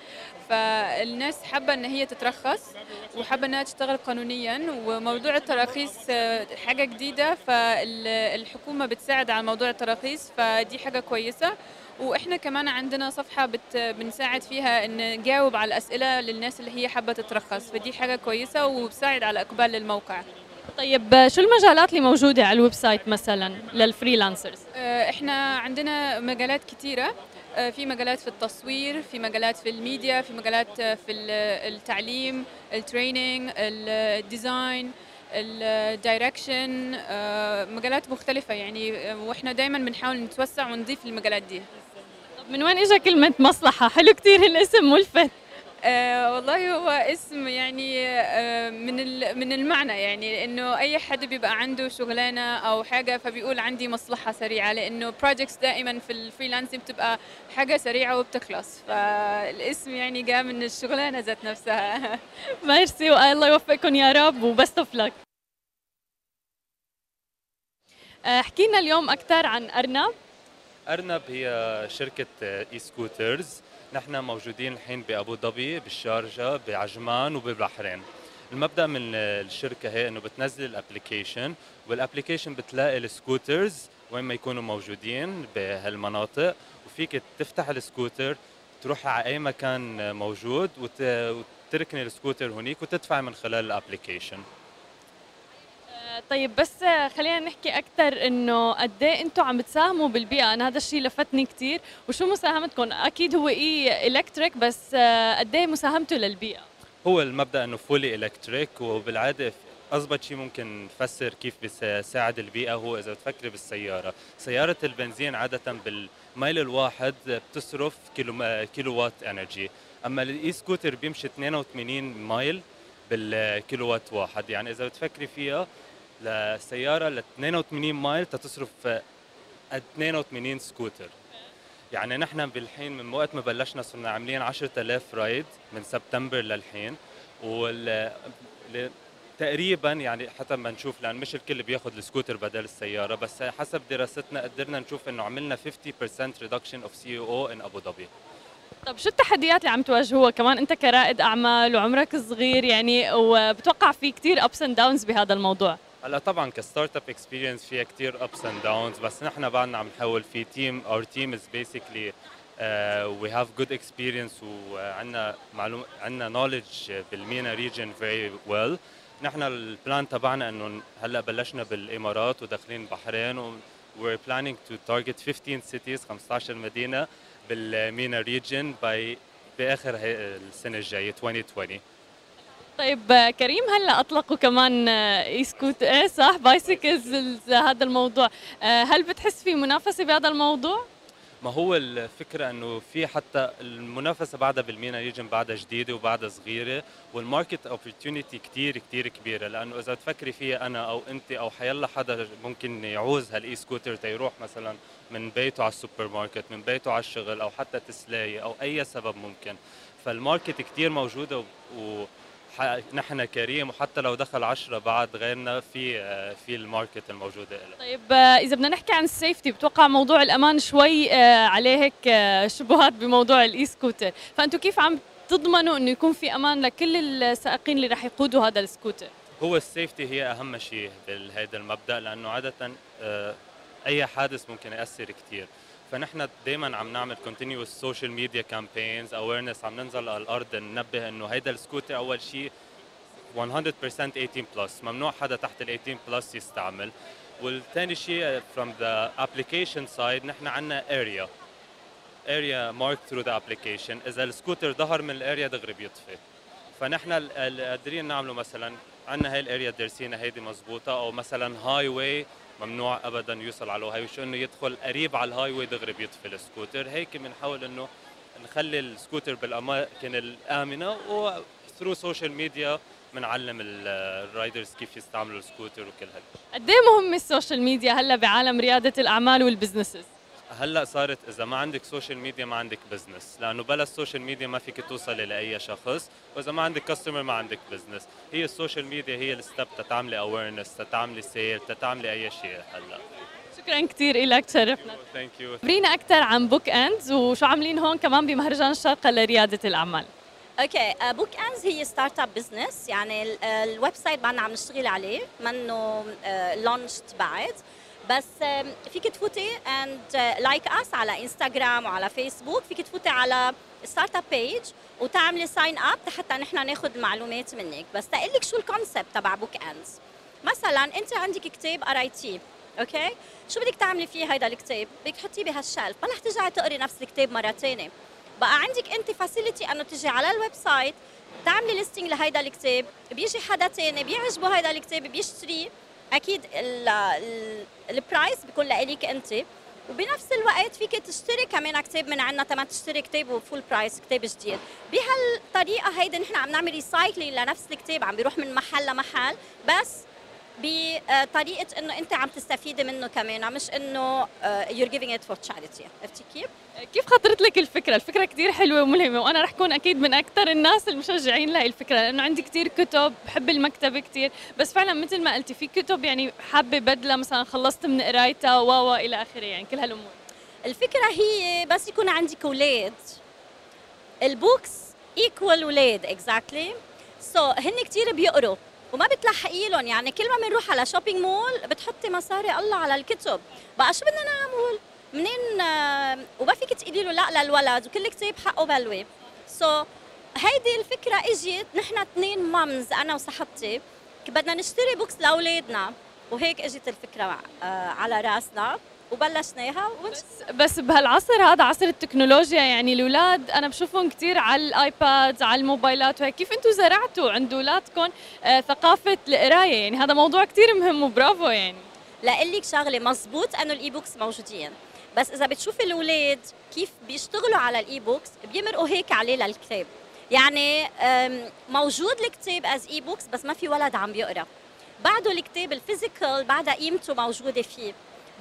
فالناس حابة إن هي تترخص وحابة إنها تشتغل قانونيا وموضوع التراخيص آه، حاجة جديدة فالحكومة بتساعد على موضوع التراخيص فدي حاجة كويسة. وإحنا كمان عندنا صفحة بنساعد فيها إن نجاوب على الأسئلة للناس اللي هي حابة تترخص فدي حاجة كويسة وبساعد على إقبال للموقع طيب شو المجالات اللي موجودة على ال website مثلا لل freelancers؟ آه، إحنا عندنا مجالات كثيرة آه، في مجالات في التصوير في مجالات في الميديا في مجالات في التعليم ال training ال design ال direction آه، مجالات مختلفة يعني وإحنا دائما بنحاول نتوسع ونضيف المجالات دي من وين اجى كلمة مصلحة؟ حلو كثير الاسم ملفت آه والله هو اسم يعني آه من من المعنى يعني إنه أي حد بيبقى عنده شغلانة أو حاجة فبيقول عندي مصلحة سريعة لإنه projects دائما في ال freelancing بتبقى حاجة سريعة وبتخلص. فالاسم يعني جاء من الشغلانة ذات نفسها. [laughs] ميرسي والله يوفقكم يا رب و best of luck حكينا اليوم أكثر عن أرنب. أرنب هي شركة e-scooters نحن موجودين الحين بأبو ظبي بالشارجة بعجمان وبالبحرين المبدأ من الشركة هي إنه بتنزل ال application وال application بتلاقي ال scooters وين ما يكونوا موجودين بهالمناطق وفيك تفتح السكوتر تروح على أي مكان موجود وتركني السكوتر هنيك وتدفع من خلال ال application طيب بس خلينا نحكي أكثر إنه قد إيه أنتم عم بتساهموا بالبيئة. أنا هذا الشيء لفتني كثير وشو مساهمتكم؟ أكيد هو electric بس قد إيه مساهمته للبيئة؟ هو المبدأ إنه fully electric وبالعادة اضبط شيء ممكن نفسر كيف بيساعد البيئة هو إذا بتفكري بالسيارة. سيارة البنزين عادة بالميل الواحد بتصرف كيلو كيلو وات energy أما ال e-scooter بيمشي 82 mile بالكيلو وات واحد. يعني إذا بتفكري فيها لسيارة ل 82 mile تتصرف 82 سكوتر. يعني نحن بالحين من وقت ما بلشنا صرنا عاملين 10000 ride من سبتمبر للحين وال تقريبا يعني حتى ما نشوف لأن مش الكل بياخذ السكوتر بدل السيارة بس حسب دراستنا قدرنا نشوف إنه عملنا 50% reduction of CO in أبو ظبي طب شو التحديات اللي عم تواجهوها كمان أنت كرائد أعمال وعمرك صغير يعني وبتوقع في كثير ups and downs بهذا الموضوع؟ هلا طبعا ك startup experience فيها كثير ups and downs بس نحن بعدنا عم نحاول في team our team is basically we have good experience وعندنا معلوم عندنا knowledge بال MENA region very well نحن ال plan تبعنا إنه هلأ بلشنا بالإمارات وداخلين البحرين و we're planning to target 15 cities 15 مدينة بال MENA region by بآخر السنة الجاية 2020 طيب كريم هلا اطلقوا كمان e-scoot إيه صح bicycles هذا الموضوع. هل بتحس في منافسة بهذا الموضوع؟ ما هو الفكرة إنه في حتى المنافسة بعدها بال MENA region بعدها جديدة وبعدها صغيرة وال market opportunity كثير كثير كبيرة. لأنه إذا تفكري فيها أنا أو أنت أو حيلا حدا ممكن يعوز هال e-scooter تيروح مثلا من بيته على السوبرماركت من بيته على الشغل أو حتى تسلايه أو أي سبب ممكن. فال market كثير موجودة و نحن كريم وحتى لو دخل عشرة بعد غيرنا في في ال market الموجوده له طيب إذا بدنا نحكي عن ال safety بتوقع موضوع الأمان شوي عليه هيك شبهات بموضوع ال e-scooter فانتم كيف عم تضمنوا إنه يكون في أمان لكل السائقين اللي رح يقودوا هذا السكوتر هو ال safety هي أهم شيء بهذا المبدأ لأنه عادة أي حادث ممكن يأثر كثير فنحن دائما عم نعمل continuous social media campaigns awareness عم ننزل على الأرض ننبه إنه هيدا السكوتر أول شيء 100% 18 plus ممنوع حدا تحت ال 18 plus يستعمل. والثاني شيء from the application side نحن عندنا area. area marked through the application. إذا السكوتر ظهر من ال area دغري بيطفي. فنحن قادرين نعمله مثلا عندنا هاي ال area دارسينها هيدي مزبوطة أو مثلا highway ممنوع ابدا يوصل على ال high شو إنه يدخل قريب على ال highway دغري بيطفي السكوتر. هيك بنحاول إنه نخلي السكوتر بالأماكن الآمنة و through social media بنعلم ال riders كيف يستعملوا السكوتر وكل هال قد إيه مهمه ال social media هلأ بعالم ريادة الأعمال وال businesses؟ هلأ صارت إذا ما عندك social media ما عندك business لأنه بلا ال social media ما فيك توصلي لاي شخص وإذا ما عندك customer ما عندك business هي ال social media هي ال step تتعملي awareness تتعملي sale تتعملي أي شيء هلأ. شكرا كثير لك تشرفنا thank you خبرينا أكثر عن Book Ends وشو عاملين هون كمان بمهرجان الشارقه لريادة الأعمال. أوكي Book Ends هي start up business يعني ال- ال website بعدنا عم نشتغل عليه منه launched بعد. بس فيك تفوتي and like us على انستغرام وعلى فيسبوك فيك تفوتي على start up page وتعملي sign up حتى نحن ناخذ المعلومات منك. بس تقول لك شو ال concept تبع Book Ends مثلا أنت عندك كتاب قرايتيه أوكي شو بدك تعملي فيه هيدا الكتاب؟ بدك تحطيه بهال shelf. ما رح ترجعي تقري نفس الكتاب مرة ثانية بقى عندك أنت facility إنه تجي على ال website تعملي listing لهيدا الكتاب. بيجي حدا تاني بيعجبه هيدا الكتاب بيشتريه. أكيد ال- ال- ال price بيكون لإلك أنت. وبنفس الوقت فيك تشتري كمان كتاب من عنا تما تشتري كتاب و full price كتاب جديد. بهالطريقة هيدي نحن عم نعمل recycling لنفس الكتاب عم بيروح من محل لمحل. بس بطريقة إنه أنت عم تستفيدي منه كمان مش إنه you're giving it for charity عرفتي كيف؟ كيف خطرت لك الفكرة؟ الفكرة كثير حلوة وملهمة وأنا رح كون أكيد من أكثر الناس المشجعين لهي الفكرة لأنه عندي كثير كتب بحب المكتبة كثير بس فعلا مثل ما قلتي في كتب يعني حابة بدلة مثلا خلصت من قرايتها و إلى آخره يعني كل هالأمور. الفكرة هي بس يكون عندك أولاد ال books equal أولاد exactly so هن كثير بيقروا. وما بتلحقي لهم. يعني كل ما بنروح على shopping mall بتحطي مصاري الله على الكتب. بقى شو بدنا نعمل؟ منين؟ آه، وما فيك تقولي له لا للولد وكل كتاب حقه بلوي. so هيدي الفكرة إجت نحن اثنين moms أنا وصاحبتي. بدنا نشتري books لأولادنا. وهيك إجت الفكرة آه، على راسنا. وبلشناها ونش... بس بهالعصر هذا عصر التكنولوجيا يعني الأولاد أنا بشوفهم كثير على ال iPad على الموبايلات وهيك. كيف أنتم زرعتوا عند أولادكم آه، ثقافة القراية؟ يعني هذا موضوع كثير مهم وبرافو يعني. لاقول لك شغلة. مزبوط إنه ال e-books موجودين. بس إذا بتشوفي الأولاد كيف بيشتغلوا على ال e-books بيمرقوا هيك عليه للكتاب. يعني موجود الكتاب as e-books بس ما في ولد عم بيقرأ. بعده الكتاب ال physical بعدها قيمته موجودة فيه.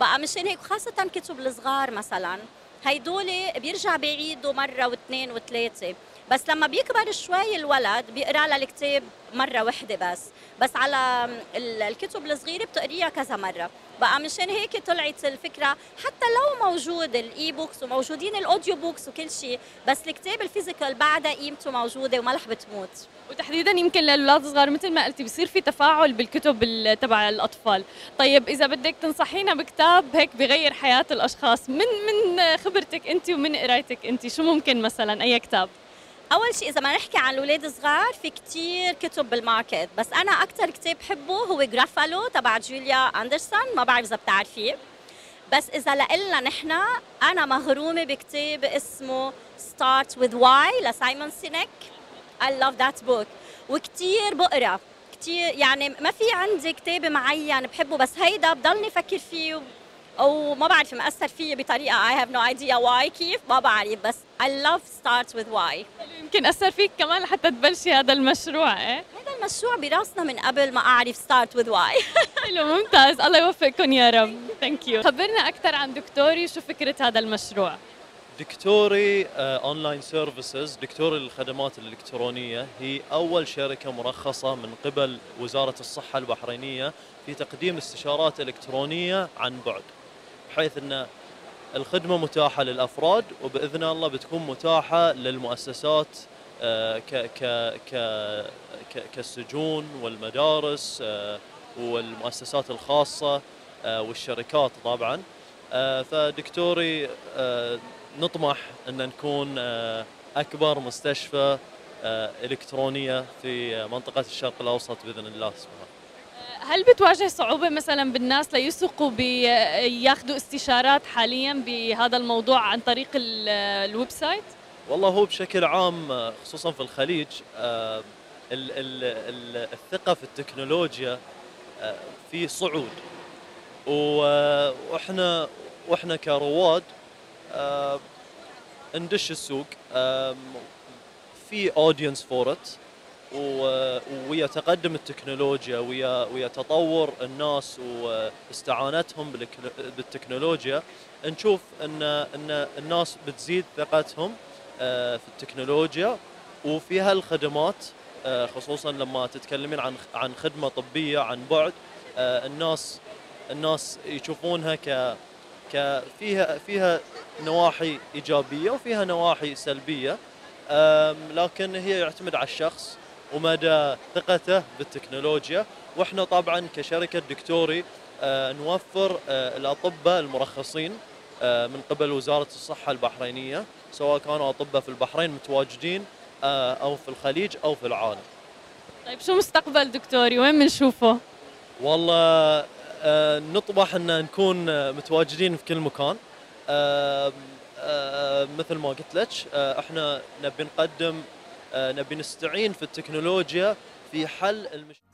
بقى مشان هيك خاصة كتب الصغار مثلا هيدول بيرجع بيعيدوا مره واثنين وثلاثة. بس لما بيكبر شوي الولد بيقرأ لها الكتاب مرة وحدة بس. بس على ال- الكتب الصغيرة بتقريها كذا مرة. بقى مشان هيك طلعت الفكرة. حتى لو موجود ال e-books وموجودين ال audio books وكل شيء بس الكتاب ال physical بعدها قيمته موجودة وما رح بتموت. وتحديدا يمكن للاولاد الصغار مثل ما قلتي بصير في تفاعل بالكتب ال- تبع الأطفال. طيب إذا بدك تنصحينا بكتاب هيك بغير حياة الأشخاص من من خبرتك أنت ومن قرايتك أنت شو ممكن مثلا؟ أي كتاب؟ أول شيء إذا ما نحكي عن الاولاد الصغار في كتير كتب بال market بس أنا أكثر كتاب بحبه هو Gruffalo تبع جوليا دونالدسون ما بعرف إذا بتعرفيه. بس إذا لإلنا نحن أنا مغرومة بكتاب اسمه Start with Why لسايمون سينيك. I love that book. وكتير بقرا. كتير يعني ما في عندي كتاب معين بحبه بس هيدا بضلني أفكر فيه أو ما بعرف مأثر فيي بطريقة. I have no idea why. كيف؟ ما بعرف. بس I love start with why. يمكن أثر فيك كمان لحتى تبلشي هذا المشروع إيه؟ هذا المشروع براسنا من قبل ما أعرف start with why. [laughs] حلو ممتاز. الله يوفقكم يا رب. thank you خبرنا أكثر عن دكتوري. شو فكرة هذا المشروع؟ دكتوري online services دكتوري للخدمات الإلكترونية. هي أول شركة مرخصة من قبل وزارة الصحة البحرينية في تقديم استشارات إلكترونية عن بعد. بحيث إن الخدمة متاحة للأفراد وبإذن الله بتكون متاحة للمؤسسات آه، ك ك ك كالسجون والمدارس آه، والمؤسسات الخاصة آه، والشركات طبعا. فدكتوري نطمح إن نكون أكبر مستشفى إلكترونية في منطقة الشرق الأوسط بإذن الله. سبحانه هل بتواجه صعوبة مثلا بالناس ليثقوا بياخذوا استشارات حاليا بهذا الموضوع عن طريق ال- ال website؟ والله هو بشكل عام آه، خصوصا في الخليج آه، ال- ال- ال- الثقة في التكنولوجيا آه، في صعود و- وإحنا وإحنا كرواد آه، ندش السوق في audience for it ويا تقدم التكنولوجيا ويا ويا تطور الناس واستعانتهم بالتكنولوجيا نشوف ان إن الناس بتزيد ثقتهم آه، في التكنولوجيا وفي هالخدمات آه، خصوصا لما تتكلمين عن عن خدمة طبية عن بعد آه، الناس الناس يشوفونها ك ك فيها فيها نواحي إيجابية وفيها نواحي سلبية لكن هي يعتمد على الشخص. ومدى ثقته بالتكنولوجيا. وإحنا طبعا كشركة دكتوري آه، نوفر آه، الأطباء المرخصين آه، من قبل وزارة الصحة البحرينية سواء كانوا أطباء في البحرين متواجدين أو في الخليج أو في العالم. طيب شو مستقبل دكتوري؟ وين بنشوفه؟ والله نطمح أن نكون متواجدين في كل مكان. مثل ما قلت لك إحنا نبي نقدم نبي نستعين في التكنولوجيا في حل المشكلة